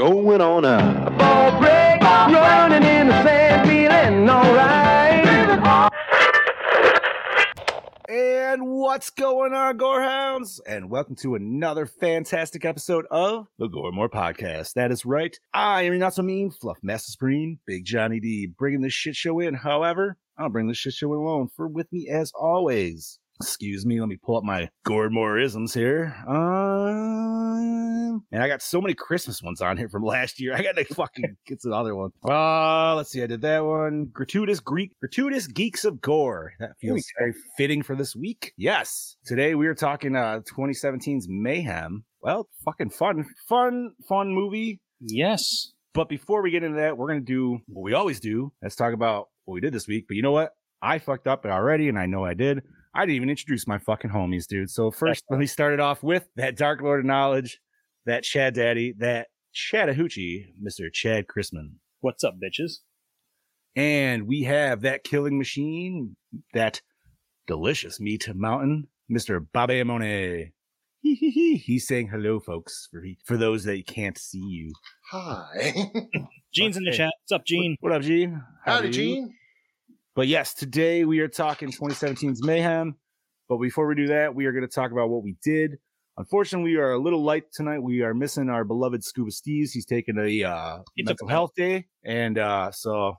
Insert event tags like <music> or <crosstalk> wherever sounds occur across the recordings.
We're going on now. A ball break, running in the sand, feeling alright. And what's going on, Gorehounds? And welcome to another fantastic episode of the Goremore Podcast. That is right. I am not so mean Fluff Master Supreme, Big Johnny D, bringing this shit show in. However, I'll bring this shit show in alone. For with me, as always, excuse me, let me pull up my Goremoreisms here. Um, and I got so many Christmas ones on here from <laughs> last year. I got to fucking <laughs> get to the other one. Uh, let's see. I did that one. Gratuitous Greek, gratuitous geeks of gore. That feels very fitting for this week. Yes. Today we are talking uh 2017's Mayhem. Well, fucking fun, fun, fun movie. Yes. But before we get into that, we're gonna do what we always do. Let's talk about what we did this week. But you know what? I fucked up already, and I know I did. I didn't even introduce my fucking homies, dude. So first, let me start it off with that Dark Lord of Knowledge, that Chad Daddy, that Chattahoochee, Mr. Chad Chrisman. What's up, bitches? And we have that killing machine, that delicious meat mountain, Mr. Babe Monet. Hee hee hee. He's saying hello, folks, for he, for those that can't see you. Hi. <laughs> Gene's in the chat. What's up, Gene? What up, Gene? How Howdy, you? Gene. But yes, today we are talking 2017's Mayhem. But before we do that, we are going to talk about what we did. Unfortunately, we are a little light tonight. We are missing our beloved Scuba Steves. He's taking a uh, He mental a- health day, and uh, so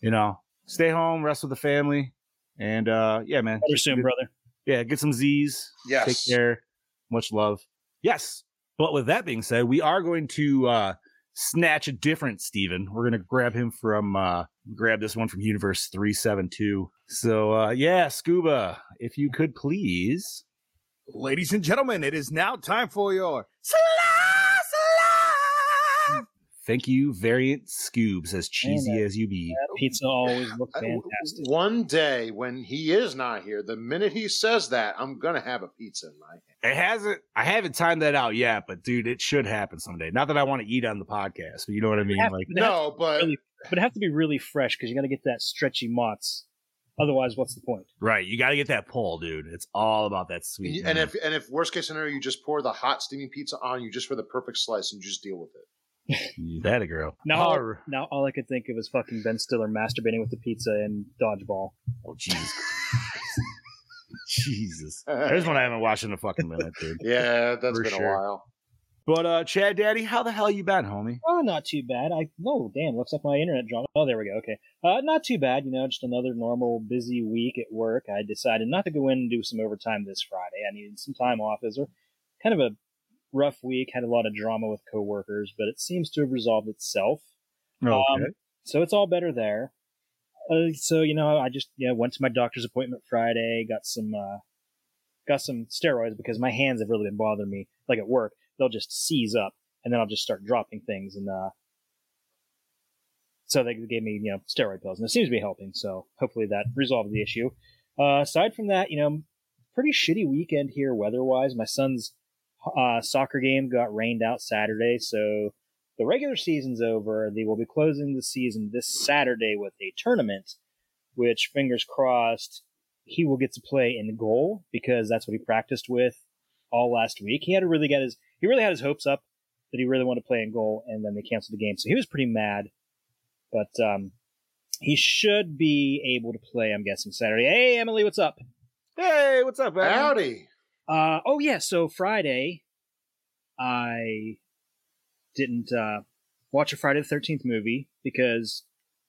you know, stay home, rest with the family, and uh, yeah, man, Better soon, brother. yeah, get some Z's. Yes. Take care. Much love. Yes. But with that being said, we are going to uh snatch a different Steven. We're gonna grab him from uh grab this one from Universe 372. So uh yeah, Scuba, if you could please. Ladies and gentlemen, it is now time for your Thank you, variant Scoobs, as cheesy Man, as you be. Pizza always looks fantastic. One day when he is not here, the minute he says that, I'm gonna have a pizza in my hand. It hasn't I haven't timed that out yet, but dude, it should happen someday. Not that I want to eat on the podcast, but you know what I mean? Have- Like but it have- No, but really- but it have to be really fresh because you got to get that stretchy mozz. Otherwise, what's the point? right, you gotta get that pull, dude. It's all about that sweet. and man. if and if worst case scenario, you just pour the hot steaming pizza on you just for the perfect slice and just deal with it. That a girl. Now, All now all I could think of is fucking Ben Stiller masturbating with the pizza and dodgeball. Oh Jesus. <laughs> Jesus. <laughs> There's one I haven't watched in a fucking minute, dude. <laughs> Yeah, that's For been sure. a while. But uh Chad Daddy, how the hell you been, homie? Oh, not too bad. I oh damn, looks like my internet drunk. Oh, there we go. Okay, uh, not too bad. You know, just another normal busy week at work. I decided not to go in and do some overtime this Friday. I needed some time off. It was a kind of a rough week. Had a lot of drama with coworkers, but it seems to have resolved itself. Okay. Um, so it's all better there. Uh, so you know, I just yeah went to my doctor's appointment Friday. Got some uh, got some steroids because my hands have really been bothering me. Like at work, they'll just seize up, and then I'll just start dropping things. And uh, so they gave me you know steroid pills, and it seems to be helping. So hopefully that resolves the issue. Uh, aside from that, you know, pretty shitty weekend here weather-wise. My son's uh, soccer game got rained out Saturday, so the regular season's over. They will be closing the season this Saturday with a tournament, which fingers crossed he will get to play in goal because that's what he practiced with all last week. He had to really get his he really had his hopes up that he really wanted to play in goal, and then they canceled the game, so he was pretty mad. But um, he should be able to play. I'm guessing Saturday. Hey, Emily, what's up? Hey, what's up, man? Howdy. Uh, oh yeah, so Friday, I didn't uh, watch a Friday the Thirteenth movie because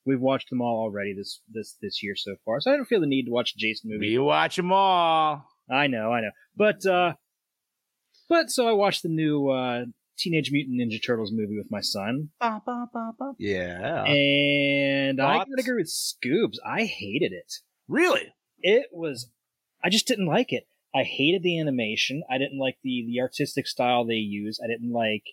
we've watched them all already this this this year so far. So I don't feel the need to watch a Jason movie. We watch them all. I know, I know, but uh, but so I watched the new uh, Teenage Mutant Ninja Turtles movie with my son, Yeah. and I Thoughts? gotta agree with Scoobs. I hated it. really? it was i just didn't like it i hated the animation i didn't like the the artistic style they use i didn't like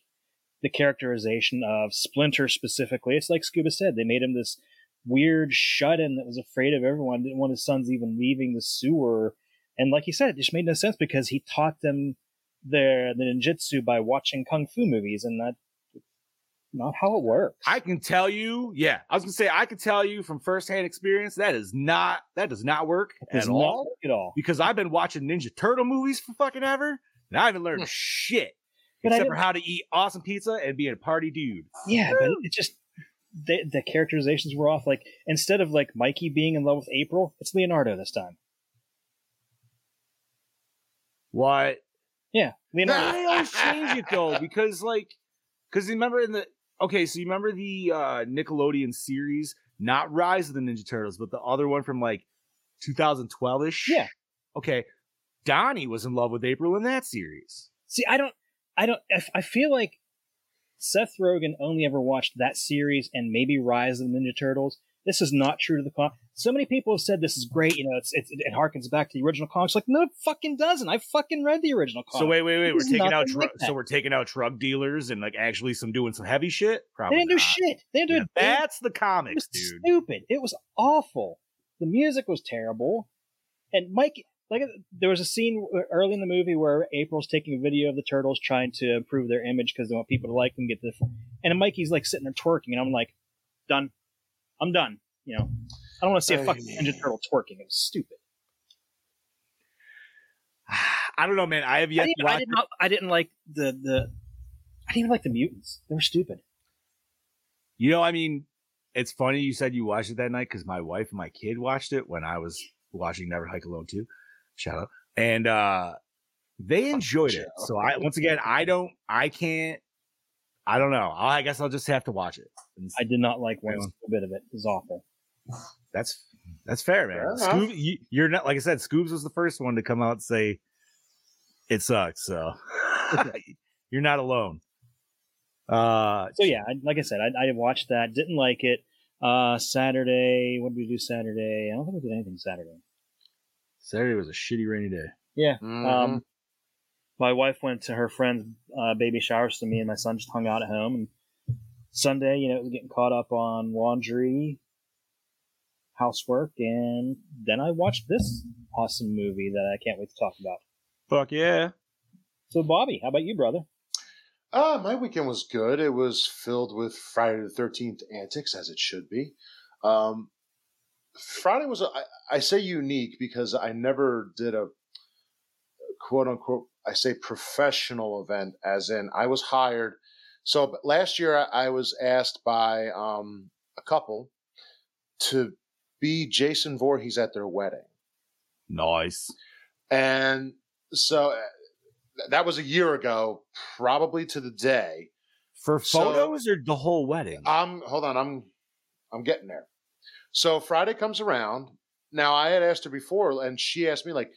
the characterization of Splinter specifically. It's like Scuba said, they made him this weird shut in that was afraid of everyone, didn't want his sons even leaving the sewer. And like you said, it just made no sense because he taught them their the ninjutsu by watching kung fu movies, and that's not how it works. I can tell you, yeah, I was gonna say I can tell you from firsthand experience that is not that does not work does at not all work at all. because I've been watching Ninja Turtle movies for fucking ever, and I haven't learned hmm. shit But except for how to eat awesome pizza and be a party dude. Yeah, but it just the the characterizations were off. Like instead of like Mikey being in love with April, it's Leonardo this time. What? Yeah, Leonardo. they always change it though <laughs> because like because remember in the okay so you remember the uh nickelodeon series not rise of the ninja turtles but the other one from like 2012ish Yeah. okay donnie was in love with april in that series See, I don't, I don't, I feel like Seth Rogen only ever watched that series and maybe Rise of the Ninja Turtles. This is not true to the comic. So many people have said this is great. You know, it's, it's it harkens back to the original comics. Like, no, it fucking doesn't. I fucking read the original comic. so wait wait wait we're taking out drug like so we're taking out drug dealers and like actually some doing some heavy shit they probably didn't do shit. They didn't do Yeah, a damn that's the It comics was dude stupid. It was awful. The music was terrible. And Mike, like, there was a scene early in the movie where April's taking a video of the turtles trying to improve their image because they want people to like them, get the, and Mikey's like sitting there twerking, and I'm like, done. I'm done. You know, I don't want to see a fucking Ninja Turtle twerking. It was stupid. <sighs> i don't know man i have I yet didn't, to I, didn't, I didn't like the the. I didn't even like the mutants. They were stupid. You know, I mean, it's funny you said you watched it that night because my wife and my kid watched it when I was watching Never Hike Alone too. Shout out. And uh they enjoyed it. So I once again I don't I can't I don't know. I guess I'll just have to watch it. I did not like one bit of it. It was awful. That's that's fair, man. Fair. Scoob, you, you're not like I said, Scoobs was the first one to come out and say it sucks. So <laughs> <laughs> you're not alone. Uh So yeah, like I said, I, I watched that. Didn't like it. Uh, Saturday. What did we do Saturday? I don't think we did anything Saturday. Saturday was a shitty rainy day. Yeah. Mhm. Um, my wife went to her friend's uh, baby shower, so me and my son just hung out at home. And Sunday, you know, it was getting caught up on laundry, housework, and then I watched this awesome movie that I can't wait to talk about. Fuck yeah. So, Bobby, how about you, brother? Uh, my weekend was good. It was filled with Friday the Thirteenth antics, as it should be. Um, Friday was, a, I, I say unique because I never did a quote unquote, I say professional event, as in I was hired. So last year I, I was asked by um, a couple to be Jason Voorhees at their wedding. Nice. And so uh, that was a year ago, probably to the day. For So- photos or the whole wedding? I'm hold on, I'm I'm getting there. So Friday comes around. Now I had asked her before, and she asked me like,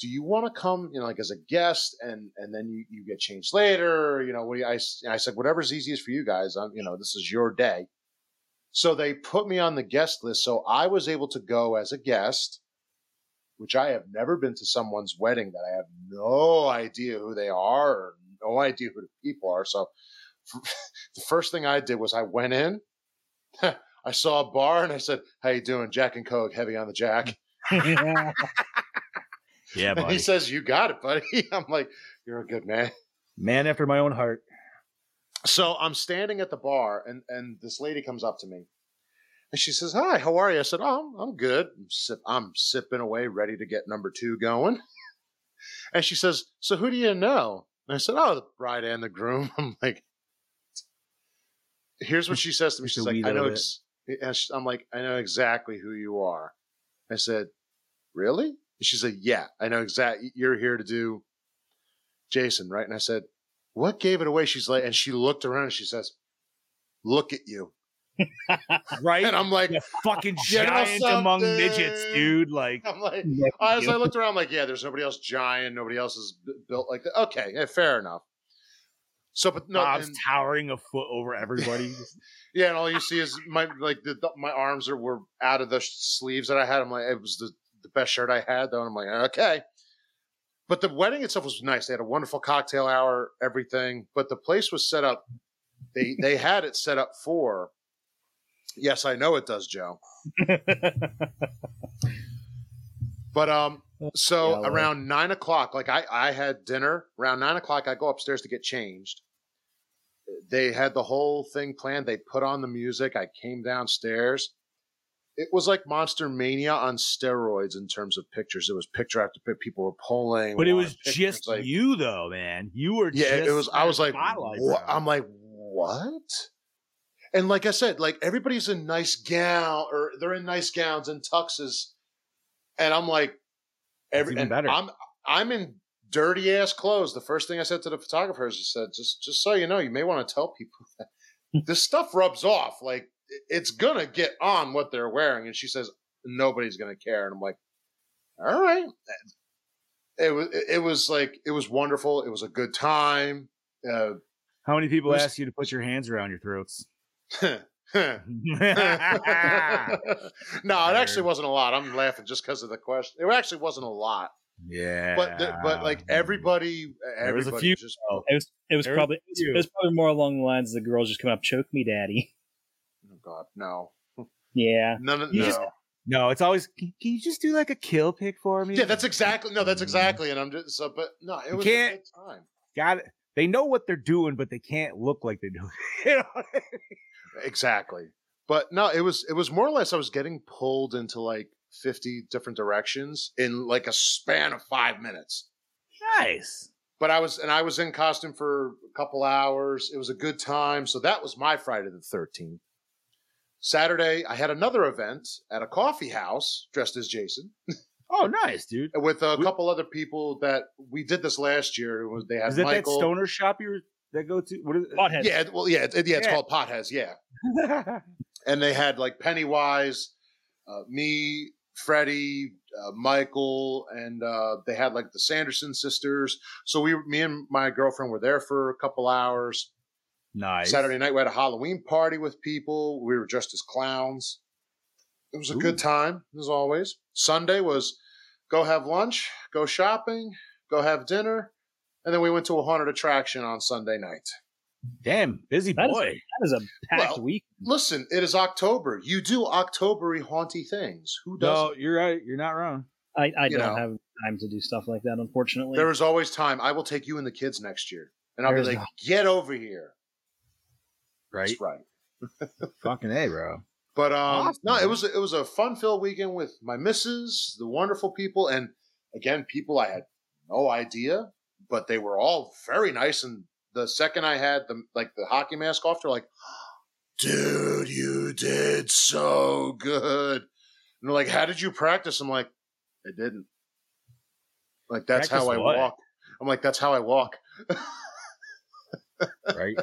"Do you want to come, you know, like as a guest, and and then you, you get changed later? You know, what do you, I s- I said whatever's easiest for you guys. I'm, you know, this is your day." So they put me on the guest list, so I was able to go as a guest, which I have never been to someone's wedding that I have no idea who they are, or no idea who the people are. So <laughs> the first thing I did was I went in. <laughs> I saw a bar and I said, "How you doing, Jack and Coke? Heavy on the Jack." <laughs> yeah, And buddy. he says, "You got it, buddy." I'm like, "You're a good man." Man after my own heart. So I'm standing at the bar, and and this lady comes up to me, and she says, "Hi, how are you?" I said, "Oh, I'm, good. I'm, sip, I'm sipping away, ready to get number two going." <laughs> And she says, "So who do you know?" And I said, "Oh, the bride and the groom." <laughs> I'm like, "Here's what she says to me." She's like, "I know." Ex-, she- I'm like, "I know exactly who you are." I said, "Really?" And she said, "Yeah, I know exactly. You're here to do Jason, right?" And I said, "What gave it away?" She's like, and she looked around and she says, "Look at you." <laughs> Right? And I'm like, You fucking You giant among midgets, dude. Like, I'm like, as I looked around, I'm like, yeah, there's nobody else giant, nobody else is built like that. Okay, yeah, fair enough. So, but no, Bob's and- towering a foot over everybody. <laughs> <laughs> yeah, and all you see is my like the, the- my arms are were out of the sleeves that I had. I'm like, it was the, the best shirt I had though. And I'm like, okay. But the wedding itself was nice. They had a wonderful cocktail hour, everything. But the place was set up they they <laughs> had it set up for. Yes, I know it does, Joe. But um, so Yeah, around nine o'clock, like I I had dinner around nine o'clock. I go upstairs to get changed. They had the whole thing planned. They put on the music. I came downstairs. It was like Monster Mania on steroids in terms of pictures. It was picture after picture. People were pulling. But it was pictures, just like- you though, man. You were yeah, just it was. I was like, bro. I'm like, what? And like I said, like everybody's in nice gown or they're in nice gowns and tuxes, and I'm like, every and better. I'm I'm in dirty ass clothes. The first thing I said to the photographer is, I said, just just so you know, you may want to tell people that this stuff rubs off. Like it's gonna get on what they're wearing. And she says nobody's gonna care. And I'm like, all right. It was it was like it was wonderful. It was a good time. Uh, How many people Who's- ask you to put your hands around your throats? <laughs> no, it actually wasn't a lot. I'm laughing just because of the question. It actually wasn't a lot, yeah, but the, but like everybody, There was a few- just it was it was probably a few. it was probably more along the lines of the girls just come up, choke me, daddy. God, no, Yeah. none of You no. just- No, it's always. Can, can you just do like a kill pick for me? yeah, that's exactly no, that's mm. exactly, and I'm just so, but no, it You was can't- a good time. got it. They know what they're doing, but they can't look like they do. <laughs> you know I mean? Exactly. But no, it was it was more or less I was getting pulled into like 50 different directions in like a span of 5 minutes. Nice. But I was and I was in costume for a couple hours. It was a good time. So that was my Friday the 13th. Saturday, I had another event at a coffee house dressed as Jason Oh, nice, dude. <laughs> with a We- couple other people that we did this last year. It was they had Is it Michael. that stoner shop you were, that go to? What is it? Pothead. Yeah, well, yeah, it, yeah, it's Yeah. called Potheads. Yeah, <laughs> and they had like Pennywise, uh, me, Freddie, uh, Michael, and uh, they had like the Sanderson sisters. So we, me and my girlfriend were there for a couple hours. Nice. Saturday night we had a Halloween party with people. We were dressed as clowns. It was a good time as always. Sunday was go have lunch, go shopping, go have dinner, and then we went to a haunted attraction on Sunday night. Damn, busy That is- boy. That is a packed Well, week. Listen, it is October. You do Octobery haunty things. Who does? no, you're right. You're not wrong. I, I don't know. have time to do stuff like that, unfortunately. There is always time. I will take you and the kids next year, and I'll There's be like, no- "Get over here." Right? That's right. <laughs> Fucking a, bro. But um, Awesome, no, it was it was a fun filled weekend with my missus, the wonderful people, and again, people I had no idea, but they were all very nice. And the second I had the like the hockey mask off, they're like, <gasps> "Dude, you did so good." And they're like, "How did you practice?" I'm like, "I didn't." Like that's how I what? walk. I'm like, "That's how I walk." <laughs> Right?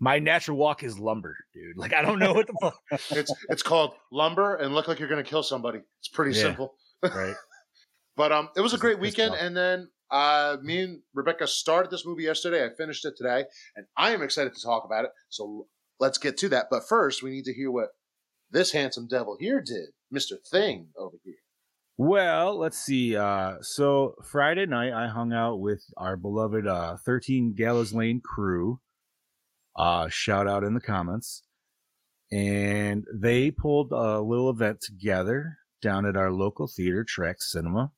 My natural walk is lumber, dude. Like I don't know what the fuck. <laughs> It's it's called lumber and look like you're gonna kill somebody. It's pretty Yeah. simple. <laughs> Right. But um, it was a great weekend, and then uh, me and Rebecca started this movie yesterday. I finished it today, and I am excited to talk about it. So let's get to that. But first, we need to hear what this handsome devil here did, Mister Thing over here. Well, let's see. Uh, so Friday night, I hung out with our beloved uh, 13 Gallows Lane crew. Uh, shout out in the comments. And they pulled a little event together down at our local theater, Track Cinema.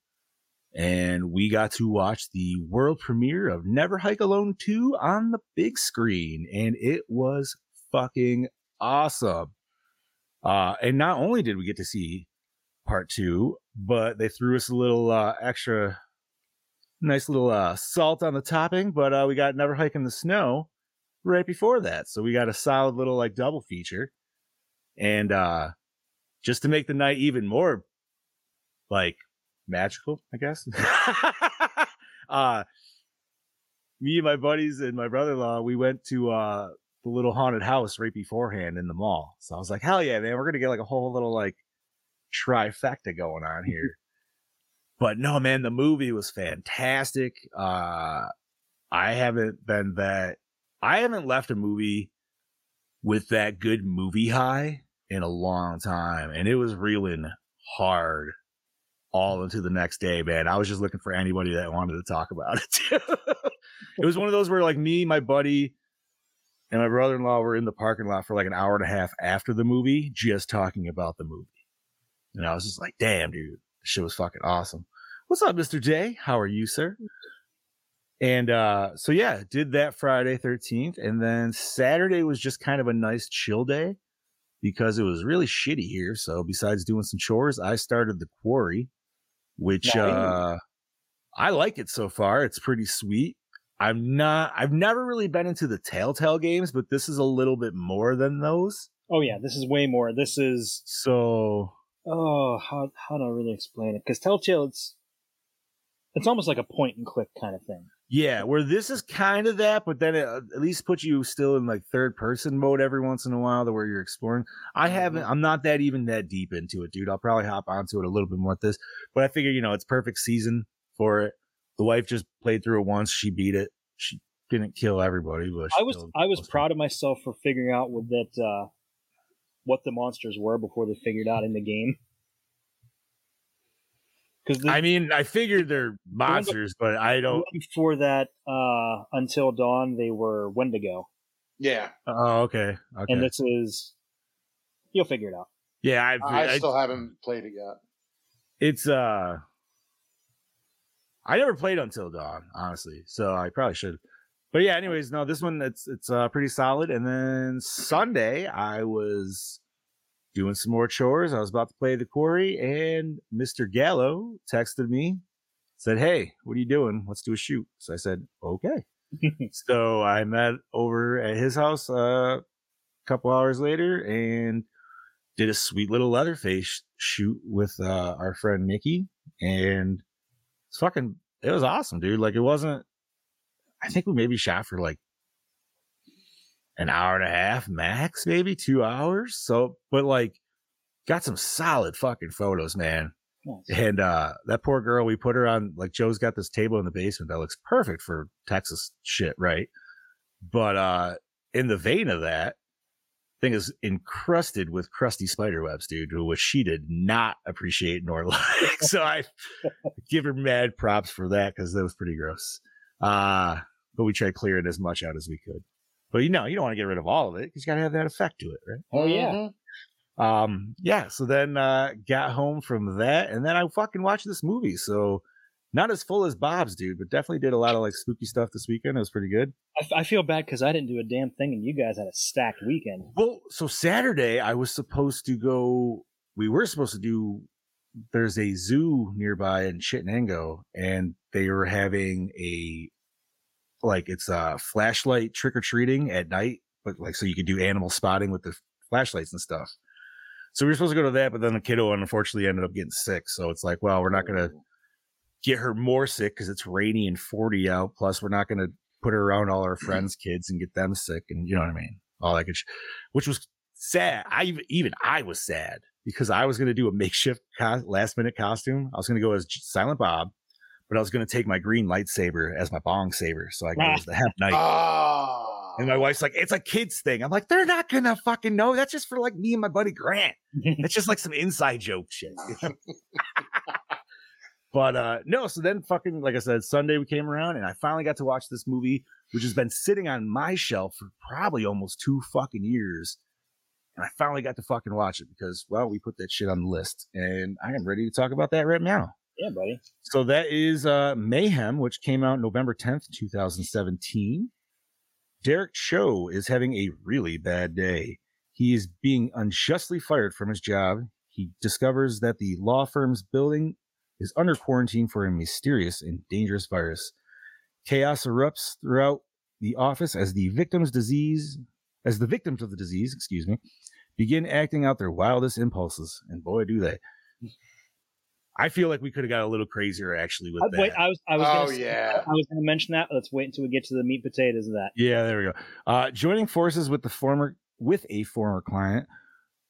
And we got to watch the world premiere of Never Hike Alone 2 on the big screen. And it was fucking awesome. Uh, and not only did we get to see part two, but they threw us a little uh, extra nice little uh, salt on the topping. But uh, we got Never Hike in the Snow right before that. So we got a solid little like double feature. And uh, just to make the night even more like magical, I guess. <laughs> uh, me and my buddies and my brother-in-law, we went to uh, the little haunted house right beforehand in the mall. So I was like, hell yeah, man, we're gonna get like a whole little like trifecta going on here. <laughs> but no, man, the movie was fantastic. Uh I haven't been that I haven't left a movie with that good movie high in a long time. And it was reeling hard all into the next day, man. I was just looking for anybody that wanted to talk about it. <laughs> it was one of those where like me, my buddy, and my brother in law were in the parking lot for like an hour and a half after the movie, just talking about the movie. And I was just like, damn, dude, the shit was fucking awesome. What's up, Mr. J? How are you, sir? And uh, so yeah, did that Friday 13th. And then Saturday was just kind of a nice chill day because it was really shitty here. So besides doing some chores, I started the quarry, which Nice. uh I like it so far. It's pretty sweet. I'm not I've never really been into the Telltale games, but this is a little bit more than those. Oh yeah, this is way more. This is So oh how how do I really explain it? Because Telltale, it's it's almost like a point and click kind of thing. Yeah, where this is kind of that, but then it uh, at least puts you still in like third person mode every once in a while to where you're exploring. I haven't, I'm not that even that deep into it, dude. I'll probably hop onto it a little bit more with this, but I figure, you know, it's perfect season for it. The wife just played through it once. She beat it. She didn't kill everybody, but I was I was proud of myself for figuring out what that uh, what the monsters were before they figured out in the game. Because I mean, I figured they're monsters, but I don't. before that, uh, until dawn, they were Wendigo, Yeah, Oh, okay. Okay. and this is you'll figure it out. yeah, I, I, I, still haven't played it yet. it's uh I never played Until Dawn, honestly. So I probably should. But yeah, anyways, no, this one it's it's uh pretty solid. And then Sunday I was doing some more chores. I was about to play the quarry and Mr. Gallo texted me, said, Hey, what are you doing? Let's do a shoot. So I said, Okay. <laughs> so I met over at his house uh, a couple hours later and did a sweet little Leatherface shoot with uh, our friend Nikki, and it's fucking. It was awesome, dude. Like it wasn't. I think we maybe shot for like an hour and a half max, maybe two hours. So, but like, got some solid fucking photos, man. Nice. And uh that poor girl, we put her on like Joe's got this table in the basement that looks perfect for Texas shit, right? But uh in the vein of that, thing is encrusted with crusty spider webs, dude, which she did not appreciate nor <laughs> like. so I give her mad props for that because that was pretty gross. Uh but we tried clearing as much out as we could. But you know, you don't want to get rid of all of it because you gotta have that effect to it, right? Oh yeah, Mhm. um yeah so then uh got home from that and then i fucking watched this movie so not as full as bob's dude but definitely did a lot of like spooky stuff this weekend it was pretty good I, f- I feel bad because I didn't do a damn thing, and you guys had a stacked weekend. well so saturday i was supposed to go we were supposed to do there's a zoo nearby in chittenango and they were having a like it's a flashlight trick-or-treating at night but like so you could do animal spotting with the flashlights and stuff. So we were supposed to go to that but then the kiddo unfortunately ended up getting sick so it's like well we're not gonna oh. get her more sick because it's rainy and 40 out plus we're not gonna put her around all our <laughs> friends kids and get them sick and you know what i mean? All that good sh- which was sad. I even- even i was sad because i was gonna do a makeshift co- last minute costume. I was gonna go as silent bob but i was gonna take my green lightsaber as my bong saber so i go as the hemp knife. Ah. and my wife's like, it's a kid's thing. I'm like, they're not gonna fucking know. That's just for like me and my buddy Grant. <laughs> It's just like some inside joke shit. <laughs> but uh no, so then fucking like I said, Sunday we came around and I finally got to watch this movie, which has been sitting on my shelf for probably almost two fucking years. And I finally got to fucking watch it because, well, we put that shit on the list. And I am ready to talk about that right now. Yeah, buddy. So that is uh, Mayhem, which came out November 10th, 2017. Derek Cho is having a really bad day. He is being unjustly fired from his job. He discovers that the law firm's building is under quarantine for a mysterious and dangerous virus. Chaos erupts throughout the office as the victims disease as the victims of the disease, excuse me, begin acting out their wildest impulses. And boy, do they. I feel like we could have got a little crazier actually with that. wait, I was I was Oh, gonna say- yeah. I was going to mention that. Let's wait until we get to the meat potatoes of that. Yeah, there we go. Uh, joining forces with the former with a former client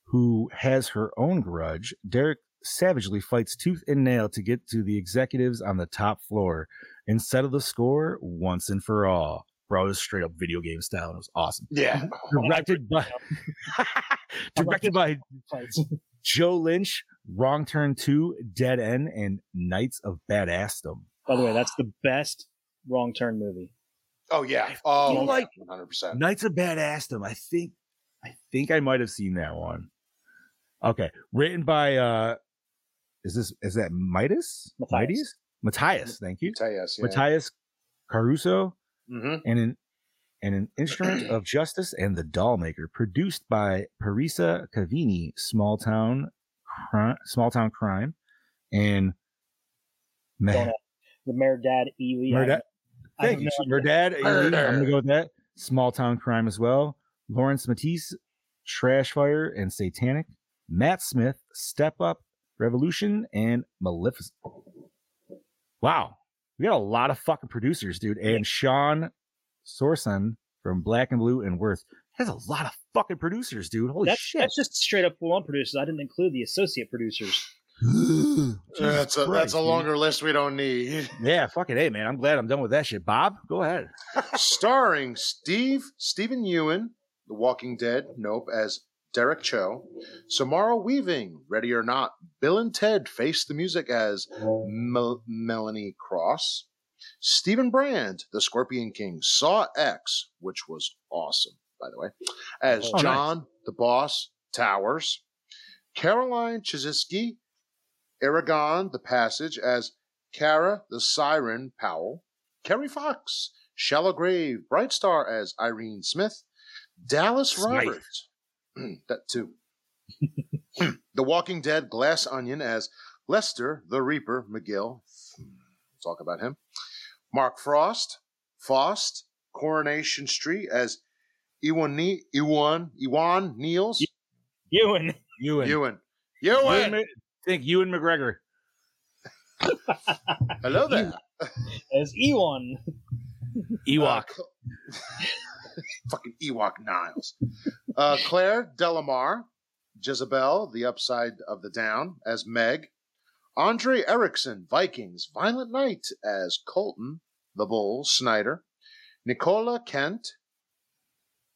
who has her own grudge, Derek savagely fights tooth and nail to get to the executives on the top floor and settle the score once and for all. Bro, it was straight up video game style. It was awesome. Yeah. Directed by <laughs> <laughs> directed by Fights. Joe Lynch, Wrong Turn 2, Dead End, and Knights of Badassdom. By the way, that's the best wrong turn movie. Oh yeah. Oh, feel like- one hundred percent. Knights of Badassdom. I think I think I might have seen that one. Okay. Written by uh is this is that Midas? Matthias. Midas? Matthias, thank you. Yes, yeah. Matias Caruso hmm and an and an instrument of <clears throat> justice and the doll maker produced by Parisa Caviani, small town crime, small town crime, and Ma- The Mehrdad Elie. Mehrdad- Thank you. no Your dad, I'm gonna go with that. Small town crime as well. Lawrence Mattis, Trash Fire and Satanic. Matt Smith, Step Up, Revolution, and Maleficent. Wow. We got a lot of fucking producers, dude. And Sean Sorensen from Black and Blue and Worth has a lot of fucking producers, dude. Holy That's, shit. that's just straight up full on producers. I didn't include the associate producers. <sighs> That's a that's Christ, a dude. longer list we don't need. <laughs> Yeah, fucking hey, man. I'm glad I'm done with that shit. Bob, go ahead. Starring Steve Steven Yeun, The Walking Dead, Nope, as Derek Cho. Samara Weaving, Ready or Not. Bill and Ted Face the Music as Mel- Melanie Cross. Steven Brand, The Scorpion King, Saw X, which was awesome, by the way, as Oh, nice. John the Boss Towers. Caroline Chikezie, Eragon the Passage as Kara the Siren Powell. Kerry Fox, Shallow Grave, Bright Star as Irene Smith, Dallas. Roberts, <clears throat> that too. <clears throat> the Walking Dead, Glass Onion as Lester the Reaper McGill. Hmm, talk about him. Mark Frost, Faust, Coronation Street as Ewan, ne- Ewan, Ewan Niles. Ewan. Ewan. Ewan. Ewan. Ewan. Think Ewan McGregor. Hello there. As Ewan. Ewok. Uh, <laughs> fucking Ewok Niles. Uh, Claire Dellamar, Jezebel, The Upside of the Down, as Meg. Andre Eriksen, Vikings, Violent Night, as Colton, the Bull, Snyder. Nicola Kent,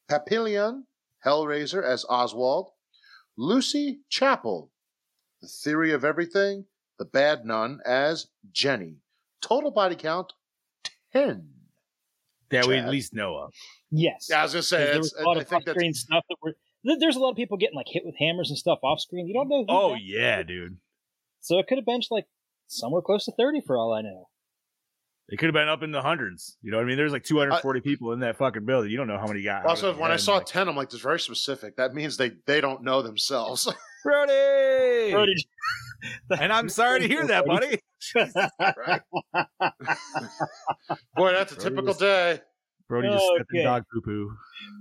Papillon, Hellraiser, as Oswald. Lucy Chappell, The Theory of Everything, The Bad Nun, as Jenny. Total body count 10. that we at least know of. Yes. Yeah, I was gonna say there it's, was a lot I of think that's off-screen stuff that were. th- There's a lot of people getting like hit with hammers and stuff off screen. You don't know. Who Oh yeah, dude. So it could have benched like somewhere close to thirty for all I know. It could have been up in the hundreds. You know what I mean? There's like 240 people in that fucking building. You don't know how many got. Also, when I saw like, ten, I'm like, "This is very specific." That means they they don't know themselves. <laughs> Brody. Brody- <laughs> And I'm sorry to hear that, buddy. <laughs> Boy, that's a Brody typical was- day. Brody just stepped in dog poo poo.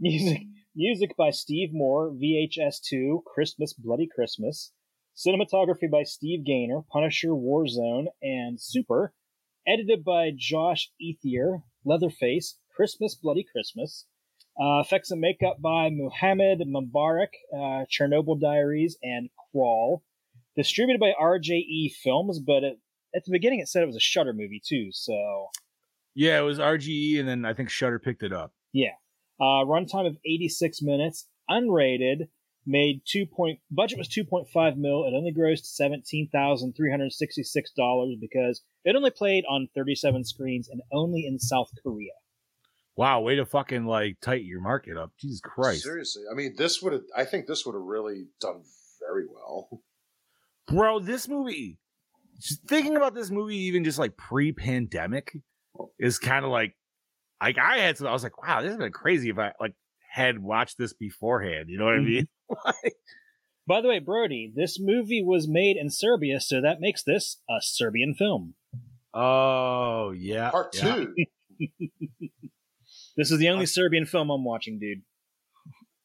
music music by Steve Moore, VHS2, Christmas Bloody Christmas. Cinematography by Steve Gainer, Punisher Warzone, and Super. Edited by Josh Ethier, Leatherface, Christmas Bloody Christmas. Uh, effects and makeup by Muhammad Mubarak, uh, Chernobyl Diaries, and Crawl. Distributed by RJE Films, but at, at the beginning it said it was a Shudder movie too, so Yeah, it was RGE, and then I think Shudder picked it up. Yeah. Uh, runtime of 86 minutes, unrated, made two point budget was 2.5 mil. It only grossed 17,366 dollars because it only played on 37 screens and only in South Korea. Wow, way to fucking like tighten your market up. Jesus Christ, Seriously, I mean, this would have. I think this would have really done very well. bro! This movie. Just thinking about this movie, even just like pre-pandemic, is kind of like, like I had. Some, I was like, wow, this has been crazy if I like had watched this beforehand. You know what I mm-hmm. mean? <laughs> Like, By the way, Brody, this movie was made in Serbia, so that makes this a Serbian film. oh yeah, Part yeah. two. <laughs> This is the only Serbian film I'm watching, dude.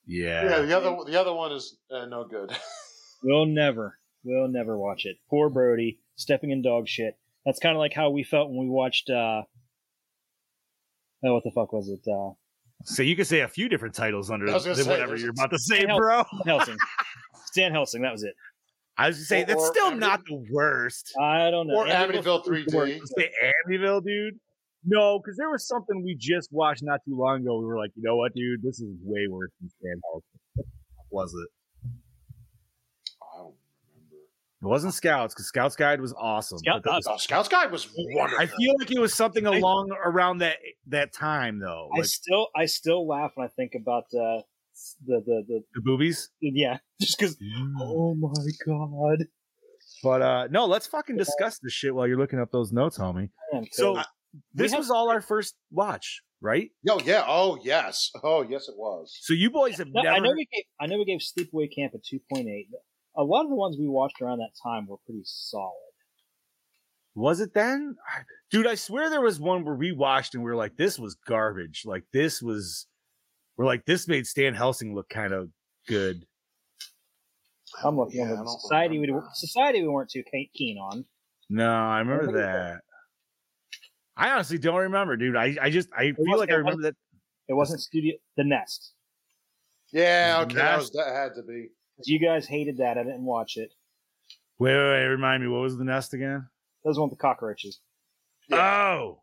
Yeah. Yeah, the other the other one is uh, no good. <laughs> We'll never, we'll never watch it. Poor Brody, stepping in dog shit. That's kind of like how we felt when we watched. uh Oh, what the fuck was it? Uh So you could say a few different titles under I was gonna than say, whatever you're about to say, Hell- bro. Helsing. Stan Helsing, that was it. I was gonna say that's or still Ami- not the worst. I don't know. or Amityville- Amityville 3D. Say Amityville, dude. No, because there was something we just watched not too long ago. We were like, you know what, dude, this is way worse than Stan Helsing. Was it? I don't remember. It wasn't Scouts because Scouts Guide was awesome. Scout- but that- Oh, Scouts Guide was wonderful. I feel like it was something I- along around that that time though. I still I still laugh when I think about uh, the the the the boobies. yeah, <laughs> just because. Oh my god! But uh no, let's fucking discuss this shit while you're looking up those notes, homie. Man, So Cody. this have- was all our <laughs> first watch, right? Oh yeah. Oh yes. Oh yes, it was. So you boys have No, never I know we gave I know we gave Sleepaway Camp a two point eight. A lot of the ones we watched around that time were pretty solid. was it then? Dude, I swear there was one where we watched and we were like, this was garbage. Like this was we're like, this made Stan Helsing look kind of good. I'm looking Yeah, at the society we remember. society we weren't too keen on. No, I remember remember that. I honestly don't remember, dude. I, I just I feel like I remember that. It wasn't Studio The Nest. Yeah. Okay. That, was, that had to be. You guys hated that. I didn't watch it. Wait, wait, wait, remind me, what was the nest again? That was one with the cockroaches. Oh.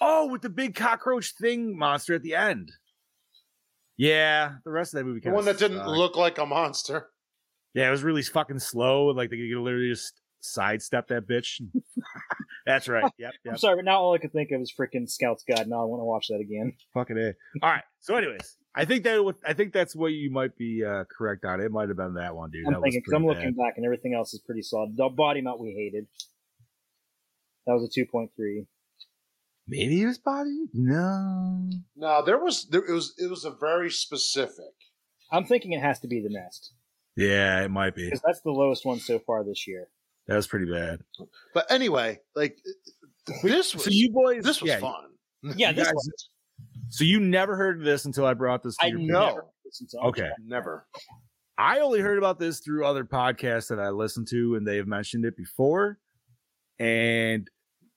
Oh, with the big cockroach thing monster at the end. Yeah, the rest of that movie The one that didn't look like a monster. Yeah, it was really fucking slow. Like they could literally just sidestep that bitch. <laughs> That's right. <laughs> Yep, I'm sorry, but now all I could think of is freaking Scouts Guide. Now I want to watch that again. Fucking a. All right. So, anyways, I think that would- I think that's what you might be uh, correct on. It might have been that one, dude. I'm that thinking because I'm pretty looking back and everything else is pretty solid. The body mount we hated. That was a two point three. Maybe it was body. No. No, there was there it was it was a very specific. I'm thinking it has to be the nest Yeah, it might be. because that's the lowest one so far this year. That was pretty bad. But anyway, like this was So you boys, this was yeah, fun. Yeah, you this guys- one. So you never heard of this until I brought this to I your know. never listened to Okay. Never. I only heard about this through other podcasts that I listen to, and they have mentioned it before. And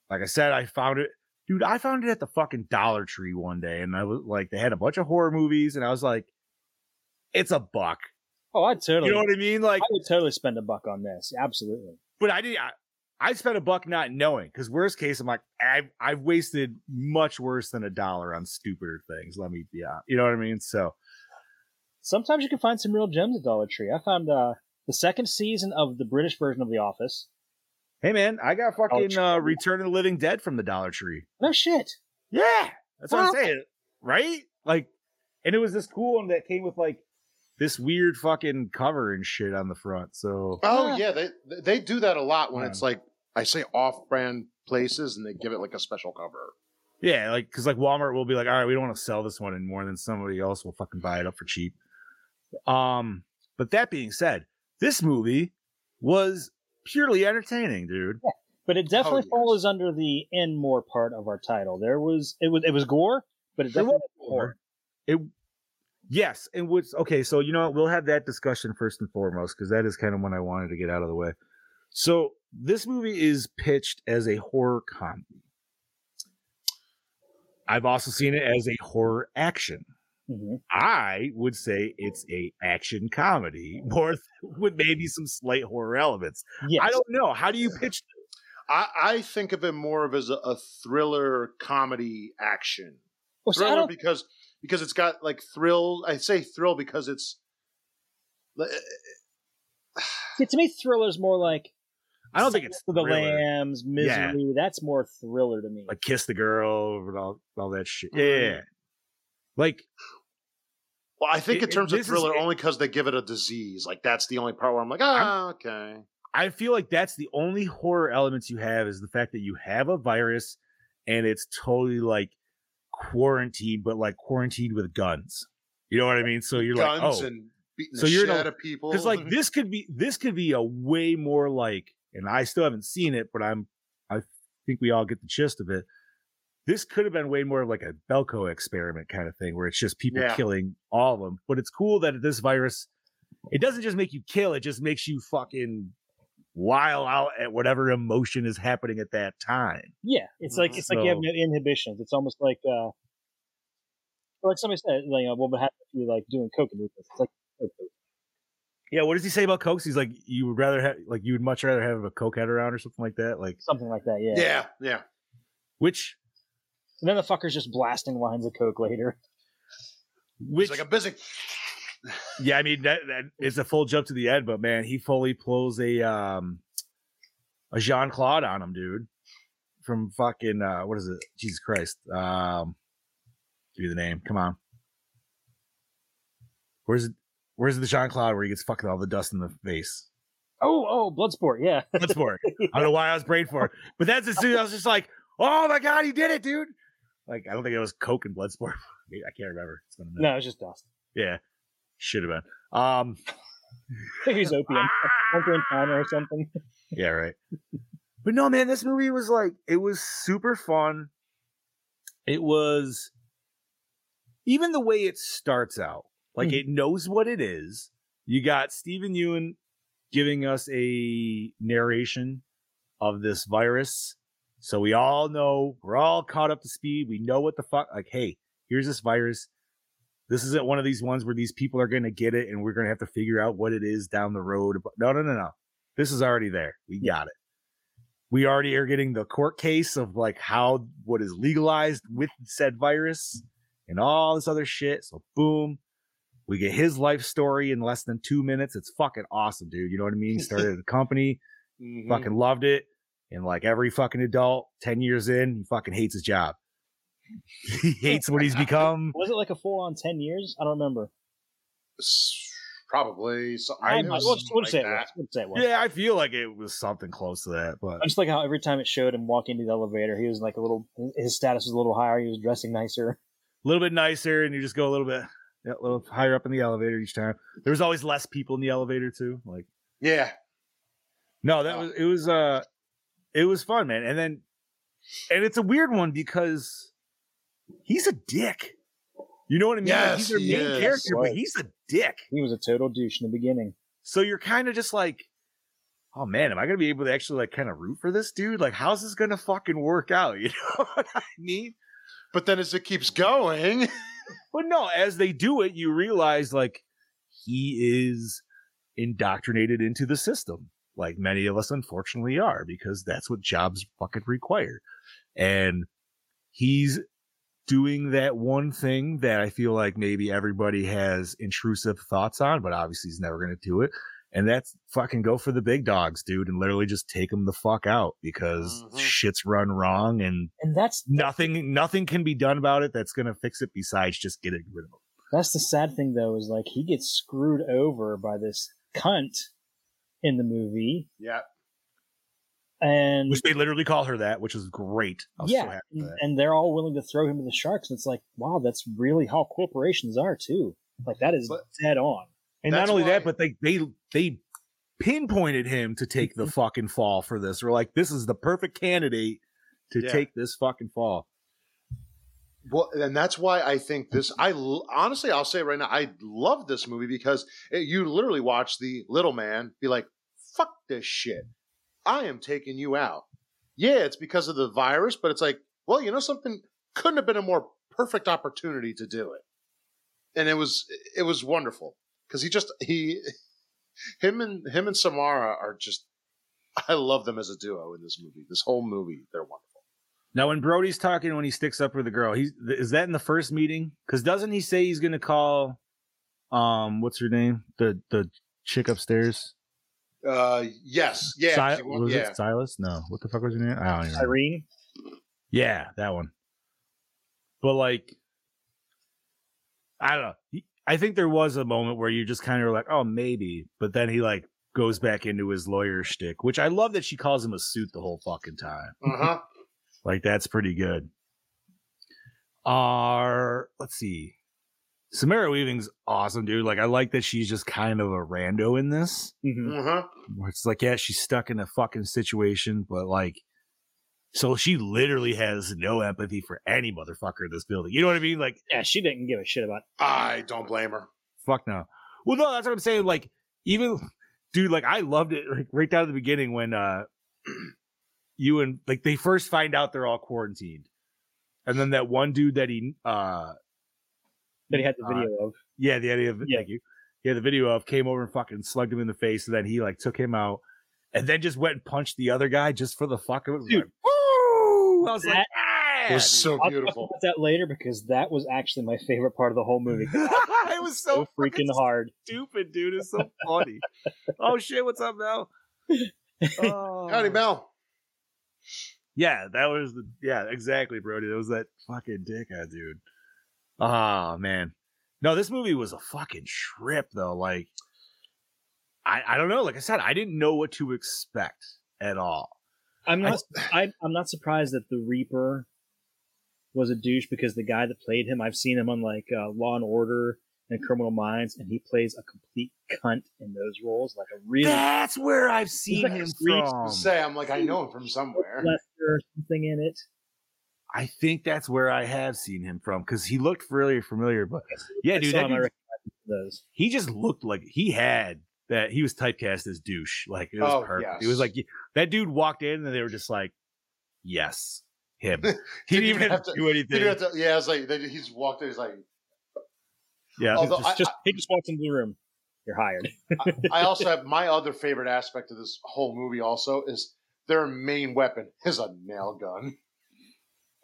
like I said, I found it, dude. I found it at the fucking Dollar Tree one day, and I was like, they had a bunch of horror movies, and I was like, it's a buck. Oh, I'd totally. You know what I mean? Like, I would totally spend a buck on this. Absolutely. but I did. I, I spent a buck not knowing, because worst case, I'm like, I've I've wasted much worse than a dollar on stupider things. Let me be out. You know what I mean? So Sometimes you can find some real gems at Dollar Tree. I found uh, the second season of the British version of The Office. hey, man, I got fucking uh, Return of the Living Dead from the Dollar Tree. No shit. Yeah, that's what I'm saying, right? Like, and it was this cool one that came with like this weird fucking cover and shit on the front. So Oh Ah. yeah, they they do that a lot when Yeah. it's like I say off-brand places and they give it like a special cover. yeah, like because like Walmart will be like, all right, we don't want to sell this one anymore, then somebody else will fucking buy it up for cheap. Um, but that being said, this movie was purely entertaining, dude. But it definitely yes. falls under the in more part of our title. There was it was it was gore, but it There definitely was gore. It yes, and what's okay. So you know what? We'll have that discussion first and foremost because that is kind of when I wanted to get out of the way. So this movie is pitched as a horror comedy. I've also seen it as a horror action. Mhm. I would say it's a action comedy, more <laughs> with maybe some slight horror elements. Yes. I don't know. How do you pitch? I, I think of it more of as a, a thriller comedy action Well, thriller don't- because because it's got like thrill. I say thrill because it's <sighs> see, to me, thriller is more like I don't think it's the thriller. lambs, misery. That's more thriller to me. like kiss the girl and all, all that shit. Yeah, Mhm. like well, I think It- in it- terms of this is- thriller only because they give it a disease. Like that's the only part where I'm like, ah, okay. I feel like that's the only horror elements you have is the fact that you have a virus and it's totally like quarantined, but like quarantined with guns. You know what I mean? So you're Guns like, oh, and So the you're shit a- out of people. because like this could be this could be a way more like, and I still haven't seen it, but I'm I think we all get the gist of it. This could have been way more of like a Belko experiment kind of thing, where it's just people Yeah. killing all of them. But it's cool that this virus, it doesn't just make you kill; it just makes you fucking wild out at whatever emotion is happening at that time. Yeah, it's like Mhm. it's like you have no inhibitions. It's almost like uh, like somebody said, like uh, what would happen if you like doing coke and movements? It's like okay. Yeah, what does he say about cokes? He's like, you would rather have, like, you would much rather have a coke head around or something like that. Like, something like that. Yeah. yeah, yeah. which, And then the fucker's just blasting lines of coke later. which, It's like I'm busy. Yeah, I mean that, that is a full jump to the end, but man, he fully pulls a um a Jean Claude on him, dude. From fucking uh what is it? Jesus Christ. Um give me the name. Come on. Where's it where's the Jean Claude where he gets fucking all the dust in the face? Oh, oh, Bloodsport. Yeah. <laughs> Bloodsport. I don't know why I was brain for it. But that's as soon as I was just like, oh my god, he did it, dude. Like I don't think it was Coke and Bloodsport. <laughs> I can't remember. It's been a minute. no, it's just dust. Yeah. Should have been. Um <laughs> he's opium. Opium or something. Yeah, right. but no, man, this movie was like it was super fun. It was even the way it starts out, like Mhm. it knows what it is. You got Steven Yeun giving us a narration of this virus. So we all know, we're all caught up to speed. We know what the fuck, like, hey, here's this virus. This isn't one of these ones where these people are going to get it and we're going to have to figure out what it is down the road. No, no, no, no. This is already there. We got it. We already are getting the court case of like how what is legalized with said virus and all this other shit. So boom, we get his life story in less than two minutes. It's fucking awesome, dude. You know what I mean? He <laughs> started a company, Mhm. fucking loved it. And like every fucking adult, 10 years in, he fucking hates his job. <laughs> he hates what he's become. Was it like a full on 10 years? I don't remember. Probably something. I, it I, was we'll, we'll like say it was. Say it was. Yeah, I feel like it was something close to that, but I just like how every time it showed him walking into the elevator, he was like a little, his status was a little higher. He was dressing nicer. a little bit nicer, and you just go a little bit yeah, a little higher up in the elevator each time. There was always less people in the elevator too. Like Yeah. no, that was it was uh it was fun, man. And then and it's a weird one because he's a dick. You know what I mean? Like, Yes, he's their he main is. character, but he's a dick. He was a total douche in the beginning. So you're kind of just like, oh man, am I gonna be able to actually like kind of root for this dude? Like, how's this gonna fucking work out? <laughs> You know what I mean? But then as it keeps going, <laughs> But no, as they do it, you realize like he is indoctrinated into the system, like many of us unfortunately are, because that's what jobs fucking require. And he's doing that one thing that I feel like maybe everybody has intrusive thoughts on, but obviously he's never going to do it. And that's fucking go for the big dogs, dude, and literally just take them the fuck out because Mhm. shit's run wrong and And that's nothing nothing can be done about it that's going to fix it besides just getting rid of him. that's the sad thing though, is like he gets screwed over by this cunt in the movie. yeah. And Which they literally call her that, which is great. I was so yeah, happy that. and they're all willing to throw him to the sharks. And it's like, wow, that's really how corporations are too. Like that is But- dead on. And not That's only that, but they they they pinpointed him to take the <laughs> fucking fall for this. We're like, this is the perfect candidate to Yeah. take this fucking fall. Well, and that's why I think this. I honestly, I'll say right now, I love this movie because it, you literally watch the little man be like, "Fuck this shit! I am taking you out." Yeah, it's because of the virus, but it's like, well, you know something couldn't have been a more perfect opportunity to do it, and it was it was wonderful because he just he him and him and Samara are just. I love them as a duo in this movie. This whole movie, they're wonderful. Now, when Brody's talking, when he sticks up for the girl, he's is that in the first meeting? Because doesn't he say he's gonna call, um, what's her name, the the chick upstairs? Uh, yes, yeah, Si- was yeah. it Silas? No, what the fuck was her name? I don't even. Know. Irene, Yeah, that one. But like, I don't know. He- I think there was a moment where you just kind of were like, oh, maybe. But then he like goes back into his lawyer shtick, which I love that she calls him a suit the whole fucking time. Uh-huh. Like that's pretty good. Our let's see. Samara Weaving's awesome, dude. Like I like that she's just kind of a rando in this. Mhm. Uh-huh. Where it's like, yeah, she's stuck in a fucking situation, but like so she literally has no empathy for any motherfucker in this building. You know what I mean? Like, yeah, she didn't give a shit about. I don't blame her. fuck no. Well, no, that's what I'm saying. Like, even dude, like I loved it like right down at the beginning when uh <clears throat> you and like they first find out they're all quarantined. And then that one dude that he uh That he had the Uh, video of. yeah, the idea of Yeah. thank you. Yeah, the video of came over and fucking slugged him in the face, and then he like took him out, and then just went and punched the other guy just for the fuck of it. It was Dude. Like, Woo! I was like, That- ah. It was so I'll talk beautiful. about that later because that was actually my favorite part of the whole movie. <laughs> it was so So freaking fucking hard. stupid, dude. It's so funny. <laughs> oh shit, what's up, Mel? <laughs> Oh. Howdy, Mel. Yeah, that was the yeah, exactly, Brody. That was that fucking dickhead, dude. Ah man. No, this movie was a fucking trip though. Like I I don't know. Like I said, I didn't know what to expect at all. I'm not. <sighs> I, I'm not surprised that the Reaper was a douche because the guy that played him, I've seen him on like uh, Law and Order and Criminal Minds, and he plays a complete cunt in those roles, like a real. That's where I've seen like him from. Say, I'm like, I know him from somewhere. Lester or something in it. I think that's where I have seen him from because he looked really familiar. But yeah, I dude, saw that him, I dude- those. he just looked like he had that. He was typecast as douche. Like it was Oh, perfect. It was like that dude walked in and they were just like, "Yes, him." <laughs> He Didn't didn't even even have have to to- do anything. have to- yeah, it's like they, he's walked in. He's like, Yeah, Although Just, I- just he just walks into the room. You're hired. <laughs> I, I also have my other favorite aspect of this whole movie. Also, is their main weapon is a nail gun.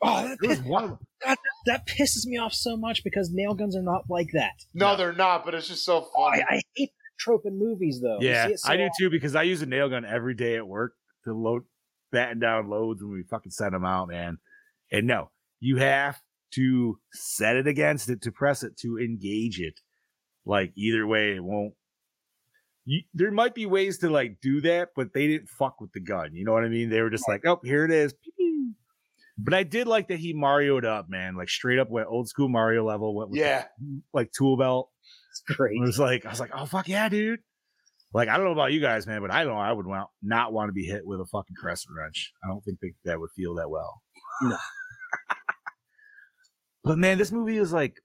Oh, that, It one that, that pisses me off so much because nail guns are not like that. No, No. they're not. But it's just so Oh, funny. I, I hate that trope in movies, though. Yeah, so I do often. too because I use a nail gun every day at work to load, batten down loads when we fucking send them out, man. And no, you have to set it against it to press it to engage it. Like either way, it won't. You, there might be ways to like do that, but they didn't fuck with the gun. You know what I mean? They were just like, "Oh, here it is." But I did like that he Marioed up, man. Like straight up went old school Mario level. Went with the, yeah, like tool belt. It's great. It was like I was like, oh fuck yeah, dude. Like I don't know about you guys, man, but I know I would want, not want to be hit with a fucking crescent wrench. I don't think that, that would feel that well. No. <laughs> but man, this movie is like,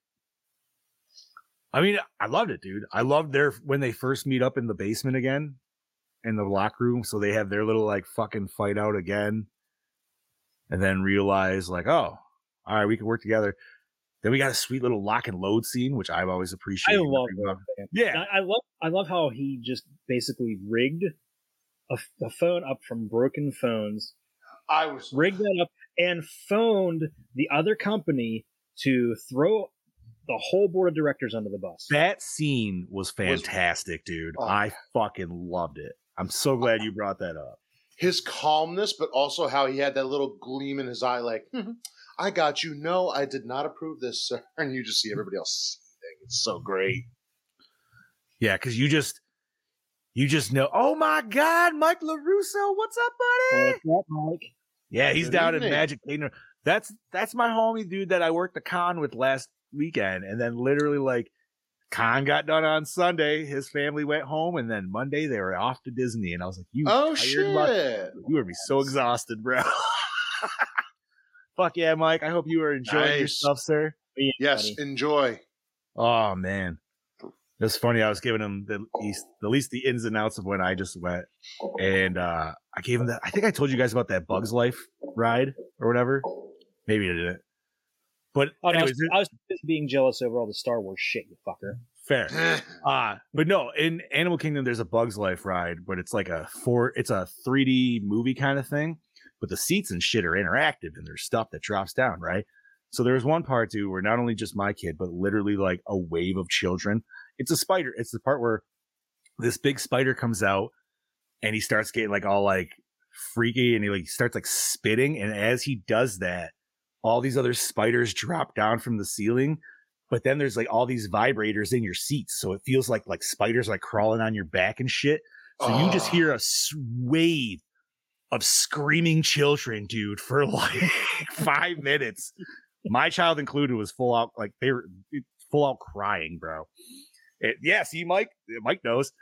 I mean, I loved it, dude. I loved their when they first meet up in the basement again, in the locker room. So they have their little like fucking fight out again, and then realize like, oh, all right, we can work together. Then we got a sweet little lock and load scene, which I've always appreciated. I appreciated. love that. Yeah, I, I love I love how he just basically rigged a, a phone up from broken phones, I was. rigged that up, and phoned the other company to throw the whole board of directors under the bus. That scene was fantastic, dude. Oh. I fucking loved it. I'm so glad you brought that up. his calmness, but also how he had that little gleam in his eye, like, "Mhm, <laughs> I got you. No, I did not approve this, sir. <laughs> And you just see everybody else seething. It's so great. Yeah, because you just you just know, oh my god, Mike LaRusso, what's up, buddy? What's up, Mike? Yeah, he's Good down in. Magic Kingdom. That's that's my homie dude that I worked the con with last weekend. And then literally like con got done on Sunday. His family went home, and then Monday they were off to Disney. And I was like, You Oh, tired much? shit. You would be so exhausted, bro. <laughs> Fuck yeah, Mike. I hope you are enjoying Nice. yourself, sir. Yeah, Yes, buddy. enjoy. Oh man, it's funny. I was giving him the least, the least the ins and outs of when I just went, and uh I gave him that. I think I told you guys about that Bugs Life ride or whatever. Maybe I didn't. But Oh, no, I, was, I was just being jealous over all the Star Wars shit, you fucker. fair. <laughs> Uh but no, in Animal Kingdom there's a Bugs Life ride, but it's like a four it's a 3D movie kind of thing, but the seats and shit are interactive and there's stuff that drops down, right? So there's one part too where not only just my kid, but literally like a wave of children. It's a spider. It's the part where this big spider comes out and he starts getting like all like freaky and he like starts like spitting. And as he does that, all these other spiders drop down from the ceiling but then there's like all these vibrators in your seats so it feels like like spiders like crawling on your back and shit so you just Oh. hear a wave of screaming children dude for <laughs> like five minutes my child included was full out like they were full out crying bro it, yeah see mike mike knows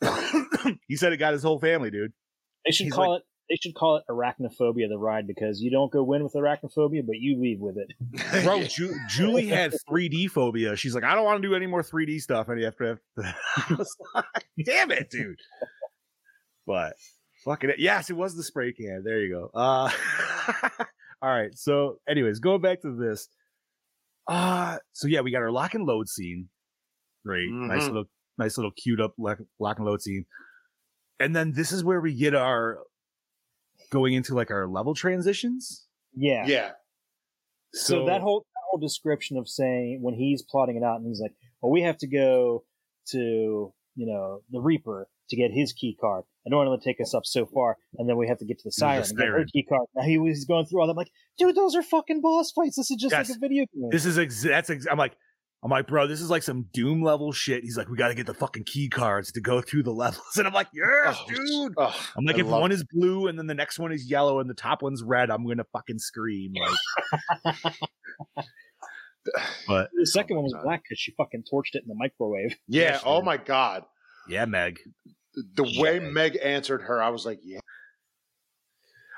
<coughs> he said it got his whole family dude They should He's call it. They should call it arachnophobia, the ride, because you don't go in with arachnophobia, but you leave with it. <laughs> <laughs> Bro, Ju- Julie had 3D phobia. She's like, I don't want to do any more 3D stuff. And after, have to, I was like, damn it, dude. But fucking it. Yes, it was the spray can. There you go. Uh, <laughs> all right. So, anyways, going back to this. Uh, so yeah, we got our lock and load scene. Great. Nice Mhm. little, nice little queued up lock, lock and load scene. And then this is where we get our going into like our level transitions. Yeah. yeah. So, that whole that whole description of saying when he's plotting it out and he's like, "Well, we have to go to you know the Reaper to get his key card. I don't want to take us up so far, and then we have to get to the Siren and get her Siren. key card." Now he was going through all that. I'm like, dude, those are fucking boss fights. This is just Yes. like a video game. This is ex- that's ex- I'm like I'm like, bro, this is like some Doom level shit. He's like, we got to get the fucking key cards to go through the <laughs> levels, and I'm like, yes, Oh, dude. oh, I'm like, I if one is blue and then the next one is yellow and the top one's red, I'm gonna fucking scream. Like, <laughs> but the second oh, one was God. black because she fucking torched it in the microwave. yeah. Yeah, Oh my god. yeah, Meg. The way Meg answered her, I was like, yeah.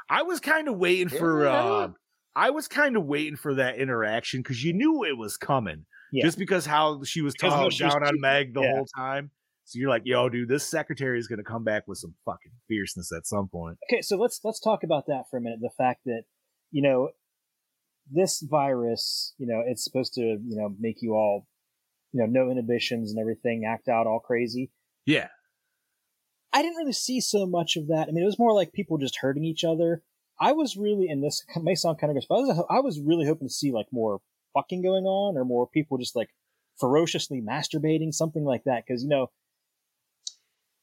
I was kind of waiting for. Uh I was kind of waiting for that interaction because you knew it was coming. Yeah. Just because how she was talking no, she was down on Meg the yeah. whole time. So you're like, yo, dude, this secretary is gonna come back with some fucking fierceness at some point. Okay, so let's let's talk about that for a minute. The fact that you know this virus, you know, it's supposed to you know make you all you know no inhibitions and everything, act out all crazy. Yeah. I didn't really see so much of that. I mean, it was more like people just hurting each other. I was really, and this <laughs> may sound kind of gross, but I was, I was really hoping to see like more fucking going on or more people just like ferociously masturbating, something like that. Because you know,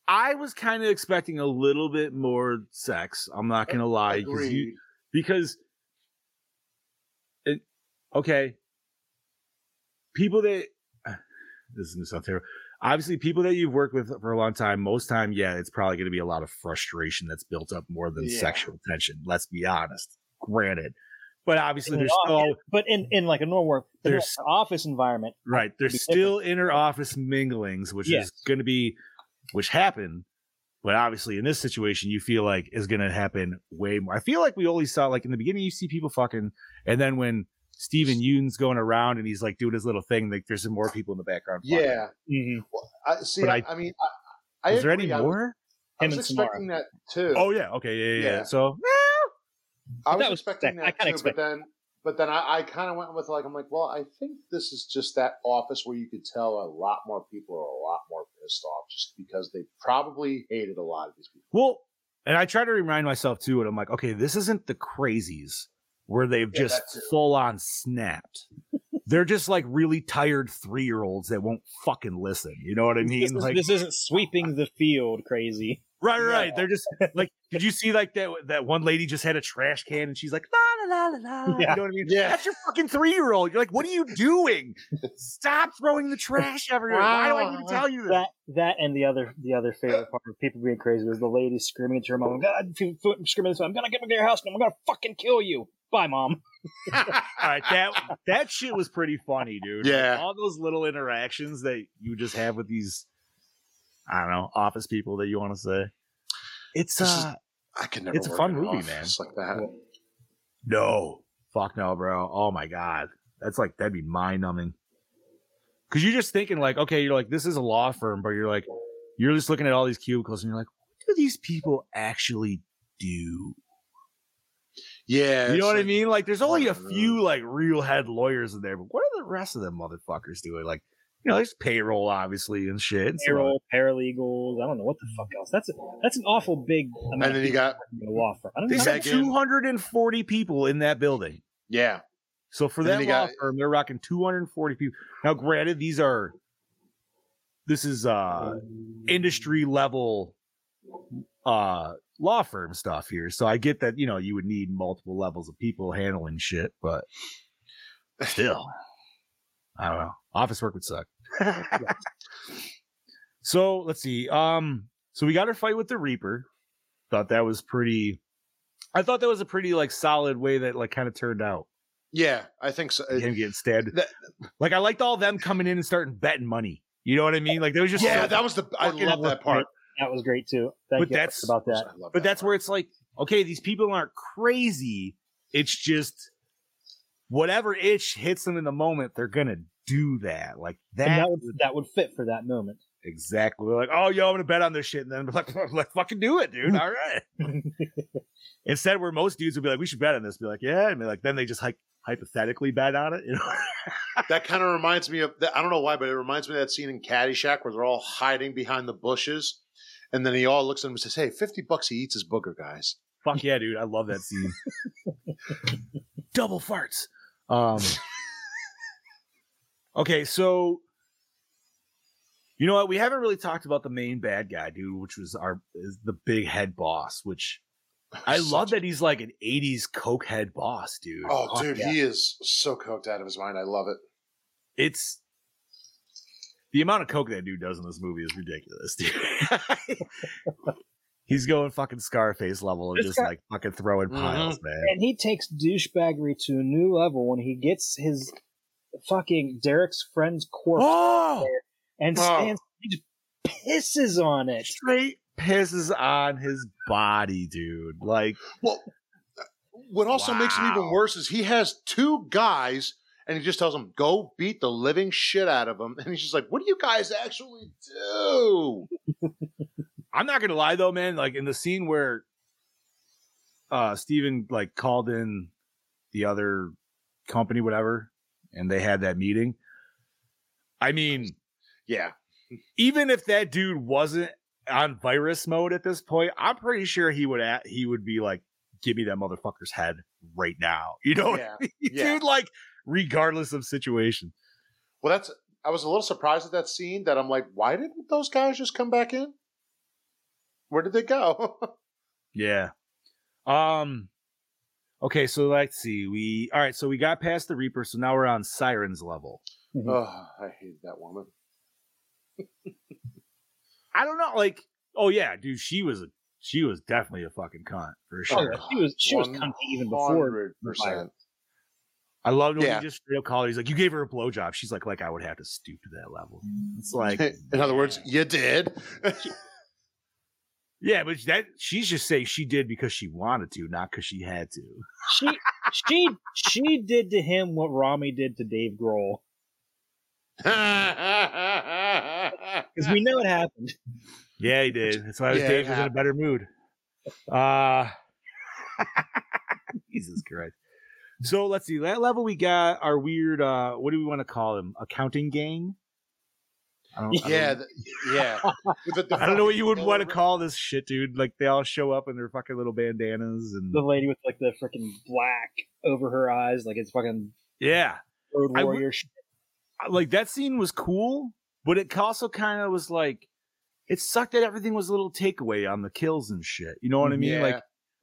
I was kind of expecting a little bit more sex. I'm not gonna lie, 'cause you, because it okay people that <sighs> this is gonna sound terrible obviously people that you've worked with for a long time most time yeah it's probably going to be a lot of frustration that's built up more than Yeah. sexual tension let's be honest granted but obviously in there's an still but in in like a normal There's- office environment, right there's still inner office minglings which Yes. is going to be which happen but obviously in this situation you feel like is going to happen way more i feel like we only saw like in the beginning you see people fucking and then when Steven Yeun's going around and he's like doing his little thing like there's some more people in the background fucking. Yeah. Mhm. I, see, I, I- I mean, I, I is there any agree. I was- more I Him was and Samara. expecting that too. oh yeah okay yeah yeah, yeah. Yeah. so I was was expecting expect- that kinda too, expect- but then, but then I, I kind of went with like, I'm like, well, I think this is just that office where you could tell a lot more people are a lot more pissed off just because they probably hated a lot of these people. well and I try to remind myself too and I'm like okay this isn't the crazies where they've Yeah, just full on snapped they're just like really tired three year olds that won't fucking listen you know what I mean This, is, like this isn't sweeping the field crazy. Right, right. They're just like, did you see like that? That one lady just had a trash can and she's like, la la la la la. Yeah. You know what I mean? Yeah. That's your fucking three year old. You're like, what are you doing? Stop throwing the trash everywhere. Why do I need to tell you that? That that and the other the other favorite part of people being crazy was the lady screaming to her mom, "God, if you f- screaming this, I'm gonna get into your house and I'm gonna fucking kill you." Bye, mom. <laughs> All right, that that shit was pretty funny, dude. Like, Yeah. all those little interactions that you just have with these, I don't know, office people that you want to say. It's This is- uh, I can never. It's a fun in an movie, office like that. No. Fuck no, bro. Oh my god. That's like that'd be mind numbing. Cause you're just thinking like, okay, you're like, this is a law firm, but you're like, you're just looking at all these cubicles and you're like, what do these people actually do? Yeah, You know what I mean? Like there's only a don't know. few like real head lawyers in there, but what are the rest of them motherfuckers doing? Like, you know, there's payroll obviously and shit. and so- Payroll, paralegals. I don't know what the fuck else. That's a, that's an awful big. amount And then of you got people in law firm. I don't They know. said 240 people in that building. yeah, So for And then that law got- firm, they're rocking 240 people. Now, granted, these are this is uh industry level uh law firm stuff here. So I get that, you know, you would need multiple levels of people handling shit, but still. I don't know. Office work would suck. <laughs> <laughs> so let's see. Um, so we got our fight with the Reaper. Thought that was pretty I thought that was a pretty like solid way that like kind of turned out yeah. I think so. him getting stabbed. That- like I liked all them coming in and starting betting money. You know what I mean? Like there was just yeah, so- that was the. I love that part. That was great too. Thank But you that's- about that. But that that's part. where it's like, okay, these people aren't crazy. It's just whatever itch hits them in the moment, they're gonna do that. Like And that, that would that would fit for that moment. exactly. They're like, oh, yo, I'm gonna bet on this shit, and then be like, <laughs> like fucking do it, dude. <laughs> All right. <laughs> Instead, where most dudes would be like, we should bet on this. Be like, yeah, and be like, then they just like hypothetically bet on it. You know? that kind of reminds me of that. I don't know why, but it reminds me of that scene in Caddyshack where they're all hiding behind the bushes, and then he all looks at him and says, "Hey, fifty bucks he eats his booger, guys." Fuck yeah, dude. I love that scene. <laughs> Double farts. Um. <laughs> okay, so you know what? We haven't really talked about the main bad guy, dude, which was our is the big head boss. Which I love that he's like an '80s coke head boss, dude. Oh, Fuck dude, yeah. he is so coked out of his mind. I love it. it's the amount of coke that dude does in this movie is ridiculous, dude. <laughs> He's going fucking Scarface level and This just guy- like fucking throwing mm-hmm. piles, man. And he takes douchebaggery to a new level when he gets his fucking Derek's friend's corpse Oh, and Oh. stands, he just pisses on it. straight pisses on his body, dude. Like, Well, what also makes it even worse is he has two guys, and he just tells them, "Go beat the living shit out of them." <laughs> And he's just like, "What do you guys actually do?" <laughs> I'm not gonna lie though, man. Like in the scene where uh Steven like called in the other company, whatever, and they had that meeting. I mean, Yeah, even if that dude wasn't on virus mode at this point, I'm pretty sure he would at he would be like, give me that motherfucker's head right now. You know, what I Yeah, mean? <laughs> yeah. dude, like regardless of situation. Well, that's. I was a little surprised at that scene. That I'm like, why didn't those guys just come back in? Where did they go? <laughs> Yeah. Um okay, so let's see. We all right, so we got past the Reaper, so now we're on Sirens level. oh, I hate that woman. <laughs> I don't know, like, oh yeah, dude, she was a she was definitely a fucking cunt for Oh, sure. yeah. She was she was cunty even before the 100%. Virus. I love when Yeah. he just straight up called her. He's like, You gave her a blowjob. She's like, like I would have to stoop to that level. It's <laughs> like in other words, you did. Yeah, but that she's just saying she did because she wanted to, not because she had to. She she she did to him what Rami did to Dave Grohl <laughs> because we know it happened. Yeah, he did. That's why Yeah, Dave was in a better mood. Uh <laughs> Jesus Christ. So let's see. That level we got our weird uh what do we want to call them? Accounting gang? I don't, I don't- yeah, th- yeah. The- the <laughs> I don't know what you would want to call this shit, dude. Like they all show up in their fucking little bandanas and The lady with like the freaking black over her eyes, like it's fucking yeah. road I would- warrior. shit. Like that scene was cool, but it also kind of was like it sucked that everything was a little takeaway on the kills and shit. You know what I mean? Yeah. Like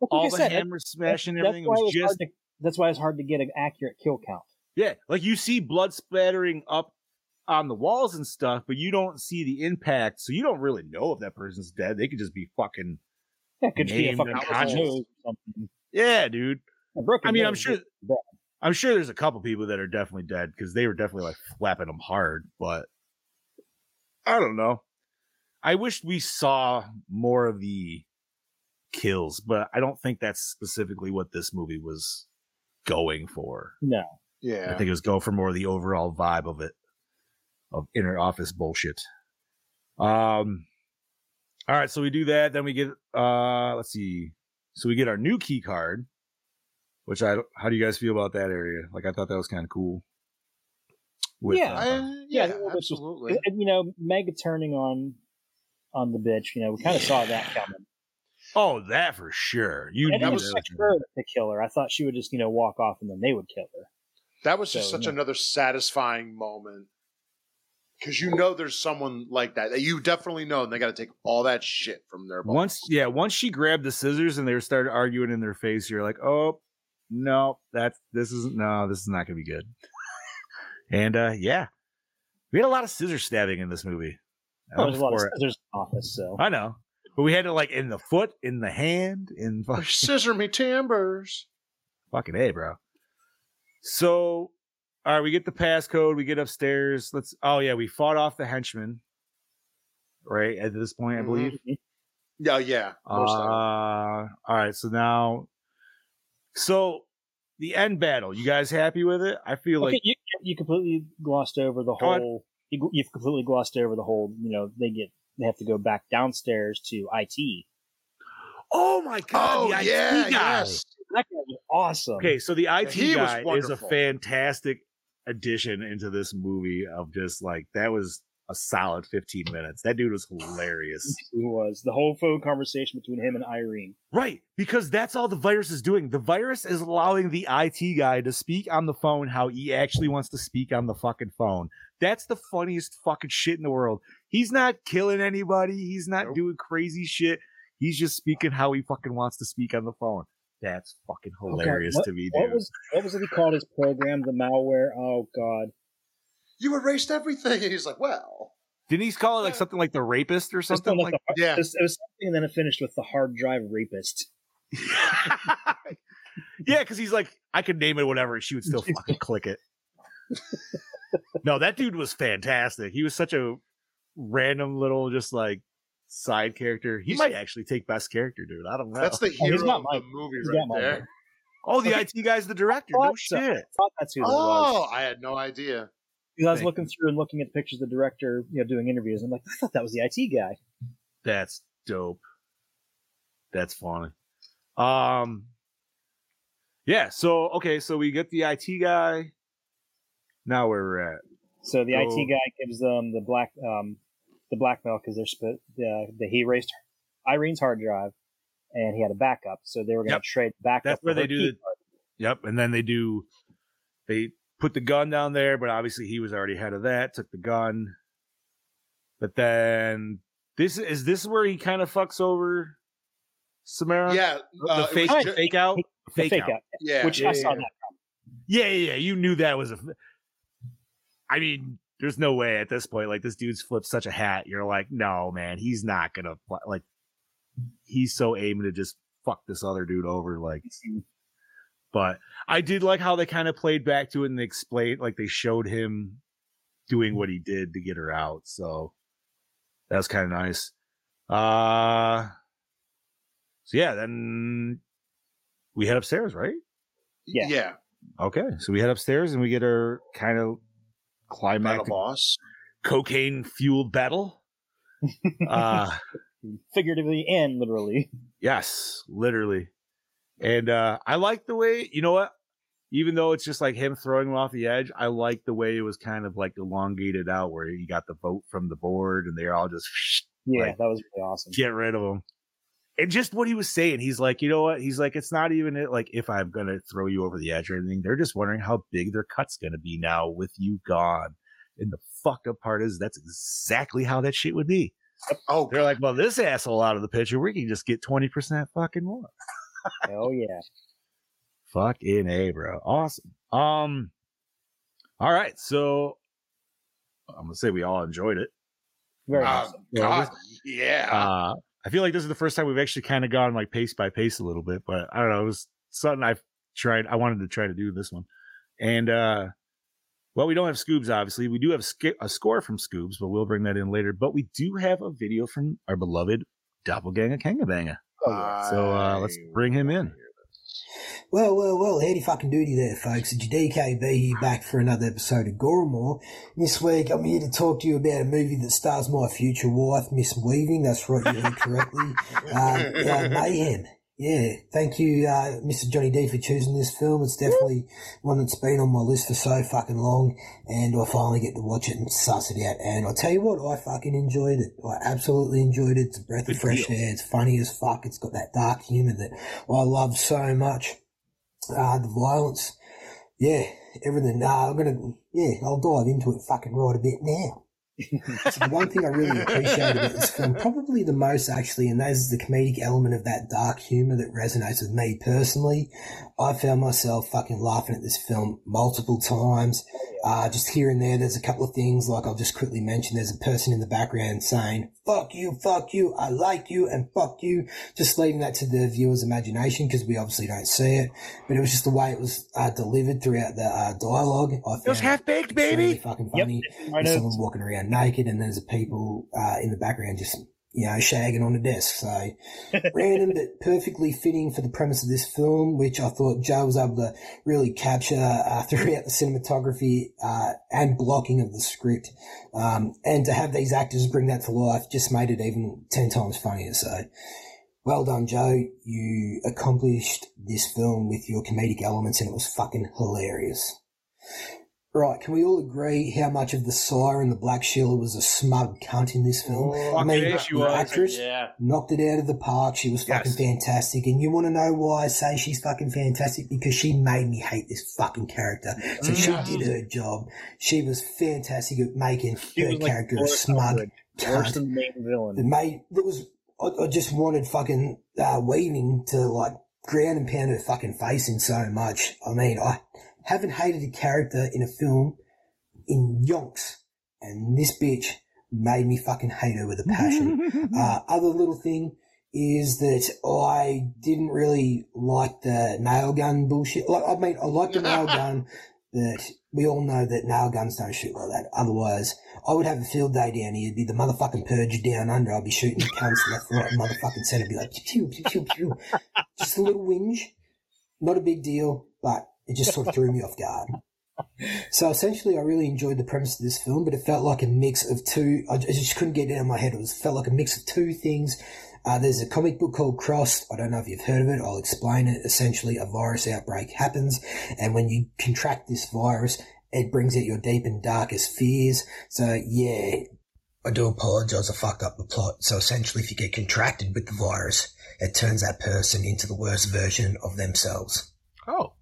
Like all I the said, hammer smashing, that's everything it was hard just to- that's why it's hard to get an accurate kill count. Yeah, like you see blood splattering up on the walls and stuff, but you don't see the impact, so you don't really know if that person's dead. They could just be fucking That could be a fucking and conscious. or yeah, dude. I mean, I'm sure. I'm sure there's a couple people that are definitely dead because they were definitely like flapping them hard, but I don't know. I wish we saw more of the kills, but I don't think that's specifically what this movie was going for. No, Yeah. I think it was going for more of the overall vibe of it, of inner office bullshit. Um, all right, so we do that. Then we get, uh, let's see. So we get our new key card, which I, how do you guys feel about that area? Like, I thought that was kind of cool. With, Yeah, uh, I- Yeah, yeah, well, it's just- absolutely. You know, Mega turning on on the bitch. You know, we kind of saw that coming. Oh, that for sure. You I knew didn't that was expect her to kill her. I thought she would just you know walk off and then they would kill her. That was just So, such yeah. another satisfying moment. Because you know there's someone like that. that You definitely know and they got to take all that shit from their balls. once yeah once she grabbed the scissors and they started arguing in their face you're like oh no that's this isn't no this is not gonna be good <laughs> and uh yeah we had a lot of scissor stabbing in this movie Oh, there's a lot of Before- scissors in the office, so i know but we had it like in the foot in the hand in <laughs> fucking, Scissor me timbers. fucking a bro so all right we get the passcode we get upstairs let's oh yeah we fought off the henchman right at this point i Mhm. believe Yeah, yeah. Most of them. Uh, all right, so now, so the end battle. You guys happy with it? I feel okay, like you you completely glossed over the whole. You, you've completely glossed over the whole. You know, they get they have to go back downstairs to IT. oh my god, Oh, the IT yeah, guy. yes. That guy was awesome. Okay, so the IT he was guy is a fantastic addition into this movie. Of just like that was a solid 15 minutes. That dude was hilarious. <laughs> He was the whole phone conversation between him and Irene. Right, because that's all the virus is doing. The virus is allowing the IT guy to speak on the phone how he actually wants to speak on the fucking phone. That's the funniest fucking shit in the world. He's not killing anybody. He's not Nope. doing crazy shit. He's just speaking how he fucking wants to speak on the phone. That's fucking hilarious what- to me, What was what was it he called his program? The malware. Oh God. You erased everything. And <laughs> he's like, well, Didn't he call it like something like the rapist or something Something like? like the, yeah. it, was, it was something, and then it finished with the hard drive rapist. <laughs> yeah, because he's like, I could name it whatever, she would still <laughs> fucking click it. no, that dude was fantastic. He was such a random little, just like side character. He He's- might actually take best character, dude. I don't know. that's the Oh, he's hero not of my- the movie he's right not there. vote. oh, the IT guy's the director. Thought No so. shit. I thought that's who it was. Oh, I had no idea. Because I was Thank looking through and looking at pictures of the director, you know, doing interviews. I'm like, I thought that was the IT guy. That's dope. That's funny. Um Yeah, so okay, so we get the IT guy. Now where we're at. So the So- IT guy gives them the black um the blackmail because they're split. The, the he erased Irene's hard drive, and he had a backup. So they were going to Yep. trade the backup. That's where they do the- Yep, and then they do they put the gun down there, but obviously he was already ahead of that, took the gun. But then this is this where he kind of fucks over Samara? Yeah, The uh, it fake was ju- fake out? The Fake, fake out. out, yeah, which yeah, I saw yeah. that. Yeah, yeah, yeah. You knew that was a. I mean, there's no way at this point. Like this dude's flipped such a hat. You're like, no, man, he's not gonna pl- like. He's so aiming to just fuck this other dude over. Like, but I did like how they kind of played back to it and they explained, like they showed him doing what he did to get her out. So that was kind of nice. Uh, so yeah, then we head upstairs, right? Yeah. yeah. Okay, so we head upstairs and we get our kind of Battle climactic boss. cocaine fueled battle. <laughs> uh Figuratively and literally. yes, literally. And uh I like the way, you know what? Even though it's just like him throwing him off the edge, I like the way it was kind of like elongated out where he got the vote from the board and they're all just <laughs> Yeah, Like- that was really awesome. get rid of him. And just what he was saying, he's like, you know what? He's like, it's not even it, like if I'm gonna throw you over the edge or anything. They're just wondering how big their cut's gonna be now with you gone. And the fucked up part is that's exactly how that shit would be. Oh, They're like, well, this asshole out of the picture, we can just get twenty percent fucking more. Hell yeah. Fucking a, bro. Awesome. Um. All right, so I'm gonna say we all enjoyed it. Very uh, awesome. God, yeah. Uh, I feel like this is the first time we've actually kind of gone like pace by pace a little bit, but I don't know. It was something I've tried. I wanted to try to do this one, and uh, well, we don't have Scoobs, obviously. We do have a score from Scoobs, but we'll bring that in later. But we do have a video from our beloved doppelganger Kangabanga. Oh. So uh, let's bring him in. Well, well, well, howdy fucking duty there, folks. It's your DKB here back for another episode of Gore N More. This week I'm here to talk to you about a movie that stars my future wife, Miss Weaving. That's right, you heard correctly. Uh, uh, Mayhem. Yeah, thank you, uh, Mr. Johnny D for choosing this film. It's definitely one that's been on my list for so fucking long, and I finally get to watch it and suss it out. And I'll tell you what, I fucking enjoyed it. I absolutely enjoyed it. It's a breath of fresh air. It's funny as fuck. It's got that dark humor that I love so much uh, the violence, yeah, everything. Uh, I'm gonna, yeah, I'll dive into it fucking right a bit now. <laughs> so the one thing I really appreciate about this film, probably the most actually, and that is the comedic element of that dark humor that resonates with me personally. I found myself fucking laughing at this film multiple times. Uh, just here and there, there's a couple of things like I'll just quickly mention. There's a person in the background saying, fuck you, fuck you, I like you, and fuck you. Just leaving that to the viewer's imagination because we obviously don't see it. But it was just the way it was uh, delivered throughout the uh, dialogue. I It was half baked, extremely baby. fucking funny. I There's know. someone walking around naked, and there's people uh, in the background just you know shagging on a desk. So <laughs> random but perfectly fitting for the premise of this film, which I thought Joe was able to really capture uh, throughout the cinematography uh, and blocking of the script. Um, and to have these actors bring that to life just made it even ten times funnier. So. Well done, Joe. You accomplished this film with your comedic elements and it was fucking hilarious. Right, can we all agree how much of the sire and the Black Sheila was a smug cunt in this film? I mean, yeah, she the was. actress Yeah. knocked it out of the park. She was fucking Yes. fantastic. And you want to know why I say she's fucking fantastic? Because she made me hate this fucking character. So she Mm. did her job. She was fantastic at making She her was like character a Boris smug Howard, Worse cunt. than the main It villain. made, it was, I, I just wanted fucking, uh, Weaving to like ground and pound her fucking face in so much. I mean, I haven't hated a character in a film in yonks. And this bitch made me fucking hate her with a passion. <laughs> uh, other little thing is that I didn't really like the nail gun bullshit. Like, I mean, I like the nail <laughs> gun, but we all know that nail guns don't shoot like that. Otherwise, I would have a field day down here. It'd be the motherfucking purge down under. I'd be shooting the cunts left, right, and motherfucking center. Be like, pew, pew, pew, pew. Just a little whinge. Not a big deal, but it just sort of threw me off guard. So essentially, I really enjoyed the premise of this film, but it felt like a mix of two. I just couldn't get it out of my head. It was felt like a mix of two things. Uh, there's a comic book called Crossed. I don't know if you've heard of it. I'll explain it. Essentially, a virus outbreak happens, and when you contract this virus, it brings out your deep and darkest fears. So yeah, I do apologise. I fucked up the plot. So essentially, if you get contracted with the virus, it turns that person into the worst version of themselves Oh.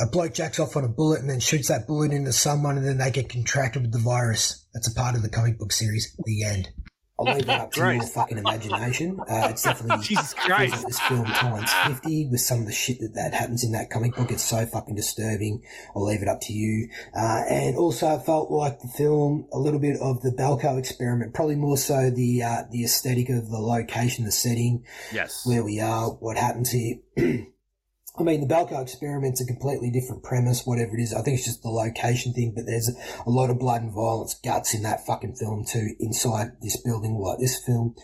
A bloke jacks off on a bullet and then shoots that bullet into someone and then they get contracted with the virus. That's a part of the comic book series. The end. I'll leave that up to your fucking imagination. Uh, it's definitely <laughs> Jesus Christ. this film times 50 with some of the shit that, that happens in that comic book. It's so fucking disturbing. I'll leave it up to you. Uh, and also I felt like the film, a little bit of the Belko experiment, probably more so the, uh, the aesthetic of the location, the setting, Yes. where we are, what happens here. <clears throat> I mean, the Belko experiment's a completely different premise, whatever it is. I think it's just the location thing, but there's a lot of blood and violence, guts in that fucking film too, inside this building like this film.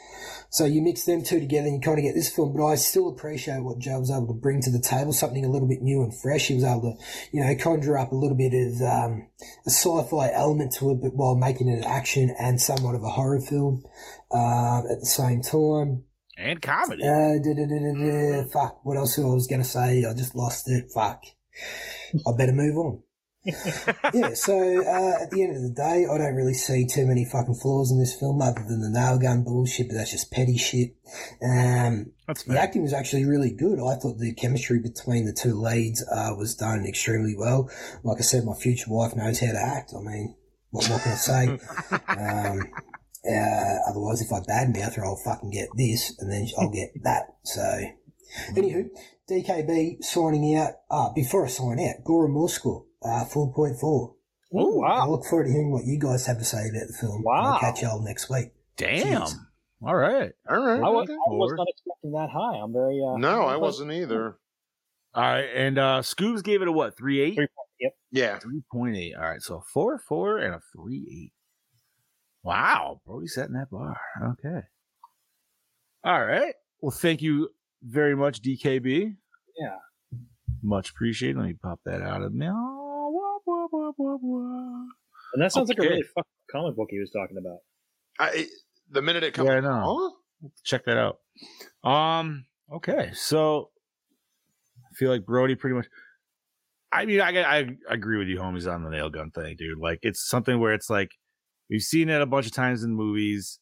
So you mix them two together and you kind of get this film, but I still appreciate what Joe was able to bring to the table, something a little bit new and fresh. He was able to, you know, conjure up a little bit of, um, a sci-fi element to it, but while making it an action and somewhat of a horror film, uh, at the same time. And comedy. Uh, da, da, da, da, da. Fuck, what else was I was going to say? I just lost it. Fuck. I better move on. <laughs> yeah, so uh, at the end of the day, I don't really see too many fucking flaws in this film other than the nail gun bullshit, but that's just petty shit. Um, That's the acting was actually really good. I thought the chemistry between the two leads uh, was done extremely well. Like I said, my future wife knows how to act. I mean, what more can I say? <laughs> um, uh, otherwise, if I badmouth her, I'll fucking get this, and then I'll get <laughs> that. So, anywho, DKB signing out. Ah, before I sign out, Gore N More uh, 4.4. Oh, wow! I look forward to hearing what you guys have to say about the film. Wow. I'll catch y'all next week. Damn. Cheers. All right. All right. I was, I was not expecting that high. I'm very. Uh, no, I wasn't either. All right. And uh Scoobs gave it a what? Three eight? Three point- Yep. Yeah. Three point eight. All right. So four four and a three eight. Wow. Brody setting that bar. Okay. All right. Well, thank you very much, DKB. Yeah. Much appreciated. Let me pop that out of me. And that sounds like a really fucking comic book he was talking about. I, the minute it comes, Yeah, I know. Huh? check that out. Um. Okay. So I feel like Brody pretty much. I mean, I I, I agree with you, homies, on the nail gun thing, dude. Like, it's something where it's like we've seen it a bunch of times in movies.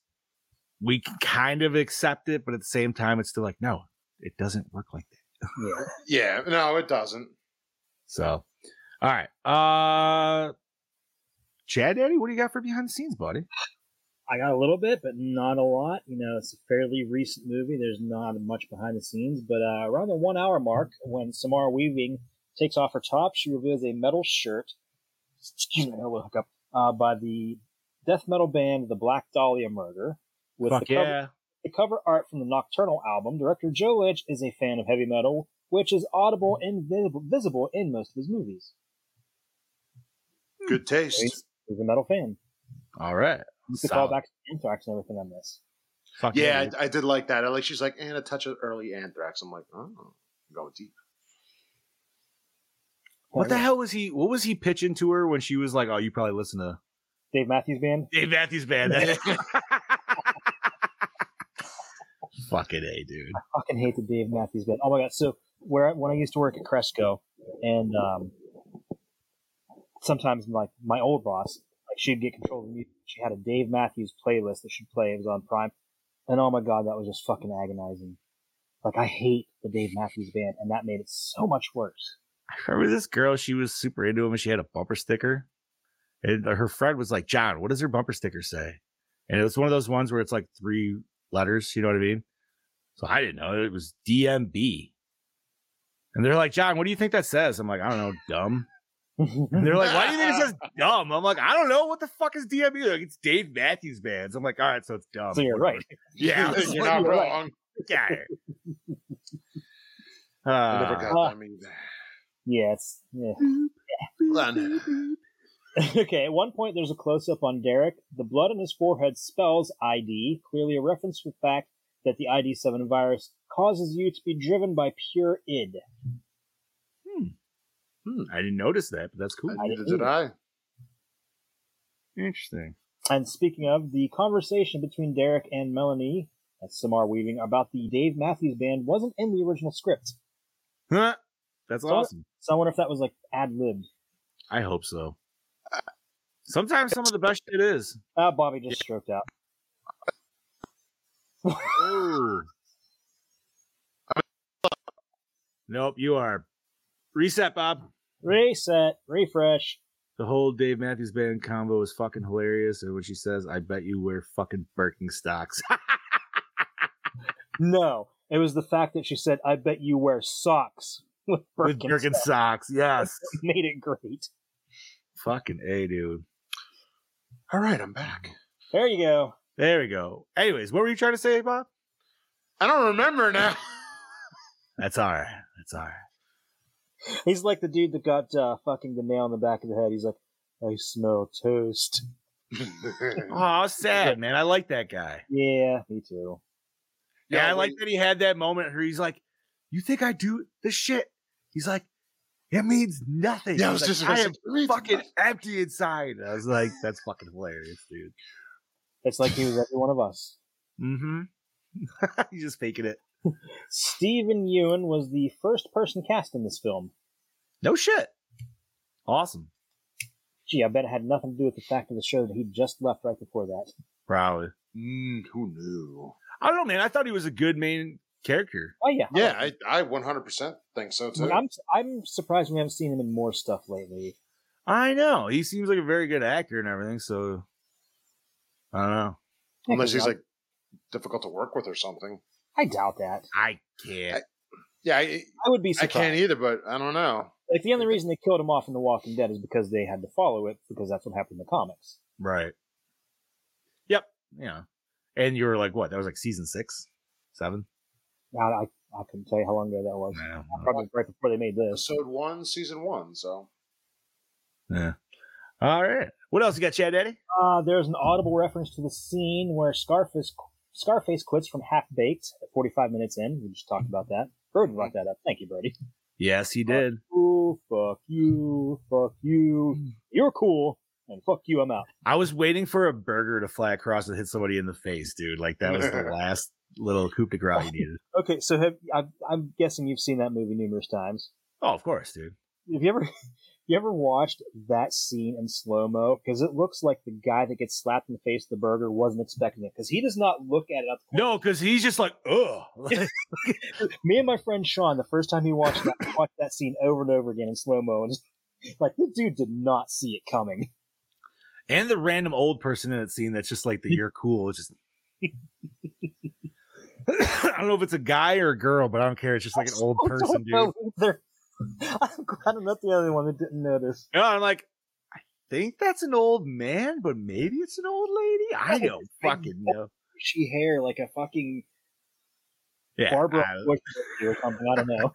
We can kind of accept it, but at the same time, it's still like, no, it doesn't work like that. Yeah. No, it doesn't. So, all right. Uh, Chad, Daddy, what do you got for behind the scenes, buddy? I got a little bit, but not a lot. You know, it's a fairly recent movie. There's not much behind the scenes, but uh, around the one hour mark, when Samara Weaving takes off her top, she reveals a metal shirt. Excuse me, I'll hook up. Uh, by the death metal band The Black Dahlia Murder. With Fuck the cover, yeah. the cover art from the Nocturnal album. Director Joe Lynch is a fan of heavy metal, which is audible and visible, visible in most of his movies. Good taste. He's a metal fan. All right. You can Solid. call back to Anthrax and everything on this. Fuck Yeah, dude. I, I did like that. I like she's like, and a touch of early anthrax. I'm like, oh, I'm going deep. What the hell was he? What was he pitching to her when she was like, "Oh, you probably listen to Dave Matthews Band? Dave Matthews Band"? <laughs> Fucking a, dude. I fucking hate the Dave Matthews Band. Oh my god! So where when I used to work at Cresco, and um, sometimes like my old boss, like she'd get control of the music. She had a Dave Matthews playlist that she'd play. It was on Prime, and oh my god, that was just fucking agonizing. Like I hate the Dave Matthews Band, and that made it so much worse. I remember this girl, she was super into him and she had a bumper sticker. And her friend was like, John, what does her bumper sticker say? And it was one of those ones where it's like three letters, you know what I mean? So I didn't know. It was DMB. And they're like, John, what do you think that says? I'm like, I don't know, dumb. And they're like, why do you think it says <laughs> dumb? I'm like, I don't know. What the fuck is DMB? They're Like, it's Dave Matthews Bands. I'm like, all right, so it's dumb. so you're Whatever. right. <laughs> Yeah. <laughs> You're like, not you're right. wrong. "Get outta here." I never Uh, got Uh, that many. Yeah, it's yeah. Hold <laughs> on. okay, at one point there's a close up on Derek. The blood on his forehead spells ID, clearly a reference to the fact that the ID7 virus causes you to be driven by pure id. hmm, hmm. I didn't notice that, but that's cool. I Neither didn't I. Interesting. And speaking of, the conversation between Derek and Melanie, that's Samara Weaving, about the Dave Matthews Band wasn't in the original script. Huh? That's So- awesome. So I wonder if that was like ad libbed. I hope so. Sometimes some of the best shit is. Ah, Bobby just stroked out. Oh. Nope, you are. Reset, Bob. Reset, refresh. The whole Dave Matthews Band combo is fucking hilarious. And when she says, I bet you wear fucking Birkenstocks. <laughs> No, it was the fact that she said, "I bet you wear socks with With Birkenstocks." Birkenstocks, yes. <laughs> Made it great. fucking A, dude. All right, I'm back. There you go. There we go. Anyways, what were you trying to say, Bob? I don't remember now. <laughs> That's all right. That's all right. He's like the dude that got uh, fucking the nail in the back of the head. He's like, I smell toast. <laughs> Oh, sad, man. I like that guy. Yeah, me too. Yeah, Yeah, I like that he had that moment where he's like, "You think I do this shit?" He's like, "It means nothing." Yeah, I was just I am fucking nothing." empty inside. I was like, "That's fucking hilarious, dude." It's like he was every one of us. Mm-hmm. <laughs> he's just faking it. <laughs> Steven Yeun was the first person cast in this film. No shit. Awesome. Gee, I bet it had nothing to do with the fact of the show that he just left right before that. Probably. Mm, who knew? I don't know, man. I thought he was a good main character. Oh yeah, Yeah, oh, I, I 100% think so too. I'm I'm surprised we haven't seen him in more stuff lately. I know. He seems like a very good actor and everything. So I don't know. Unless Yeah, he's 'cause like difficult to work with or something. I, I doubt that. I can't. Yeah, I, I would be I can't either, but I don't know. Like the only reason they killed him off in The Walking Dead is because they had to follow it because that's what happened in the comics. Right. Yep. Yeah. And you were like, what? That was like season six, seven. I I, I couldn't tell you how long ago that was. Yeah. Probably right before they made this. Episode one, season one. So Yeah. All right. What else you got, Chad Daddy? Uh, there's an audible reference to the scene where Scarface Scarface quits from Half Baked at 45 minutes in. We just talked about that. Brody brought that up. Thank you, Brody. Yes, he did. Ooh, fuck you, fuck you. You're cool, and fuck you, I'm out. I was waiting for a burger to fly across and hit somebody in the face, dude. Like that was the <laughs> last little coup de grace you needed. <laughs> Okay, so have I, I'm guessing you've seen that movie numerous times. Oh, of course, dude. Have you ever <laughs> you ever watched that scene in slow mo? Because it looks like the guy that gets slapped in the face with the burger wasn't expecting it. Because he does not look at it. Up No, because he's just like, ugh. Me and my friend Sean, the first time he watched that, watched that scene over and over again in slow mo, and just, like this dude did not see it coming. And the random old person in that scene that's just like the <laughs> you're cool. It's just <coughs> I don't know if it's a guy or a girl, but I don't care. It's just like an <laughs> old I person, don't dude. know either. <laughs> I'm glad I'm not the only one that didn't notice. No, I'm like, I think that's an old man, but maybe it's an old lady. I don't fucking know. She hair, like a fucking Yeah. Barbara I- or something. I don't know.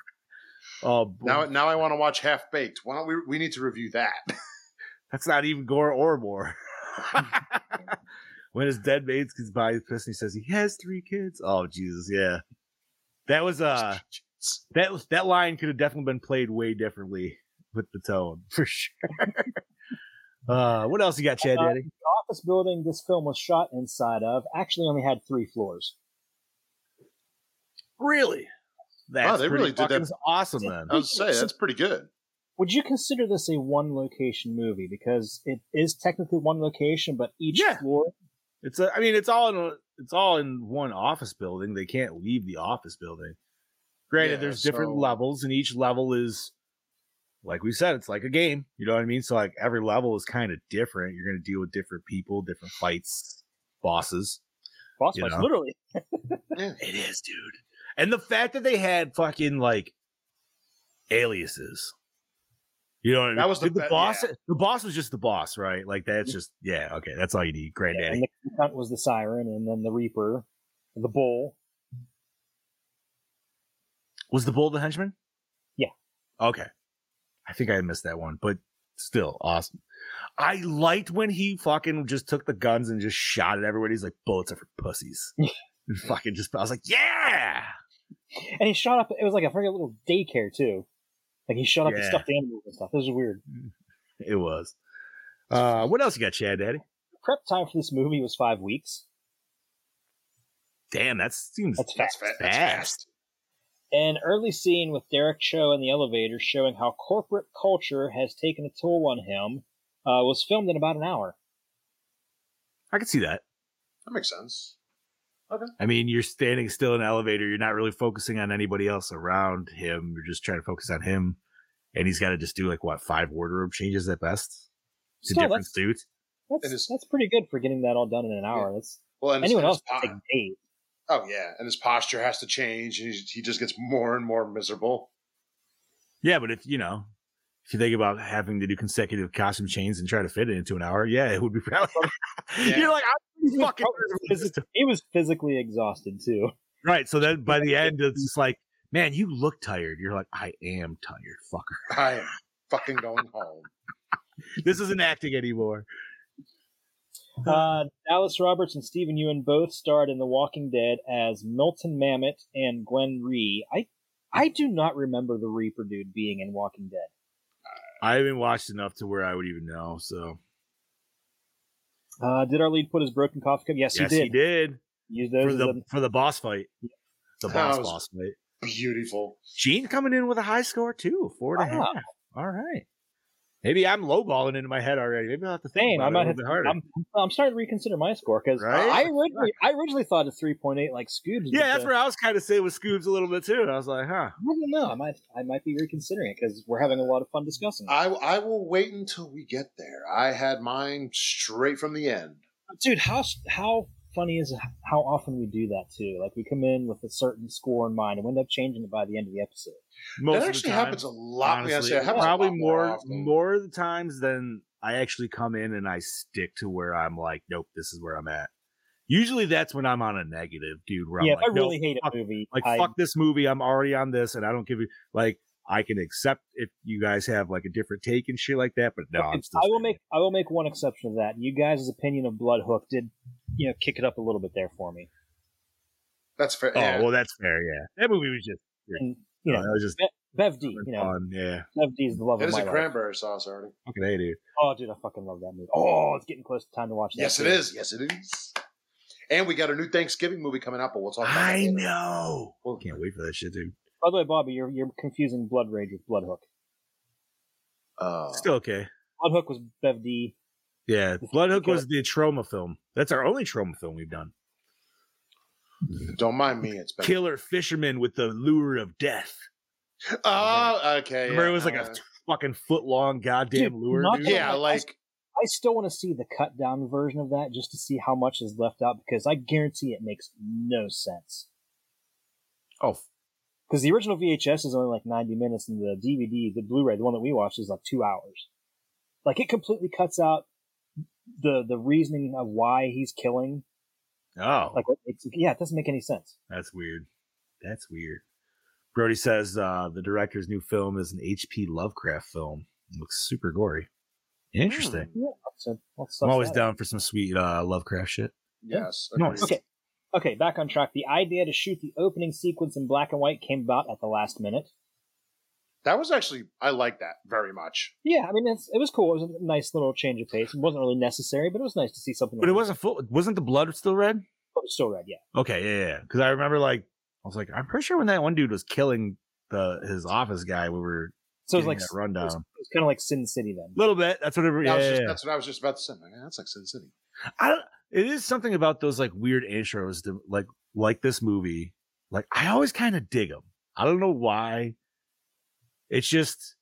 oh, boy. now, now I want to watch Half Baked. Why don't we? We need to review that. That's not even gore or more. <laughs> when his dead mates gets by his piss and he says he has three kids. Oh Jesus, yeah. That was uh <laughs> that was that line could have definitely been played way differently with the tone <laughs> for sure. uh what else you got, Chad Uh, Daddy? The office building this film was shot inside of actually only had three floors. Really? That's they really did that- fucking awesome then. I was say that's pretty good. Would you consider this a one location movie because it is technically one location, but each Yeah. floor? It's a, I mean, it's all in a, it's all in one office building. They can't leave the office building. Granted, Yeah, there's different so- levels, and each level is, like we said, it's like a game. You know what I mean? So like every level is kind of different. You're gonna deal with different people, different fights, bosses. Boss fights, know? literally. <laughs> It is, dude. And the fact that they had fucking like aliases. You know what I mean? That was the the boss. yeah. The boss was just the boss, right? Like that's mm-hmm. just yeah. Okay, that's all you need. Yeah, Granddaddy. and the cunt was the siren, and then the reaper, the bull. Was the bull the henchman? Yeah. Okay. I think I missed that one, but still awesome. I liked when he fucking just took the guns and just shot at everybody. He's like, bullets are for pussies. <laughs> and fucking just, I was like, yeah. And he shot up. It was like a freaking little daycare too. Like he shot up the Yeah. stuffed animals and stuff. This was weird. It was. Uh, what else you got, Chad Daddy? Prep time for this movie was five weeks. Damn, that seems That's That's, fast. that's fast. An early scene with Derek Cho in the elevator showing how corporate culture has taken a toll on him uh, was filmed in about an hour. I can see that. That makes sense. I mean, you're standing still in an elevator. You're not really focusing on anybody else around him. You're just trying to focus on him. And he's got to just do like what, five wardrobe changes at best? To Still, different that's, suits? that's, It is- that's pretty good for getting that all done in an hour. That's Well, and anyone and else his would po- take days. Oh yeah, and his posture has to change, and he, he just gets more and more miserable. Yeah, but if you know, if you think about having to do consecutive costume chains and try to fit it into an hour, yeah, it would be probably. <laughs> Yeah. You're like, I'm He was fucking probably <laughs> phys- he was physically exhausted too. right. So then by the end, it's just like, man, you look tired. You're like, I am tired, fucker. I am fucking going home. <laughs> This isn't acting anymore. Uh, Dallas Roberts and Steven Yeun both starred in The Walking Dead as Milton Mamet and Glenn Rhee. I I do not remember the Reaper dude being in Walking Dead. I haven't watched enough to where I would even know. So Uh, did our lead put his broken coffee cup? Yes, yes, he did. he did Use those for as the a- for the boss fight. The boss boss fight. Beautiful. Gene coming in with a high score too, four and a half. Wow. All right. Maybe I'm lowballing into my head already. Maybe I'll have to think Same. about I it a might little have. bit harder. I'm, I'm starting to reconsider my score because Right? I originally I originally thought a three point eight like Scoobs. yeah, that's uh, where I was kind of saying with Scoobs a little bit too. And I was like, huh. I don't know. I might I might be reconsidering it because we're having a lot of fun discussing. it. I I will wait until we get there. I had mine straight from the end. dude how how funny is it how often we do that too like we come in with a certain score in mind and we end up changing it by the end of the episode Most that of the actually time, happens a lot. yeah, honestly, it happens a probably lot more more of the times than I actually come in and I stick to where I'm like, nope, this is where I'm at. Usually that's when I'm on a negative, dude. Where yeah I'm if like, i really no, hate fuck, a movie like I, fuck this movie. I'm already on this, and I don't give you like I can accept if you guys have like a different take and shit like that. But no, I'm still I will standing. make i will make one exception to that you guys' opinion of blood hook did you know kick it up a little bit there for me That's fair. Oh yeah. well, that's fair. Yeah, that movie was just and you know that was just bev d you know fun. Yeah, bev d is the love it of is my a life cranberry sauce already. fucking hey, dude. oh dude i fucking love that movie oh it's getting close to time to watch that Yes, it too. is. Yes, it is. And we got a new Thanksgiving movie coming out, but we'll talk about that I later. know. Can't wait for that shit, dude. by the way bobby you're you're confusing blood rage with blood hook Uh, Still okay. blood hook was bev d Yeah, Blood Hook was the Troma film. That's our only Troma film we've done. Don't mind me. It's been. Killer fisherman with the lure of death. Oh, okay. Remember, yeah, it was like uh, a fucking foot long goddamn Dude, lure. dude? yeah, lie, I like I still want to see the cut down version of that just to see how much is left out because I guarantee it makes no sense. Oh, Because the original VHS is only like 90 minutes and the DVD, the Blu ray, the one that we watched, is like two hours. Like it completely cuts out the the reasoning of why he's killing. Oh, Like it's, yeah, it doesn't make any sense. that's weird. That's weird. Brody says uh, the director's new film is an H.P. Lovecraft film. It looks super gory. Interesting. Yeah, so I'm always that down for some sweet uh, Lovecraft shit. yes. Nice. Okay. Okay, back on track. The idea to shoot the opening sequence in black and white came about at the last minute. That was actually I like that very much. Yeah, I mean, it's, it was cool. It was a nice little change of pace. It wasn't really necessary, but it was nice to see something. But it wasn't full. Wasn't the blood still red? Oh, that. It was still red, yeah. Okay, yeah, yeah. Because I remember, like, I was like, I'm pretty sure when that one dude was killing the his office guy, we were So it's getting like that It's, rundown. it's kind of like Sin City then. A little bit. That's what every, I yeah, was just, yeah, yeah. That's what I was just about to say. Like, yeah, that's like Sin City. I don't, it is something about those like weird intros to like like this movie. Like I always kind of dig them. I don't know why. It's just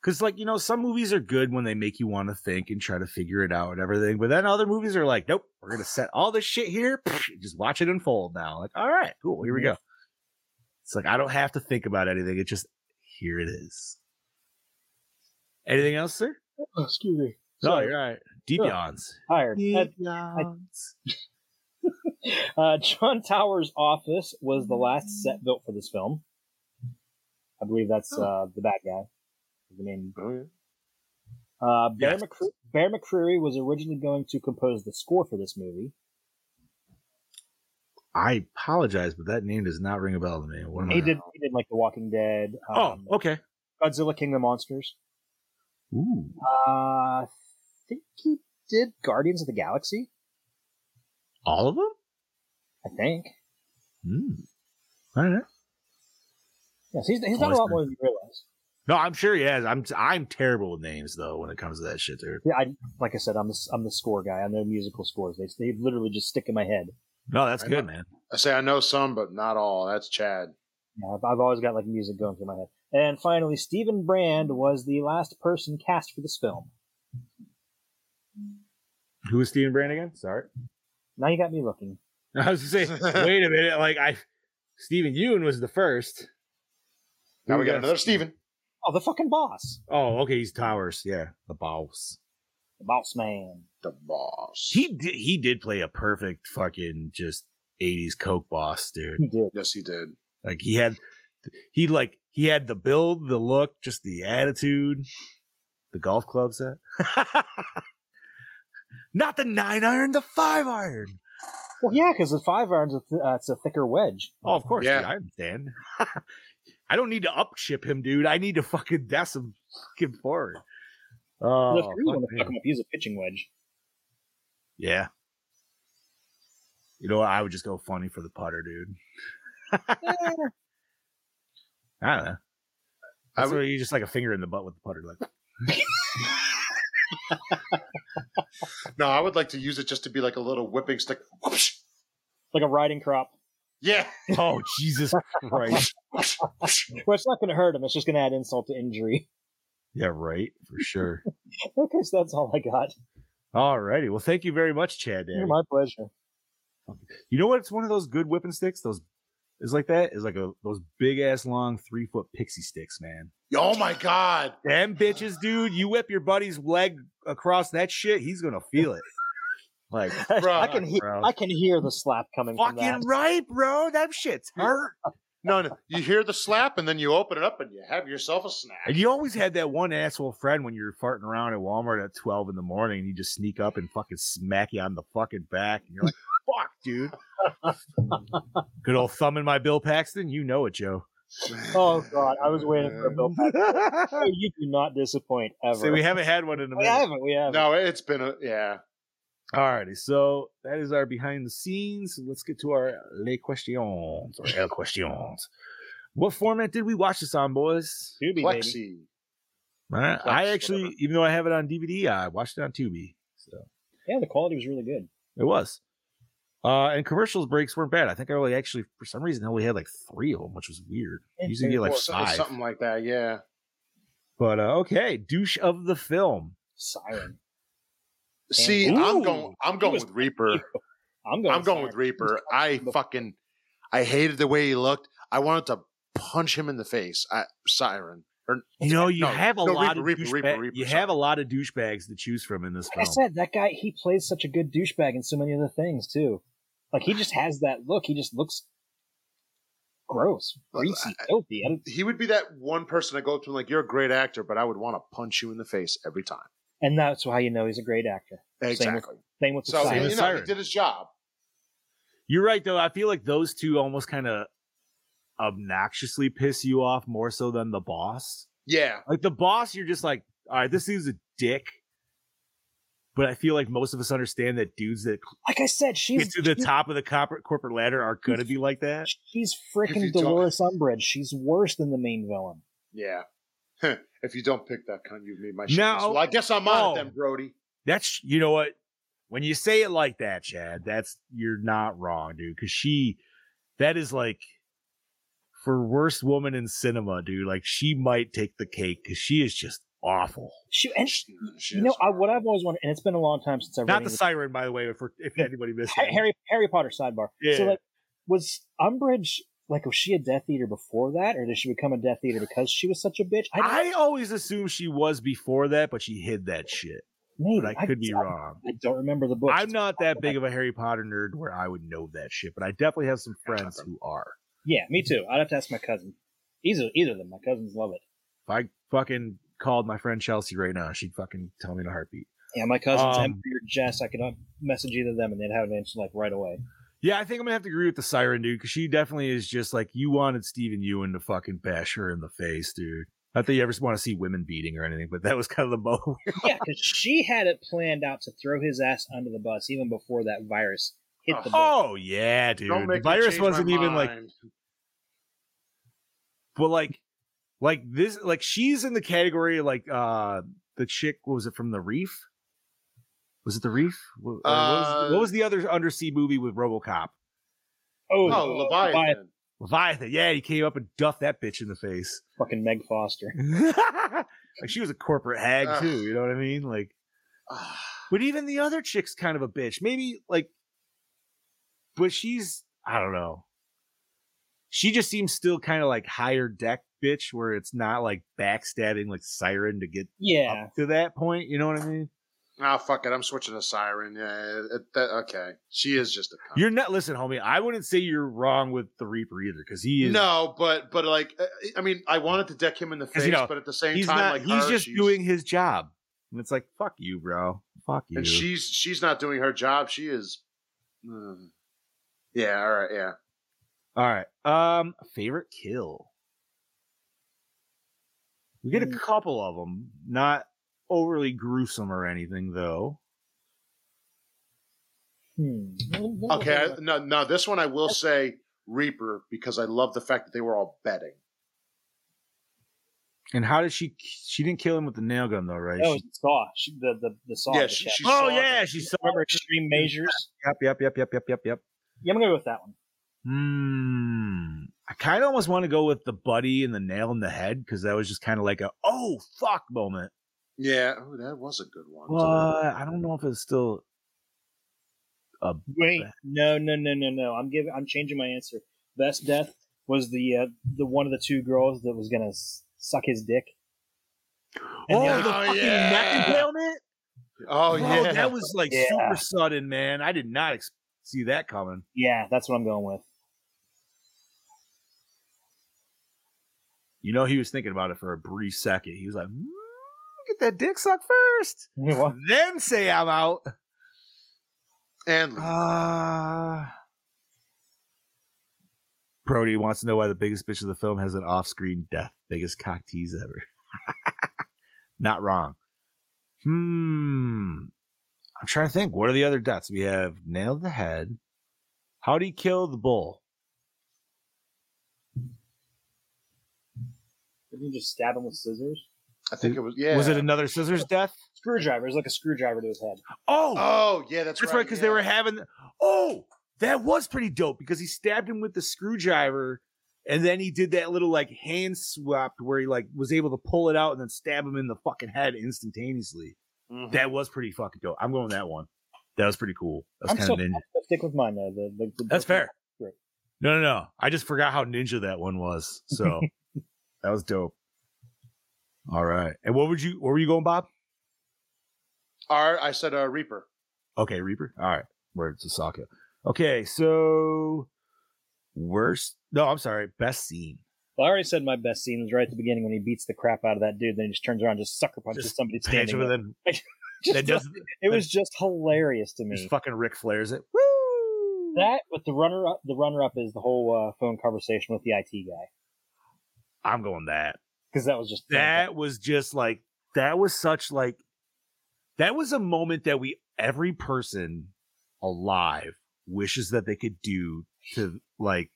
because like you know some movies are good when they make you want to think and try to figure it out and everything, but then other movies are like, nope, we're gonna set all this shit here, just watch it unfold now. Like, all right, cool, here we go. It's like I don't have to think about anything. It just here it is. Anything else, sir? oh, Excuse me. No, Sorry. you're right. Deep Sure. yawns. Tired. Uh, yawns. Uh, John Towers' office was the last set built for this film. I believe that's uh, the bad guy. The name. Oh, yeah. Uh, Bear, Yes. McCre- Bear McCreary was originally going to compose the score for this movie. I apologize, but that name does not ring a bell to me. What am I- He did. He did like The Walking Dead. Oh, Um, okay. Godzilla King of the Monsters. Ooh. Uh, I think he did Guardians of the Galaxy. All of them? I think. Hmm. All right. Yes, he's, he's done a lot more than you realize. No, I'm sure he has. I'm I'm terrible with names though when it comes to that shit, dude. Yeah, I like I said, I'm the I'm the score guy. I know musical scores. They they literally just stick in my head. No, that's I good, know. man. I say I know some, but not all. That's Chad. Yeah, I've, I've always got like music going through my head. And finally, Steven Brand was the last person cast for this film. Who is Steven Brand again? Sorry. Now you got me looking. <laughs> I was gonna say, wait a minute. Like I, Steven Yeun was the first. Now we got got- another Steven. Oh, the fucking boss, Oh, okay. He's Towers. Yeah, the boss. the boss man. The boss. He did. He did play a perfect fucking just '80s coke boss, dude. He did. yes, he did. Like he had, he like he had the build, the look, just the attitude, the golf club set. <laughs> Not the nine iron, the five iron. Well, yeah, because the five irons, a th- uh, it's a thicker wedge. Oh, of course, Yeah. yeah, I understand. <laughs> I don't need to upship him, dude. I need to fucking desk him fucking forward. Oh, if you really want to fuck him up, use a pitching wedge. yeah. You know what? I would just go funny for the putter, dude. <laughs> I don't know. I That's would- where you just like a finger in the butt with the putter, like. <laughs> No, I would like to use it just to be like a little whipping stick. Whoosh. like a riding crop. Yeah. Oh Jesus Christ! <laughs> Well, it's not going to hurt him. It's just going to add insult to injury. Yeah, right, for sure. <laughs> okay, so that's all I got. Alrighty, well, thank you very much, Chad. Daddy. My pleasure. You know what? It's one of those good whipping sticks? Those is like that is like a those big ass long three foot pixie sticks, man. Oh my God. Them bitches, dude. You whip your buddy's leg across that shit, he's gonna feel it. Like Bro, <laughs> I can hear. bro. I can hear the slap coming from that. fucking right, bro. That shit's hurt. No, no. You hear the slap and then you open it up and you have yourself a snack. And you always had that one asshole friend when you're farting around at Walmart at twelve in the morning, and you just sneak up and fucking smack you on the fucking back, and you're like, <laughs> "Fuck, dude." <laughs> Good old thumb in my Bill Paxton. You know it, Joe. Oh god, I was waiting for a Bill. Paxton. You do not disappoint ever. See, we haven't had one in a minute. we haven't. We haven't. No, it's been a yeah. Alrighty, so that is our behind the scenes. Let's get to our les questions or el questions. What format did we watch this on, boys? Tubi, baby. Plexi. Right. Plex, I actually, whatever. even though I have it on DVD, I watched it on Tubi. So Yeah, the quality was really good. it was. Uh, and commercials breaks weren't bad. I think I only actually, for some reason, only had like three of them, which was weird. Yeah, Usually get like five. something like that. Yeah. But uh, okay, douche of the film. Siren. See, Ooh, I'm going. <laughs> I'm going with Reaper. I'm going. I'm going with Reaper. I fucking, I hated the way he looked. I wanted to punch him in the face. I, Siren. Or, You know, you No, have a no, lot Reaper, of Reaper, Reaper, douchebag- Reaper, you sorry. have a lot of douchebags to choose from in this Like I said, that guy he plays such a good douchebag in so many other things too. Like he just has that look. He just looks gross, greasy, I- filthy. He would be that one person I go up to and like, you're a great actor, but I would want to punch you in the face every time. And that's why you know he's a great actor. Same with, Exactly. same with the So Same you know, he did his job. You're right, though. I feel like those two almost kind of obnoxiously piss you off more so than the boss. Yeah. Like the boss, you're just like, all right, this dude's a dick. but I feel like most of us understand that dudes that Like I said, she's to the she's- top of the corporate corporate ladder are gonna be like that. She's freaking Dolores Umbridge. She's worse than the main villain. Yeah. <laughs> if you don't pick that cunt, you've made my shit. No. Well, I guess I'm on Oh. it then, Brody. That's you know what? When you say it like that, Chad, that's you're not wrong, dude. Because she, that is like for worst woman in cinema, dude. Like she might take the cake because she is just awful. She and She- she you know. I, what I've always wanted, and it's been a long time since I've Not read the any- siren, by the way. If if anybody missed it. Harry Harry Potter sidebar. Yeah. So like, was Umbridge like was she a Death Eater before that, or did she become a Death Eater because she was such a bitch? I, I always assumed she was before that, but she hid that shit. maybe But I could be I, wrong. I don't remember the book. I'm not that big of a Harry Potter nerd where I would know that shit, but I definitely have some friends who are. Yeah, me too. I'd have to ask my cousin. Either either of them. My cousins love it. If I fucking called my friend Chelsea right now, she'd fucking tell me in a heartbeat. Yeah, my cousins, Um, Emily or Jess, I could message either of them and they'd have an answer like right away. Yeah, I think I'm gonna have to agree with the siren dude because she definitely is just like you wanted Steven Yeun to fucking bash her in the face, dude. Not that you ever want to see women beating or anything, but that was kind of the moment. <laughs> yeah, because she had it planned out to throw his ass under the bus even before that virus hit the boat. oh yeah, dude. Don't The make me virus change wasn't even like, but like, like this, like she's in the category like uh the chick. What was it from the Reef? Was it the Reef? What, what was, Uh, what was the other undersea movie with RoboCop? Oh, Oh, Leviathan. Leviathan. Yeah, he came up and duffed that bitch in the face. fucking Meg Foster. <laughs> like she was a corporate hag Ugh. too. You know what I mean? Like, <sighs> but even the other chick's kind of a bitch. Maybe like, but she's I don't know. She just seems still kind of like higher deck bitch, where it's not like backstabbing like Siren to get Yeah. up to that point. You know what I mean? Ah, fuck it. I'm switching to Siren. Yeah, it, that, okay. She is just a cunt. You're not listen, homie. I wouldn't say you're wrong with the Reaper either, because he is No, but but like uh, I mean, I wanted to deck him in the face, you know, but at the same he's time, not. like he's her, just she's- doing his job, and it's like fuck you, bro. Fuck you. and she's she's not doing her job. She is. Hmm. yeah. All right. Yeah. All right. Um, favorite kill. We get a Mm. couple of them, not overly gruesome or anything, though. Hmm. Okay. I, no, no. This one I will say Reaper because I love the fact that they were all betting. And how did she? She didn't kill him with the nail gun, though, right? No, She- it's Saw. She, the the the Saw. Yeah, the she- she oh saw yeah, him. she saw. Remember Extreme Measures? Yep, yep, yep, yep, yep, yep, yep. Yeah, I'm gonna go with that one. Hmm. I kind of almost want to go with the buddy and the nail in the head because that was just kind of like a oh fuck moment. Yeah. Oh, that was a good one. But I don't know if it's still. A Wait, no, no, no, no, no. I'm giving. I'm changing my answer. Best death was the uh, the one of the two girls that was gonna s- suck his dick. And oh, the the Oh, fucking yeah. neck impalement. Oh Bro, yeah. that was like Yeah. super sudden, man. I did not ex- see that coming. Yeah, that's what I'm going with. You know, he was thinking about it for a brief second. He was like, "Mm, "Get that dick suck first, What? then say I'm out." and Uh, Brody wants to know why the biggest bitch of the film has an off-screen death. Biggest cock tease ever. <laughs> Not wrong. Hmm. I'm trying to think. What are the other deaths? We have nailed the head. How do he kill the bull? Didn't you just stab him with scissors? I think it was yeah. Was it another scissors death? Screwdriver. It was like a screwdriver to his head. Oh, Oh yeah, that's, right. That's right. right, because they were having. Oh, that was pretty dope because he stabbed him with the screwdriver, and then he did that little like hand swap where he like was able to pull it out and then stab him in the fucking head instantaneously. Mhm. That was pretty fucking dope. I'm going with that one. That was pretty cool. That I'm was still kind of I'm ninja. gonna stick with mine though. The, the, the That's fair. Right. No, no, no. I just forgot how ninja that one was. So <laughs> that was dope. All right. And what would you? Where were you going, Bob? All right, I said uh, Reaper. Okay, Reaper. All right. Where's Sasaka? Okay, so worst. No, I'm sorry. Best scene. Well, I already said my best scene was right at the beginning when he beats the crap out of that dude. Then he just turns around, and just sucker punches Just somebody Pinch standing him there. and then Just- that does <laughs> it was just hilarious to just me. fucking Rick flares it. Woo! That, but the runner up, the runner up is the whole uh, phone conversation with the IT guy I'm going that. Because that was just That was just like that was such like that was a moment that we every person alive wishes that they could do to like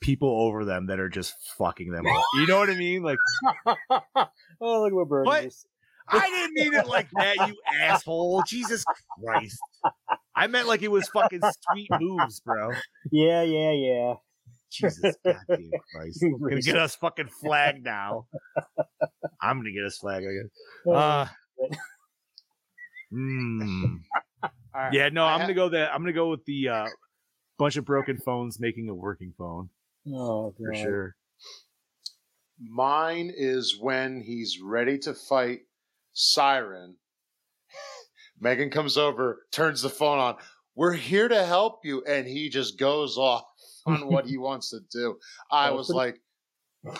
people over them that are just fucking them up. You know what I mean? Like <laughs> oh, look what Bernie. I didn't mean it like that, you <laughs> asshole. Jesus Christ. I meant like it was fucking sweet moves, bro. Yeah, yeah, yeah. Jesus goddamn Christ. <laughs> You Gonna get us fucking flagged now. I'm gonna get us flagged, I <laughs> guess. Oh, Uh, mm. <laughs> Yeah, no, I I'm ha- gonna go that. I'm gonna go with the uh, bunch of broken phones making a working phone oh, for sure. Mine is when he's ready to fight Siren. Megan comes over, turns the phone on. We're here to help you. And he just goes off on <laughs> what he wants to do. I was like,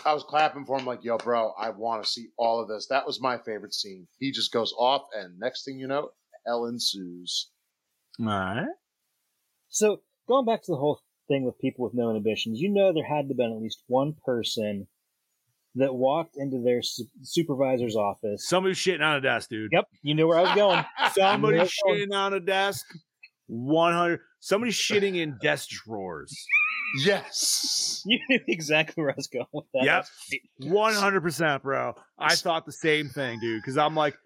I was clapping for him, like, yo, bro, I want to see all of this. That was my favorite scene. He just goes off, and next thing you know, hell ensues. All right. So going back to the whole thing with people with no inhibitions, you know there had to have been at least one person that walked into their su- supervisor's office. Somebody's shitting on a desk, dude. Yep, you knew where I was going. <laughs> Somebody You know where I was shitting on a desk. 100. Somebody shitting in desk drawers. Yes. <laughs> You knew exactly where I was going with that. Yep. 100%, bro. I thought the same thing, dude. Because I'm like,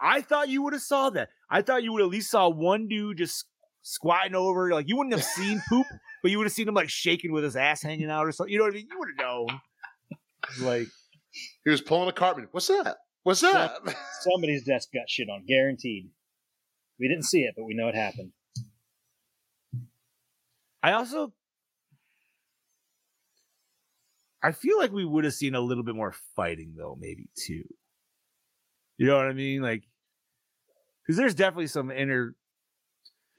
I thought you would have saw that. I thought you would at least saw one dude just squatting over. Like, you wouldn't have <laughs> seen poop, but you would have seen him, like, shaking with his ass hanging out or something. You know what I mean? You would have known. Like, He was pulling a Cartman. What's that? What's that? <laughs> Somebody's desk got shit on, guaranteed. We didn't see it, but we know it happened. I also I feel like we would have seen a little bit more fighting though, maybe too. You know what I mean? Like because there's definitely some inner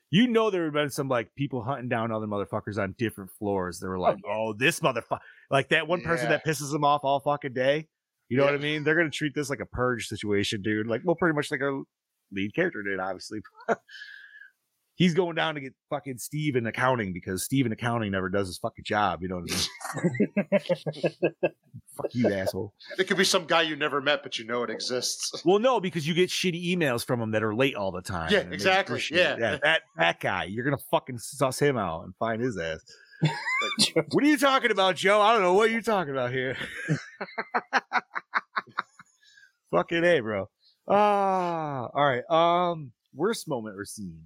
you know there have been some like people hunting down other motherfuckers on different floors. They were like, "Oh, oh this motherfucker!" Like that one person Yeah. that pisses them off all fucking day. You know what I mean? They're gonna treat this like a purge situation, dude. Like, well, pretty much like our lead character did, obviously. <laughs> He's going down to get fucking Steve in accounting because Steve in accounting never does his fucking job. You know what I mean? <laughs> Fuck you, asshole. it could be some guy you never met, but you know it exists. Well, no, because you get shitty emails from him that are late all the time. Yeah, and it makes exactly. your shit- Yeah. that that guy. You're gonna fucking suss him out and find his ass. <laughs> what are you talking about, Joe? I don't know what you're talking about here. <laughs> fucking a, bro. Ah, all right. Um, worst moment or scene.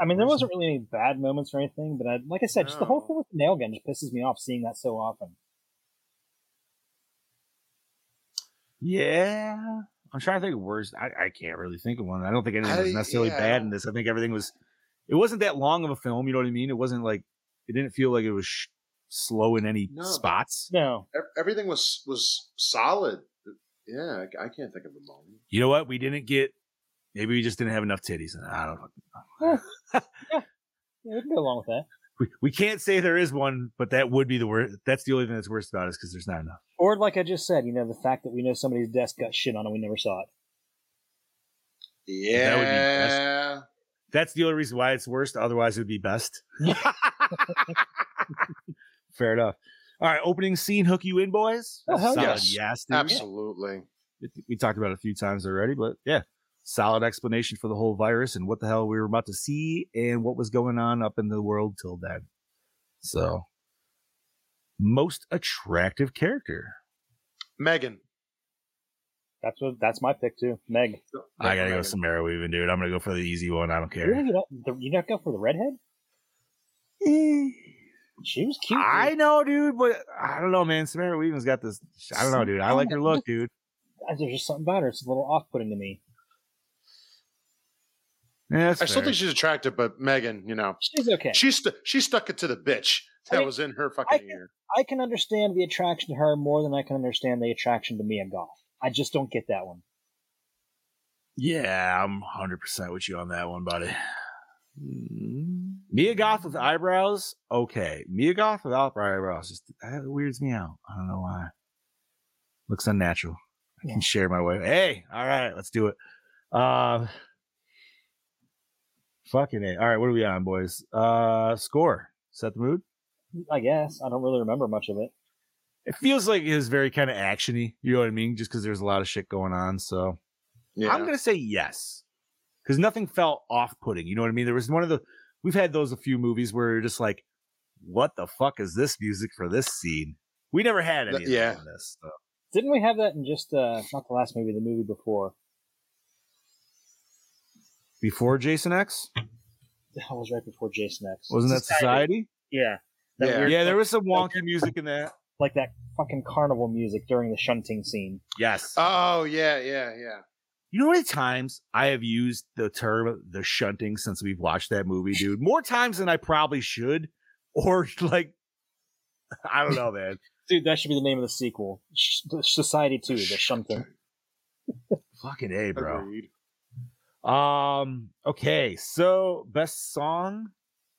I mean, there wasn't really any bad moments or anything, but I, like I said, just the whole thing with the nail gun just pisses me off seeing that so often. Yeah, I'm trying to think of worst. I, I can't really think of one. I don't think anything was I- necessarily yeah. bad in this. I think everything was. It wasn't that long of a film. You know what I mean? It wasn't like it didn't feel like it was sh- slow in any No. spots. No, Everything was was solid. Yeah, I, I can't think of a moment. You know what? We didn't get. Maybe we just didn't have enough titties. I don't know. yeah, we can go along with that. We, we can't say there is one, but that would be the worst. That's the only thing that's worst about it is because there's not enough. Or like I just said, you know, the fact that we know somebody's desk got shit on and we never saw it. Yeah. That would be best. That's the only reason why it's worst. Otherwise, it would be best. <laughs> Fair enough. All right, opening scene, hook you in, boys. Oh, hell yes. yes, dude. Absolutely. We- We talked about it a few times already, but yeah, solid explanation for the whole virus and what the hell we were about to see and what was going on up in the world till then. So, most attractive character. Megan. That's what. That's my pick too. Meg. I gotta go Megan. Samara Weaving, dude. I'm gonna go for the easy one. I don't care. Really? You don't, the, you don't go for the redhead? <sighs> She was cute. I know, dude, but I don't know, man. Samara Weaving's got this. I don't know, dude. I like her look, dude. <laughs> There's just something about her. It's a little off-putting to me. Yeah, that's I still think she's attractive, but Megan, you know, She's okay. she stu- she stuck it to the bitch that I mean, was in her I fucking can- ear. I can understand the attraction to her more than I can understand the attraction to Mia Goth. I just don't get that one. Yeah, I'm 100% with you on that one, buddy. Mia Goth with eyebrows, okay. Mia Goth without eyebrows, just that weirds me out. I don't know why. Looks unnatural. I Yeah. can share my way. Hey, all right, let's do it. Uh, fucking it. All right, what are we on, boys? Uh, score. Set the mood. I guess I don't really remember much of it. It feels like it is very kind of actiony. You know what I mean? Just because there's a lot of shit going on. So Yeah. I'm gonna say yes, because nothing felt off-putting. You know what I mean? There was one of the we've had those a few movies where you're just like, what the fuck is this music for this scene? We never had any. Of Yeah. yeah. this. So. Didn't we have that in just uh not the last movie, the movie before? Before Jason X, That was right before Jason X. wasn't that Society? Yeah. That Yeah. Yeah, there was some wonky music in that. like that fucking carnival music during the shunting scene. Yes. Oh yeah, yeah, yeah. You know how many times I have used the term the shunting since we've watched that movie, dude? More times than I probably should. Or <laughs> like I don't know, man. Dude, that should be the name of the sequel. Sh- Society 2, the shunting. Fucking A, bro. Agreed. Um, okay, so best song?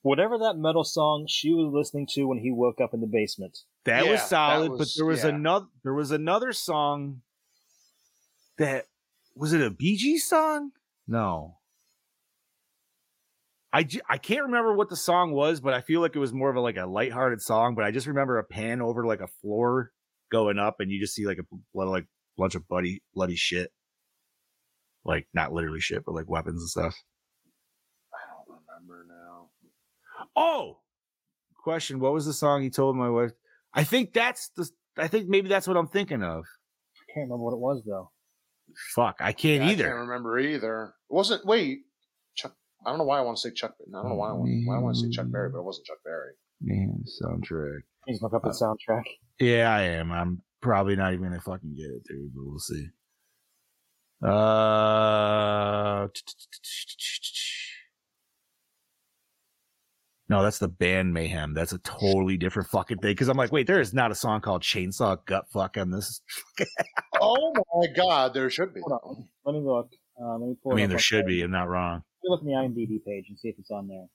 Whatever that metal song she was listening to when he woke up in the basement. That Yeah, was that solid, was- but there was yeah. another there was another song that was it a Bee Gees song? No. I, j- I can't remember what the song was, but I feel like it was more of a like a lighthearted song. But I just remember a pan over like a floor going up, and you just see like a blood like bunch of bloody bloody shit, like not literally shit, but like weapons and stuff. I don't remember now. Oh, question: What was the song he told my wife? I think that's the. I think maybe that's what I'm thinking of. I can't remember what it was though. Fuck, I can't Yeah, I either. can't remember either. It wasn't. Wait, Chuck. I don't know why I want to say Chuck. I don't know why I want. Why I want to say Chuck Berry, but it wasn't Chuck Berry. Man, soundtrack. He's look up the uh, soundtrack. Yeah, I am. I'm probably not even gonna fucking get it, dude. But we'll see. Uh, <tsk> no, that's the band Mayhem. That's a totally different fucking thing. Because I'm like, wait, there is not a song called Chainsaw Gut Fuck on this. <laughs> Oh my God, there should be. Hold on. Let me look. Uh, let me pull I mean, there should the- be. I'm not wrong. Let me look in the IMDb page and see if it's on there.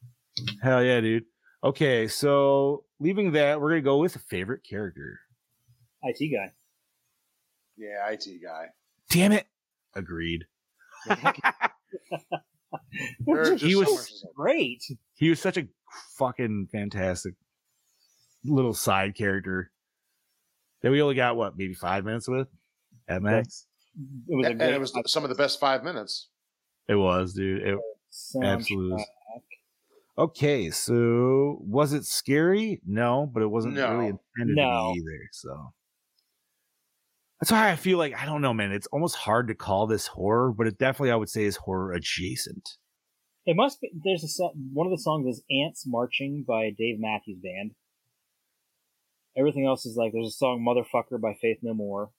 Hell yeah, dude. Okay, so leaving that, we're gonna go with a favorite character. IT guy. Yeah, IT guy. Damn it. Agreed. <laughs> There are just He was- much. Great. he was such a fucking fantastic little side character that we only got what maybe five minutes with at max. It was a and it was some of the best five minutes. It was, dude. It, soundtrack. absolutely. Okay, so was it scary? No, but it wasn't No. really intended No. to be either. So that's why I feel like I don't know, man. It's almost hard to call this horror, but it definitely I would say is horror adjacent. It must be. There's a so- one of the songs is "Ants Marching" by Dave Matthews Band. Everything else is like there's a song "Motherfucker" by Faith No More.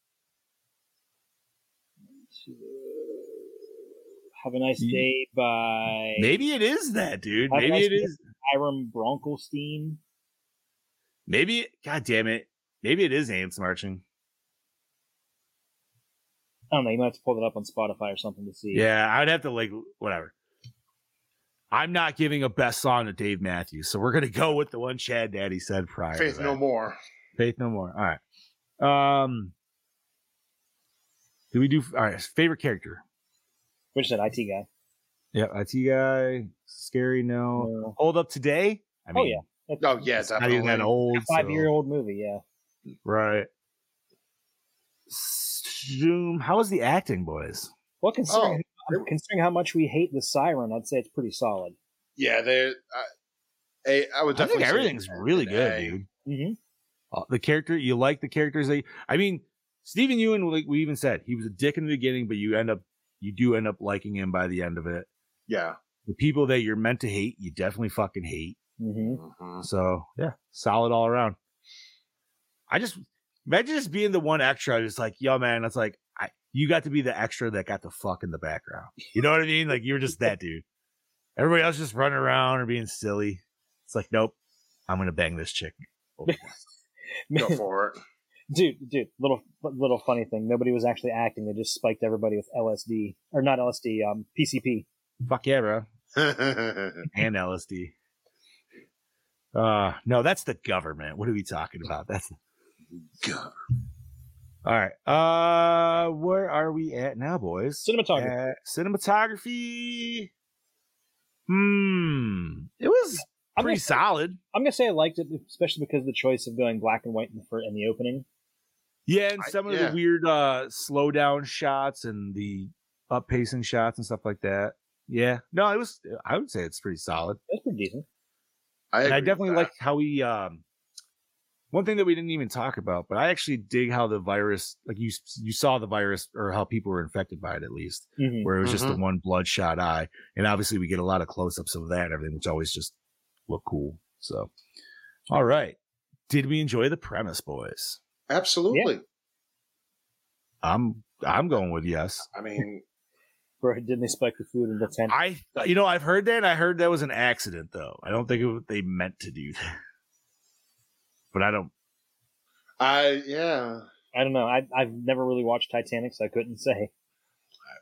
Have a nice day by Maybe it is that, dude. Have Maybe nice it is. Hiram Bronkelstein. Maybe, god damn it. Maybe it is ants marching. I don't know. You might have to pull it up on Spotify or something to see. Yeah, I'd have to like whatever. I'm not giving a best song to Dave Matthews, so we're gonna go with the one Chad Daddy said prior. Faith. No More. Faith no more. All right. Um. Do we do all right? Favorite character? Which said IT guy. Yeah, IT guy. Scary. No. No. Hold up today. I Oh yeah. It's Oh yeah, it's not definitely. even that old. Five so- year old movie. Yeah. Right. Zoom. How was the acting, boys? Well, considering Oh, considering how much we hate the siren, I'd say it's pretty solid. Yeah, they. I, a, I would I think definitely. say everything's an really A. good, dude. Mm-hmm. Uh, the character you like the characters they i mean Steven Yeun like we even said he was a dick in the beginning but you end up you do end up liking him by the end of it Yeah. the people that you're meant to hate you definitely fucking hate Mm-hmm. Mhm. so yeah solid all around i just imagine just being the one extra just like yo man it's like I, you got to be the extra that got the fuck in the background you know what i mean like you're just that dude everybody else just running around or being silly it's like nope i'm gonna bang this chick <laughs> Go for it. dude, dude, little little funny thing. Nobody was actually acting. They just spiked everybody with LSD or not LSD, um, PCP. fuck yeah bro <laughs> and LSD. Uh no, that's the government. What are we talking about? That's God. all right. Uh where are we at now, boys? Cinematography. At cinematography. Hmm. It was I'm pretty gonna, solid. I'm gonna say I liked it, especially because of the choice of going black and white in the in the opening. Yeah, and I- some of yeah. the weird uh slow down shots and the up pacing shots and stuff like that. Yeah, no, it was. I would say it's pretty solid. That's pretty decent. I, And I definitely that. like how he. Um, one thing that we didn't even talk about, but I actually dig how the virus, like you, you saw the virus or how people were infected by it at least, Mhm. where it was just the Mhm. one bloodshot eye, and obviously we get a lot of close-ups of that and everything, which always just look cool. So, all right, did we enjoy the premise, boys? absolutely. I'm I'm going with yes. I mean, <laughs> Bro, didn't they spike the food in the tent? I you know I've heard that and I heard that was an accident though. I don't think it, they meant to do that. But I don't. I yeah. I don't know. I, I've never really watched Titanic, so I couldn't say.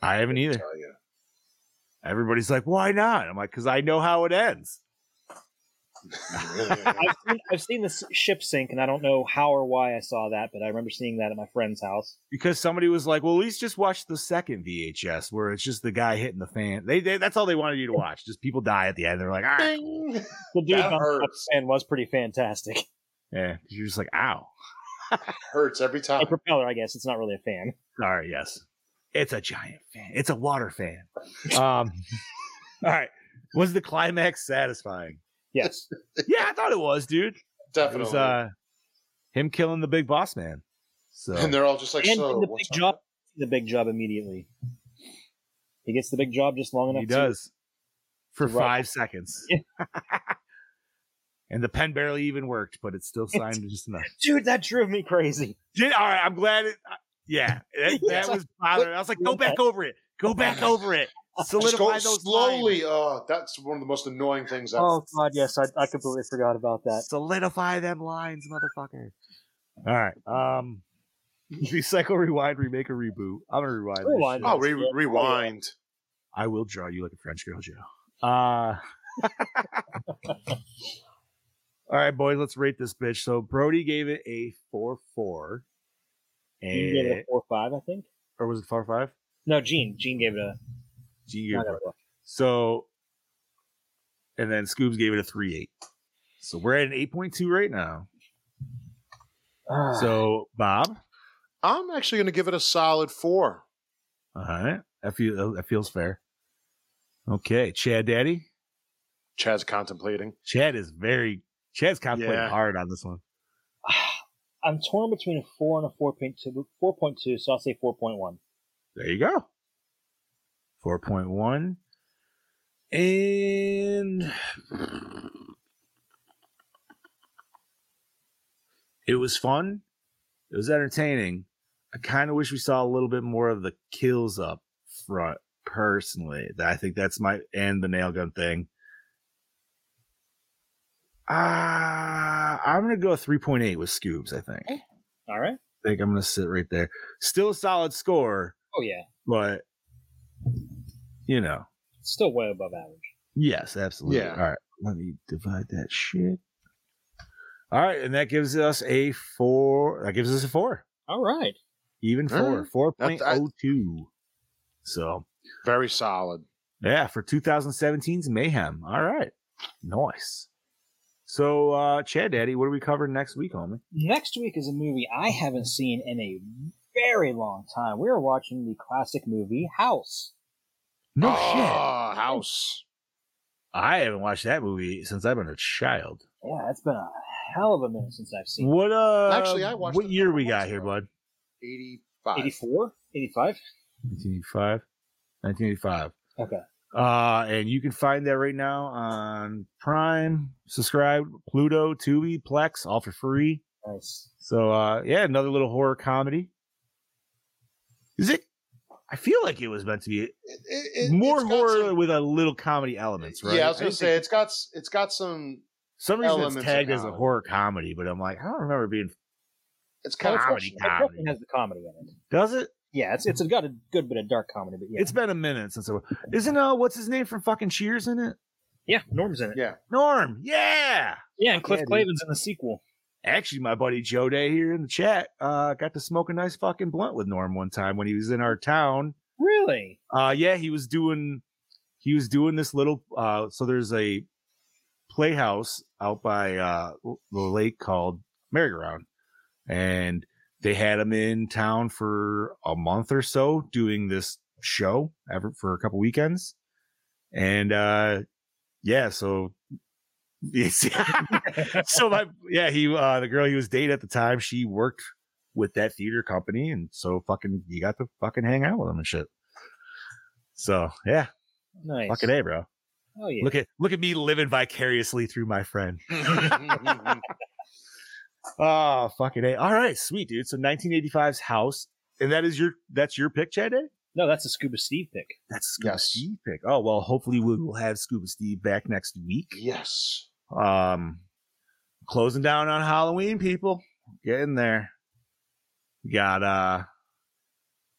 I haven't either. Tell you. Everybody's like, why not? I'm like, because I know how it ends. <laughs> I've seen, I've seen the ship sink, and I don't know how or why I saw that, but I remember seeing that at my friend's house. Because somebody was like, well, at least just watch the second VHS where it's just the guy hitting the fan. They, they that's all they wanted you to watch. Just people die at the end. They're like, all right, cool. The dude That on the fan was pretty fantastic. <laughs> yeah. 'cause You're just like, ow. <laughs> Hurts every time. A time. propeller, I guess. It's not really a fan. All right, yes. It's a giant fan. It's a water fan. <laughs> Um, <laughs> all right. Was the climax satisfying? Yes. Yeah, I thought it was, dude. It Definitely. was uh, him killing the big boss man. So and they're all just like, and so the big job, the big job immediately. He gets the big job just long enough. he to- does for Right. five seconds. Yeah. And the pen barely even worked, but it still signed <laughs> just enough. Dude, that drove me crazy. Did, all right, I'm glad it. uh, yeah, that, <laughs> that was bothering. I was like, go back over it. Go back over it. <laughs> Solidify go those slowly. lines. Oh, that's one of the most annoying things. I've, Oh god, yes, I, I completely forgot about that. Solidify them lines, motherfucker. All right. Um, recycle, rewind, remake, or reboot. I'm gonna rewind. this Rewind. Oh, re- rewind. I will draw you like a French girl, Joe. Uh all right, boys, let's rate this bitch. So Brody gave it a four four. Gene gave it a four five, I think. or was it four five? No, Gene. Gene gave it a. Gene gave it a a. So and then Scoobs gave it a three eight. So we're at an eight point two right now. Ah, So Bob, I'm actually going to give it a solid four. all right, that feels that feels fair. Okay, Chad Daddy. Chad's contemplating. Chad is very Chad's contemplating Yeah. hard on this one. <sighs> I'm torn between a four and a four point two. Four point two, so I'll say four point one. There you go. 4.1. And <sighs> it was fun. It was entertaining. I kind of wish we saw a little bit more of the kills up front, personally. I think that's my and the nail gun thing. Ah, I'm gonna go 3.8 with Scoobs, I think. Eh. All right. I think I'm gonna sit right there. Still a solid score, Oh yeah, but you know, still way above average. yes, absolutely. Yeah. All right, let me divide that shit. All right, and that gives us a four. That gives us a four, All right. even four, mm-hmm. right. Uh, four That- point oh two. So Very solid. yeah, for 2017's Mayhem. All right, nice. So, uh, Chad Daddy, what are we covering next week, homie? Next week is a movie I haven't seen in a very long time. We are watching the classic movie House. No shit, House. I haven't watched that movie since I've been a child. Yeah, it's been a hell of a minute since I've seen. What uh? Actually, I watched What year we got months here, bud? 85. 84? 85? 1985. 1985. Okay. Uh, and you can find that right now on Prime, subscribe, Pluto, Tubi, Plex, all for free. Nice. So, uh, yeah, another little horror comedy. Is it? I feel like it was meant to be It- it- more horror some- with a little comedy elements, right? Yeah, I was didn't to say it's got it's got some. some reason elements it's tagged as a horror comedy, but I'm like, I don't remember being. It's kind of Comedy, definitely- it comedy. has the comedy in it. Does it? Yeah, it's it's got a good bit of dark comedy, but yeah. It's been a minute since I. Isn't uh, what's his name from fucking Cheers in it? yeah, Norm's in it. yeah. Norm. Yeah. Yeah, and Cliff Yeah, dude. Clavin's in the sequel. Actually, my buddy Joe Day here in the chat uh, got to smoke a nice fucking blunt with Norm one time when he was in our town. Really? Uh, yeah, he was doing he was doing this little. Uh, so there's a playhouse out by uh, the lake called Merry-Go-Round, and they had him in town for a month or so doing this show ever for a couple weekends, and uh, yeah, so <laughs> so my yeah he uh, the girl he was dating at the time she worked with that theater company, and so fucking he got to fucking hang out with him and shit. So yeah, Nice. fucking a, bro. Oh yeah. Look at look at me living vicariously through my friend. <laughs> <laughs> Oh, fucking a. All right, sweet dude. So 1985's House, and that is your that's your pick, Chad. Day? no, that's a Scuba Steve pick. That's Scuba Yes. Steve pick. Oh well, hopefully we will have Scuba Steve back next week. yes. Um, closing down on Halloween, people. Getting there. We got uh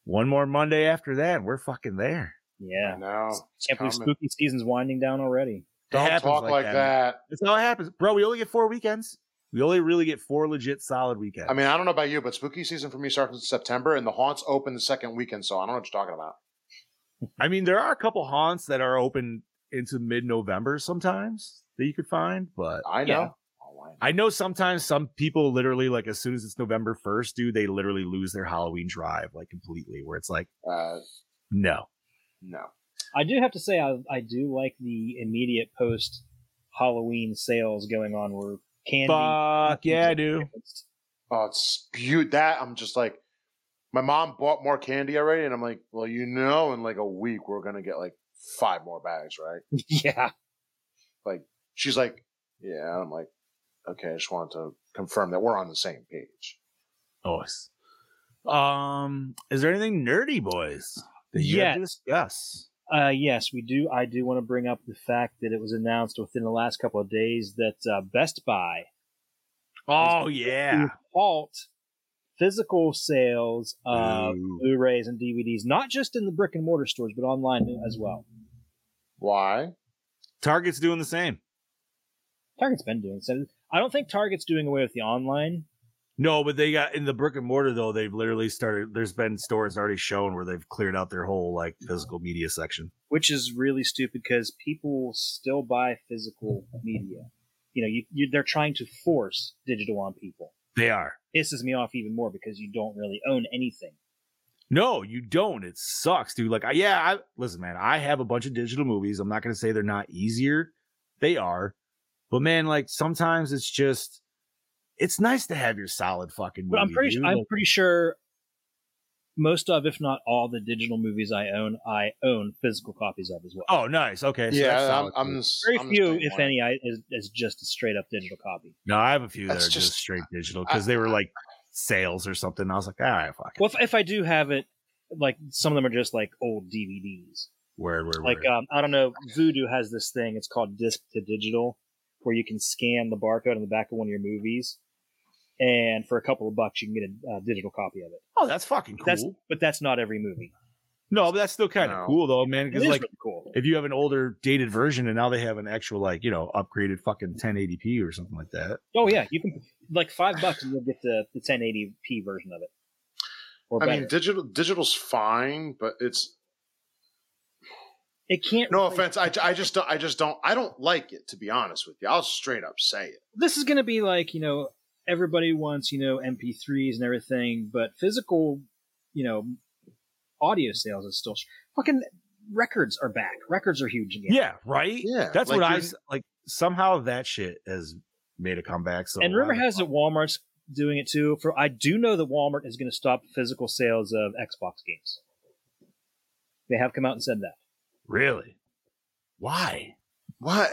one more Monday after that. and We're fucking there. Yeah. No. It's Can't believe spooky season's winding down already. Don't talk like that. That's how it happens, bro. We only get four weekends. We only really get four legit solid weekends. I mean, I don't know about you, but spooky season for me starts in September, and the haunts open the second weekend, so I don't know what you're talking about. I mean, there are a couple haunts that are open into mid-November sometimes that you could find, but I know. Yeah. Oh, I know. I know sometimes some people literally like as soon as it's November first, dude, they literally lose their Halloween drive like completely. Where it's like, Uh, no, no. I do have to say I I do like the immediate post Halloween sales going on where candy. fuck yeah, I do. Oh, it's beaut. That I'm just like, my mom bought more candy already, and I'm like, well, you know, in like a week we're gonna get like five more bags, right? <laughs> yeah. Like she's like, yeah. I'm like, okay. I just wanted to confirm that we're on the same page. Oh, s- um, is there anything nerdy, boys, that you have to Yes. discuss? Uh, yes, we do. I do want to bring up the fact that it was announced within the last couple of days that uh, Best Buy Oh yeah, to halt physical sales of Ooh. Blu-rays and DVDs, not just in the brick and mortar stores, but online as well. Why? Target's doing the same. Target's been doing so. I don't think Target's doing away with the online. No, but they got in the brick and mortar though. They've literally started. There's been stores already shown where they've cleared out their whole like physical media section. which is really stupid because people still buy physical media. You know, you, you they're trying to force digital on people. They are. Pisses me off even more because you don't really own anything. No, you don't. It sucks, dude. Like, I, yeah, I listen, man. I have a bunch of digital movies. I'm not gonna say they're not easier. They are, but man, like sometimes it's just, it's nice to have your solid fucking. Movie, But I'm pretty dude. I'm pretty sure most of, if not all, the digital movies I own, I own physical copies of as well. oh, nice. Okay. so yeah, I'm, I'm, too. Very I'm few, if way. any, I, is, is just a straight up digital copy. no, I have a few that That's are just, just- straight digital because they were like sales or something. I was like, all right, fuck. it. Well, if, if I do have it, like some of them are just like old DVDs. Where, word, like word. um, I don't know, Vudu has this thing. It's called disc to digital, where you can scan the barcode on the back of one of your movies, and for a couple of bucks you can get a uh, digital copy of it. oh, that's fucking cool. That's but that's not every movie. no, but that's still kind of No. cool though, man. Because like, really cool. if you have an older dated version and now they have an actual like you know upgraded fucking 1080p or something like that. Oh yeah, you can like five bucks and you'll get the the 1080p version of it. Or I better. mean, digital digital's fine, but it's it can't. no replace- offense. I, I just don't. I just don't. I don't like it to be honest with you. I'll straight up say it. This is going to be like you know everybody wants you know MP3s and everything, but physical, you know, audio sales is still fucking records are back. Records are huge again. Yeah, right. Yeah, that's like what I like. Somehow that shit has made a comeback. So and rumor has it Walmart's doing it too. For I do know that Walmart is going to stop physical sales of Xbox games. They have come out and said that. really. Why? What?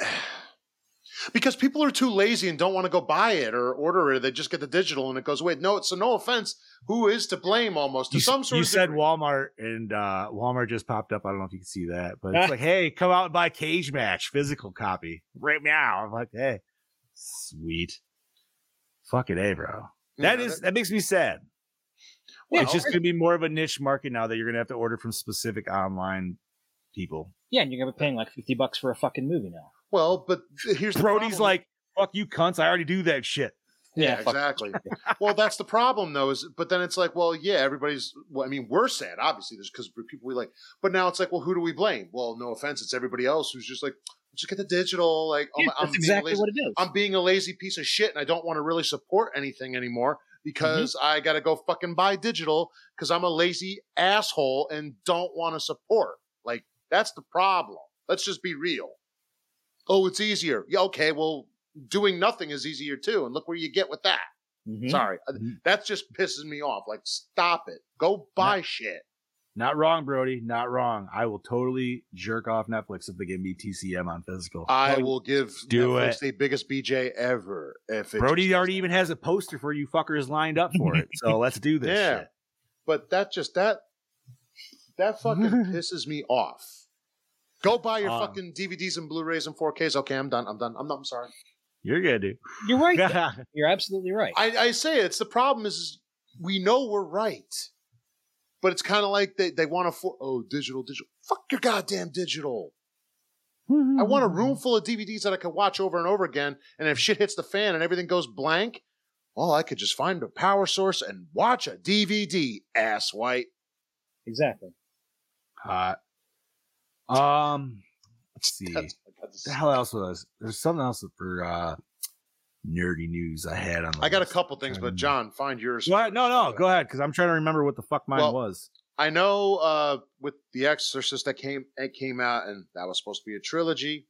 Because people are too lazy and don't want to go buy it or order it. They just get the digital and it goes away. No, so no offense. Who is to blame almost to You, some sort of you of said degree. Walmart and uh, Walmart just popped up. I don't know if you can see that, but it's <laughs> like, hey, come out and buy Cage Match physical copy right now. I'm like, hey, sweet, fucking a, bro. That Yeah, is that makes me sad. Well, it's just gonna be more of a niche market now that you're gonna have to order from specific online people. Yeah, and you're going to be paying like fifty bucks for a fucking movie now. Well, but here's the Brody's problem. like, fuck you, cunts. I already do that shit. Yeah, fuck- exactly. <laughs> well, that's the problem, though. Is but then it's like, well, yeah, everybody's. Well, I mean, we're sad, obviously, there's because people we like. But now it's like, well, who do we blame? Well, no offense, it's everybody else who's just like, just get the digital. Like, Yeah, I'm, I'm that's exactly lazy, what it is. I'm being a lazy piece of shit, and I don't want to really support anything anymore. Mm-hmm. because I got to go fucking buy digital because I'm a lazy asshole and don't want to support. Like, that's the problem. Let's just be real. Oh, it's easier. Yeah, okay. Well, doing nothing is easier too. And look where you get with that. Mhm. Sorry. Uh, Mhm. That just pisses me off. Like, stop it. Go buy shit. Not wrong, Brody. Not wrong. I will totally jerk off Netflix if they give me TCM on physical. I Oh, will give do Netflix it. the biggest BJ ever. If it Brody already even has a poster for you fuckers lined up for it. So <laughs> let's do this. Yeah. shit. but that just that that fucking <laughs> pisses me off. Go buy your Um, fucking DVDs and Blu-rays and 4Ks. Okay, I'm done. I'm done. I'm, I'm sorry. You're good, dude. You're right. though. <laughs> You're absolutely right. I, I say it's the problem is, is we know we're right, but it's kind of like they, they want to for oh digital digital. Fuck your goddamn digital. I want a <laughs> room full of DVDs that I can watch over and over again. And if shit hits the fan and everything goes blank, well, I could just find a power source and watch a DVD. Ass white. exactly. Hot. Um, let's <laughs> see. That's- that's- the hell else was there's something else for uh nerdy news I had on. The I got a couple things, but John, find yours. Go ahead. No, no, go ahead, because I'm trying to remember what the fuck mine Well, was. I know uh, with The Exorcist that came it came out, and that was supposed to be a trilogy.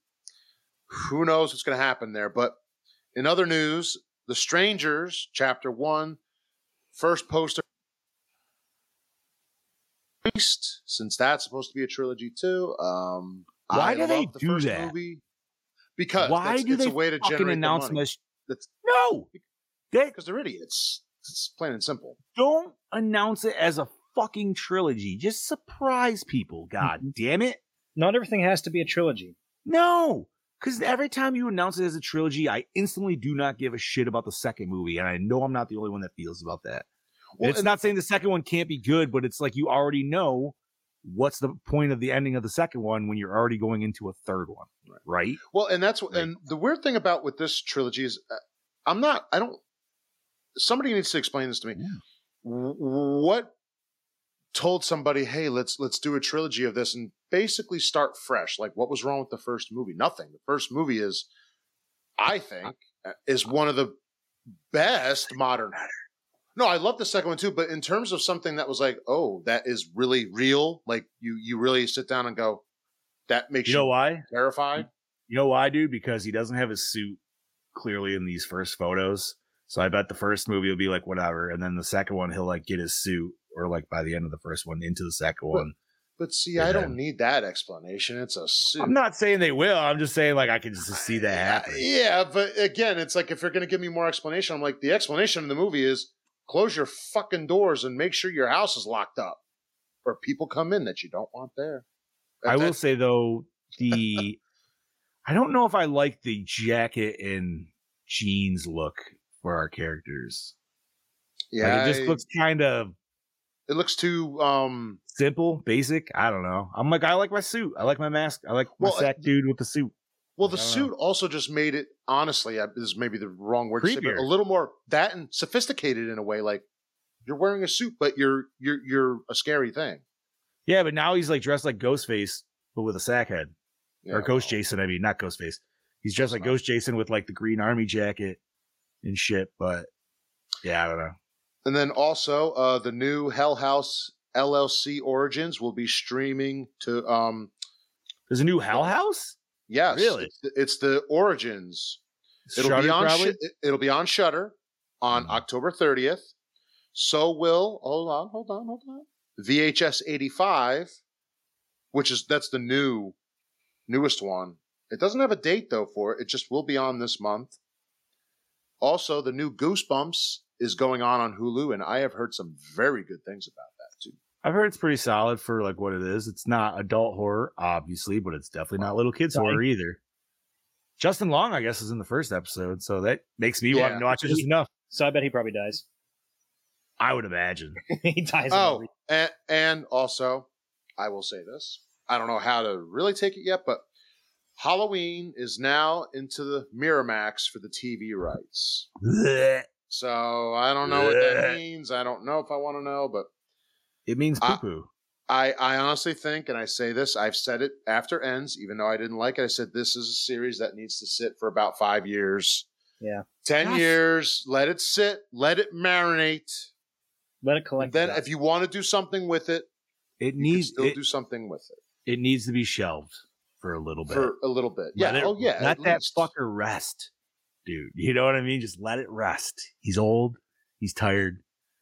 Who knows what's going to happen there? But in other news, The Strangers, Chapter One, first poster. Released, Since that's supposed to be a trilogy too. Um, Why I do they the do first that? Movie because Why that's- do it's they a way to fucking generate announce the money. this? That's No, they because they're idiots. It's plain and simple. don't announce it as a fucking trilogy. Just surprise people. God damn it. Not everything has to be a trilogy. No, because every time you announce it as a trilogy, I instantly do not give a shit about the second movie, and I know I'm not the only one that feels about that. Well, it's not saying the second one can't be good, but it's like you already know what's the point of the ending of the second one when you're already going into a third one, right? Well, and that's what, Right. and the weird thing about with this trilogy is, uh, I'm not, I don't. Somebody needs to explain this to me. Yeah. What told somebody, hey, let's let's do a trilogy of this and basically start fresh? Like, what was wrong with the first movie? Nothing. The first movie is, I think, uh, is one of the best modern. No, I love the second one too, but in terms of something that was like, oh, that is really real. Like you, you really sit down and go, that makes You you, know why? terrified. You know why, dude? Because he doesn't have his suit clearly in these first photos. So I bet the first movie will be like whatever, and then the second one he'll like get his suit, or like by the end of the first one into the second Well, one. But see, And I don't then- need that explanation. It's a suit. I'm not saying they will. I'm just saying like I can just see that happen. Yeah, but again, it's like if you're going to give me more explanation, I'm like, the explanation in the movie is close your fucking doors and make sure your house is locked up, or people come in that you don't want there. I will say though, the <laughs> I don't know if I like the jacket and jeans look for our characters. yeah, like, it just I- looks kind of it looks too. Um, simple, basic. I don't know. I'm like, I like my suit. I like my mask. I like my Well, sack dude with the suit. Well, the don't know. suit also just made it. Honestly, I- this is maybe the wrong word to say, but a little more that and sophisticated in a way. Like you're wearing a suit, but you're you're you're a scary thing. Yeah, but now he's like dressed like Ghostface, but with a sack head. Yeah, or Ghost Jason, I mean, not Ghostface. He's dressed like. Ghost Jason with like the green army jacket and shit. But yeah, I don't know. And then also, uh, the new Hell House LLC Origins will be streaming to. Um, There's a new Hell House. Yes, Really? It's the, it's the Origins. It'll Shudder, be on. Sh- it'll be on Shudder on Mhm. October 30th. So will hold on, hold on, hold on. VHS 85, which is that's the new newest one. It doesn't have a date though for it. It just will be on this month. Also, the new Goosebumps is going on on Hulu, and I have heard some very good things about. I've heard it's pretty solid for like what it is. It's not adult horror, obviously, but it's definitely not little kids Right. horror either. Justin Long, I guess, is in the first episode, so that makes me Yeah. want to watch it just enough. So I bet he probably dies. I would imagine. <laughs> he dies. Oh, and, and also, I will say this. I don't know how to really take it yet, but Halloween is now into the Miramax for the TV rights. Blech. So I don't know what that means. I don't know if I want to know, but it means poo I- poo. I, I honestly think, and I say this, I've said it after ends, even though I didn't like it. I said this is a series that needs to sit for about five years Yeah. 10 Yes. years, let it sit, let it marinate. Let it collect. then dust. if you want to do something with it, It you needs can still it, do something with it it needs to be shelved for a little bit. for a little bit. Yeah. It- oh, yeah. Let that least. fucker rest, dude. You know what I mean? Just let it rest. He's old. He's tired.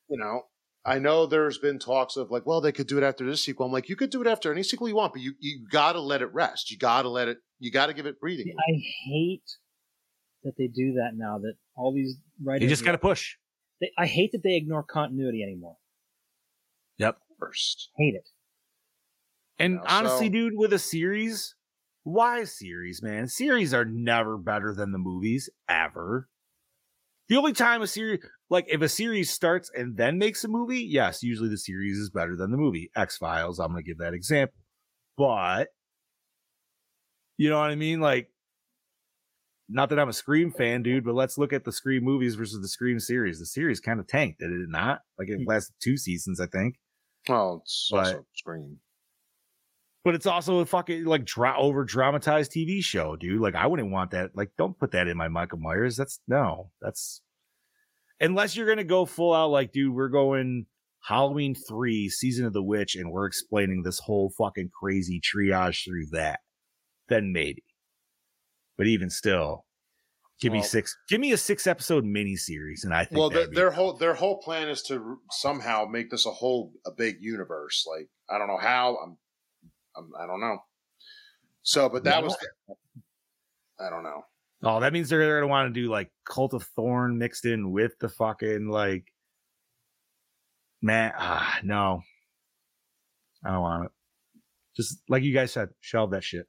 you know, I know there's been talks of like, well, they could do it after this sequel. I'm like, you could do it after any sequel you want, but you you gotta let it rest. You gotta let it. You gotta give it breathing. I hate that they do that now. That all these writers. You just got to push. They, I hate that they ignore continuity anymore. Yep. First, Hate it. And know, honestly, so- dude, with a series, why series, man? Series are never better than the movies ever. The only time a series, like if a series starts and then makes a movie, yes, usually the series is better than the movie. X Files, I'm going to give that example. But, you know what I mean? Like, not that I'm a Scream fan, dude, but let's look at the Scream movies versus the Scream series. The series kind of tanked, did it not? Like, it hmm. lasted two seasons, I think. well, it's But- also Scream. but it's also a fucking like dra- over dramatized TV show, dude. Like I wouldn't want that. Like, don't put that in my Michael Myers. That's no, that's unless you're gonna go full out. Like, dude, we're going Halloween three, season of the witch, and we're explaining this whole fucking crazy triage through that. Then maybe, but even still, give me six. Give me a six episode mini series, and I think Well, that'd their, whole their whole plan is to somehow make this a whole a big universe. Like I don't know how. I'm, I'm I don't know. So, but that was. I don't know. Oh, that means they're gonna want to do like Cult of Thorn mixed in with the fucking like man. Ah, no, I don't want it. Just like you guys said, shelve that shit.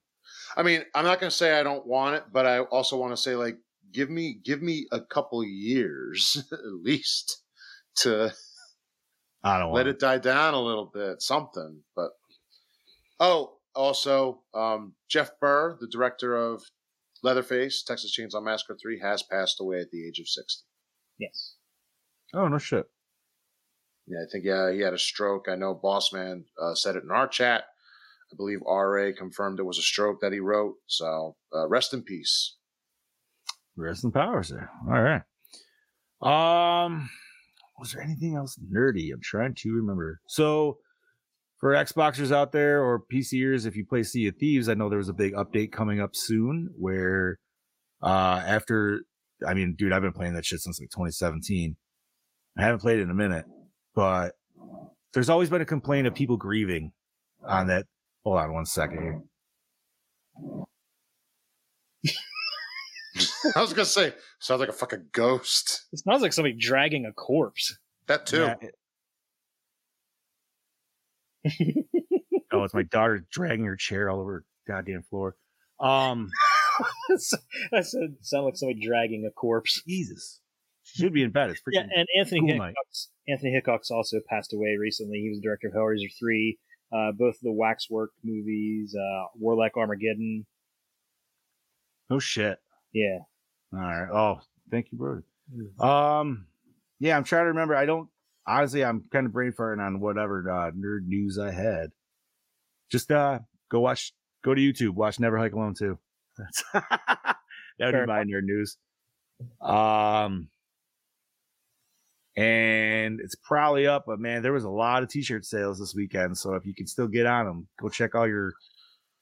I mean, I'm not going to say I don't want it, but I also want to say like, give me give me a couple years <laughs> at least to I don't let want it die down a little bit, something. But oh, also, um, Jeff Burr, the director of Leatherface, Texas Chainsaw Massacre Three, has passed away at the age of sixty. Yes. Oh no shit. Yeah, I think yeah, he had a stroke. I know Bossman uh, said it in our chat. I believe RA confirmed it was a stroke that he wrote. So uh, rest in peace. Rest in power, sir. All right. Um, was there anything else nerdy? I'm trying to remember. So, for Xboxers out there or PCers, if you play Sea of Thieves, I know there was a big update coming up soon where, uh, after, I mean, dude, I've been playing that shit since like 2017. I haven't played it in a minute, but there's always been a complaint of people grieving on that. Hold on one second here. <laughs> I was gonna say sounds like a fucking ghost. It sounds like somebody dragging a corpse. That too. Yeah, it- <laughs> oh, <laughs> it's my daughter dragging her chair all over the goddamn floor. Um, <laughs> that said, sound like somebody dragging a corpse. Jesus, she should be in bed. It's freaking. Yeah, and Anthony cool. Hickox, Anthony Hickox also passed away recently. He was the director of Hellraiser three, uh, both the Waxwork movies, uh, Warlock Armageddon. Oh shit. Yeah, All right. Oh, thank you, brother. Um, yeah, I'm trying to remember. I don't honestly. I'm kind of brain farting on whatever uh, nerd news I had. Just uh, go watch. Go to YouTube. Watch Never Hike Alone too. That's <laughs> that would Fair be my nerd news. Um, and it's probably up, but man, there was a lot of t-shirt sales this weekend. So if you can still get on them, go check all your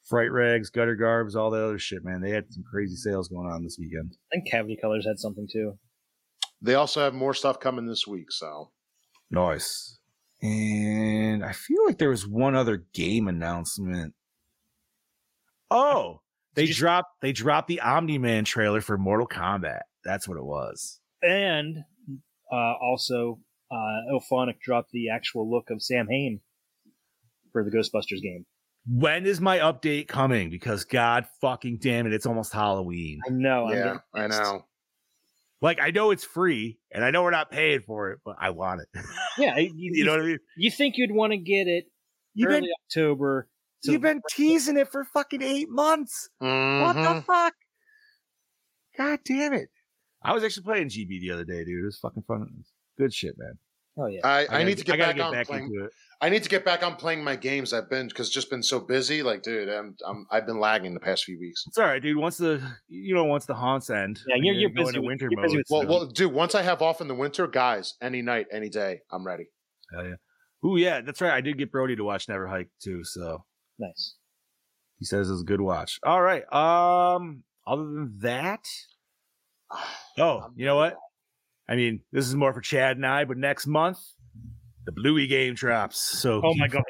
fright rags, gutter garbs, all the other shit, man. They had some crazy sales going on this weekend. I think Cavity Colors had something too. They also have more stuff coming this week. So Nice. And I feel like there was one other game announcement. Oh, they Did you- dropped they dropped the Omni Man trailer for Mortal Kombat. That's what it was. And uh, also, uh, IllFonic dropped the actual look of Samhain for the Ghostbusters game. When is my update coming? Because God fucking damn it, it's almost Halloween. I know. I'm yeah, I know. Like I know it's free and I know we're not paying for it, but I want it. <laughs> Yeah, you, you know what I mean? you think you'd want to get it You've early been October? so- you've been <laughs> teasing it for fucking eight months. What the Mhm. fuck? God damn it. I was actually playing GB the other day, dude. It was fucking fun. Good shit, man. Oh yeah. I, I, gotta need to get I back get on back playing. I need to get back on playing my games. I've been because just been so busy. Like, dude, I'm, I'm I've been lagging the past few weeks. It's all right, dude. Once the you know once the haunts end, Yeah, you're- you you're go busy into with- winter you're mode. busy with Well, well, dude, once I have off in the winter, guys, any night, any day, I'm ready. Hell yeah. Ooh, yeah, that's right. I did get Brody to watch Never Hike too, so Nice. he says it's a good watch. All right. Um, other than that, <sighs> oh, you know what? I mean, this is more for Chad and I, but next month the Bluey game drops. So Oh my god.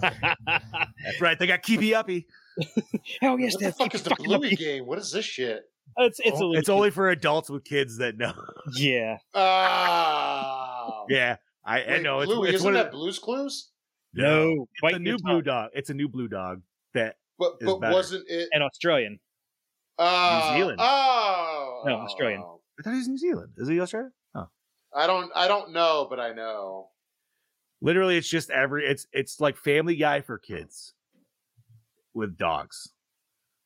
<laughs> that's right. They got Keepy Uppy. <laughs> Hell yes, what the fuck is the Bluey up. game? What is this shit? It's it's a It's only for adults with kids that know. <laughs> yeah. Oh, yeah, I, I know. It's, Bluey, it's isn't that the- Blue's Clues? no. It's a new blue dog. It's a new blue dog that But Is but wasn't it? And Australian. Uh, New Zealand. Oh, No, Australian. I thought he was New Zealand. Is he Australia? I don't I don't know, but I know. Literally, it's just every it's it's like Family Guy for kids with dogs.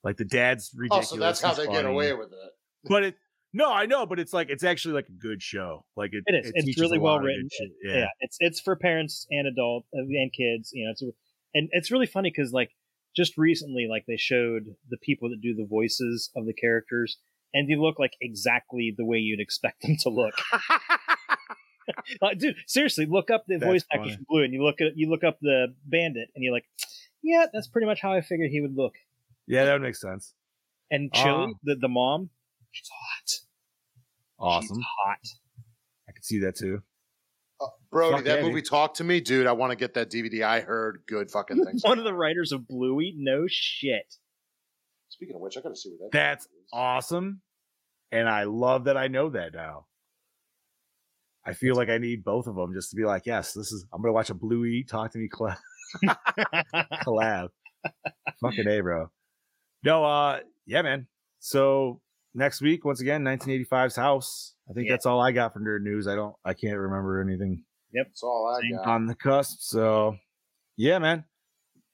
Like the dad's ridiculous. Oh, ridiculous. so that's how he's they get away with it. But it no, I know, but it's like it's actually like a good show. Like it, It is. It's really well written. Yeah. Yeah. it's it's for parents and adult uh, and kids. You know, it's and it's really funny because like just recently, like they showed the people that do the voices of the characters, and they look like exactly the way you'd expect them to look. <laughs> like, dude, seriously, look up the That's voice actors funny. from Blue, and you look at you look up the Bandit, and you're like, yeah, that's pretty much how I figured he would look. yeah, that would make sense. And Chili, Ah. the the mom, she's hot. Awesome. She's hot. I could see that too. Uh, Brody, Fuck that yeah, movie dude. Talk to Me, dude. I want to get that DVD. I heard good fucking things. <laughs> One of the writers of Bluey, no shit. Speaking of which, I got to see what that. That's is. awesome. And I love that I know that now. I feel like I need both of them just to be like, yes, this is. I'm gonna watch a Bluey Talk to Me collab. <laughs> collab. Fucking a, bro. No, uh, yeah, man. So next week, once again, 1985's house. I think Yeah. that's all I got from nerd news. I don't. I can't remember anything Yep, That's all I got. on the cusp. So, yeah, man.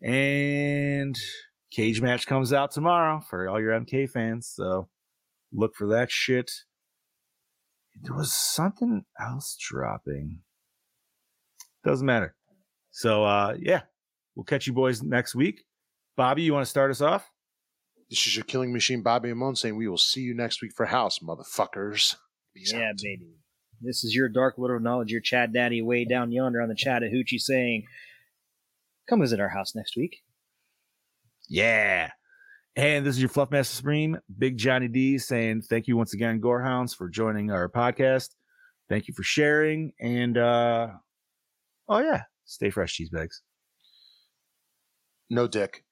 And Cage Match comes out tomorrow for all your MK fans. So look for that shit. There was something else dropping. Doesn't matter. So, uh, yeah, we'll catch you boys next week. Bobby, you want to start us off? This is your killing machine, Bobby Amon, saying we will see you next week for House, motherfuckers. Peace yeah, out. baby. This is your dark lord of knowledge, your Chad Daddy way down yonder on the Chattahoochee saying, Come visit our house next week. Yeah. And this is your Fluffmaster Supreme, Big Johnny D, saying thank you once again, Gorehounds, for joining our podcast. Thank you for sharing. And uh oh yeah, stay fresh, cheese bags. No dick.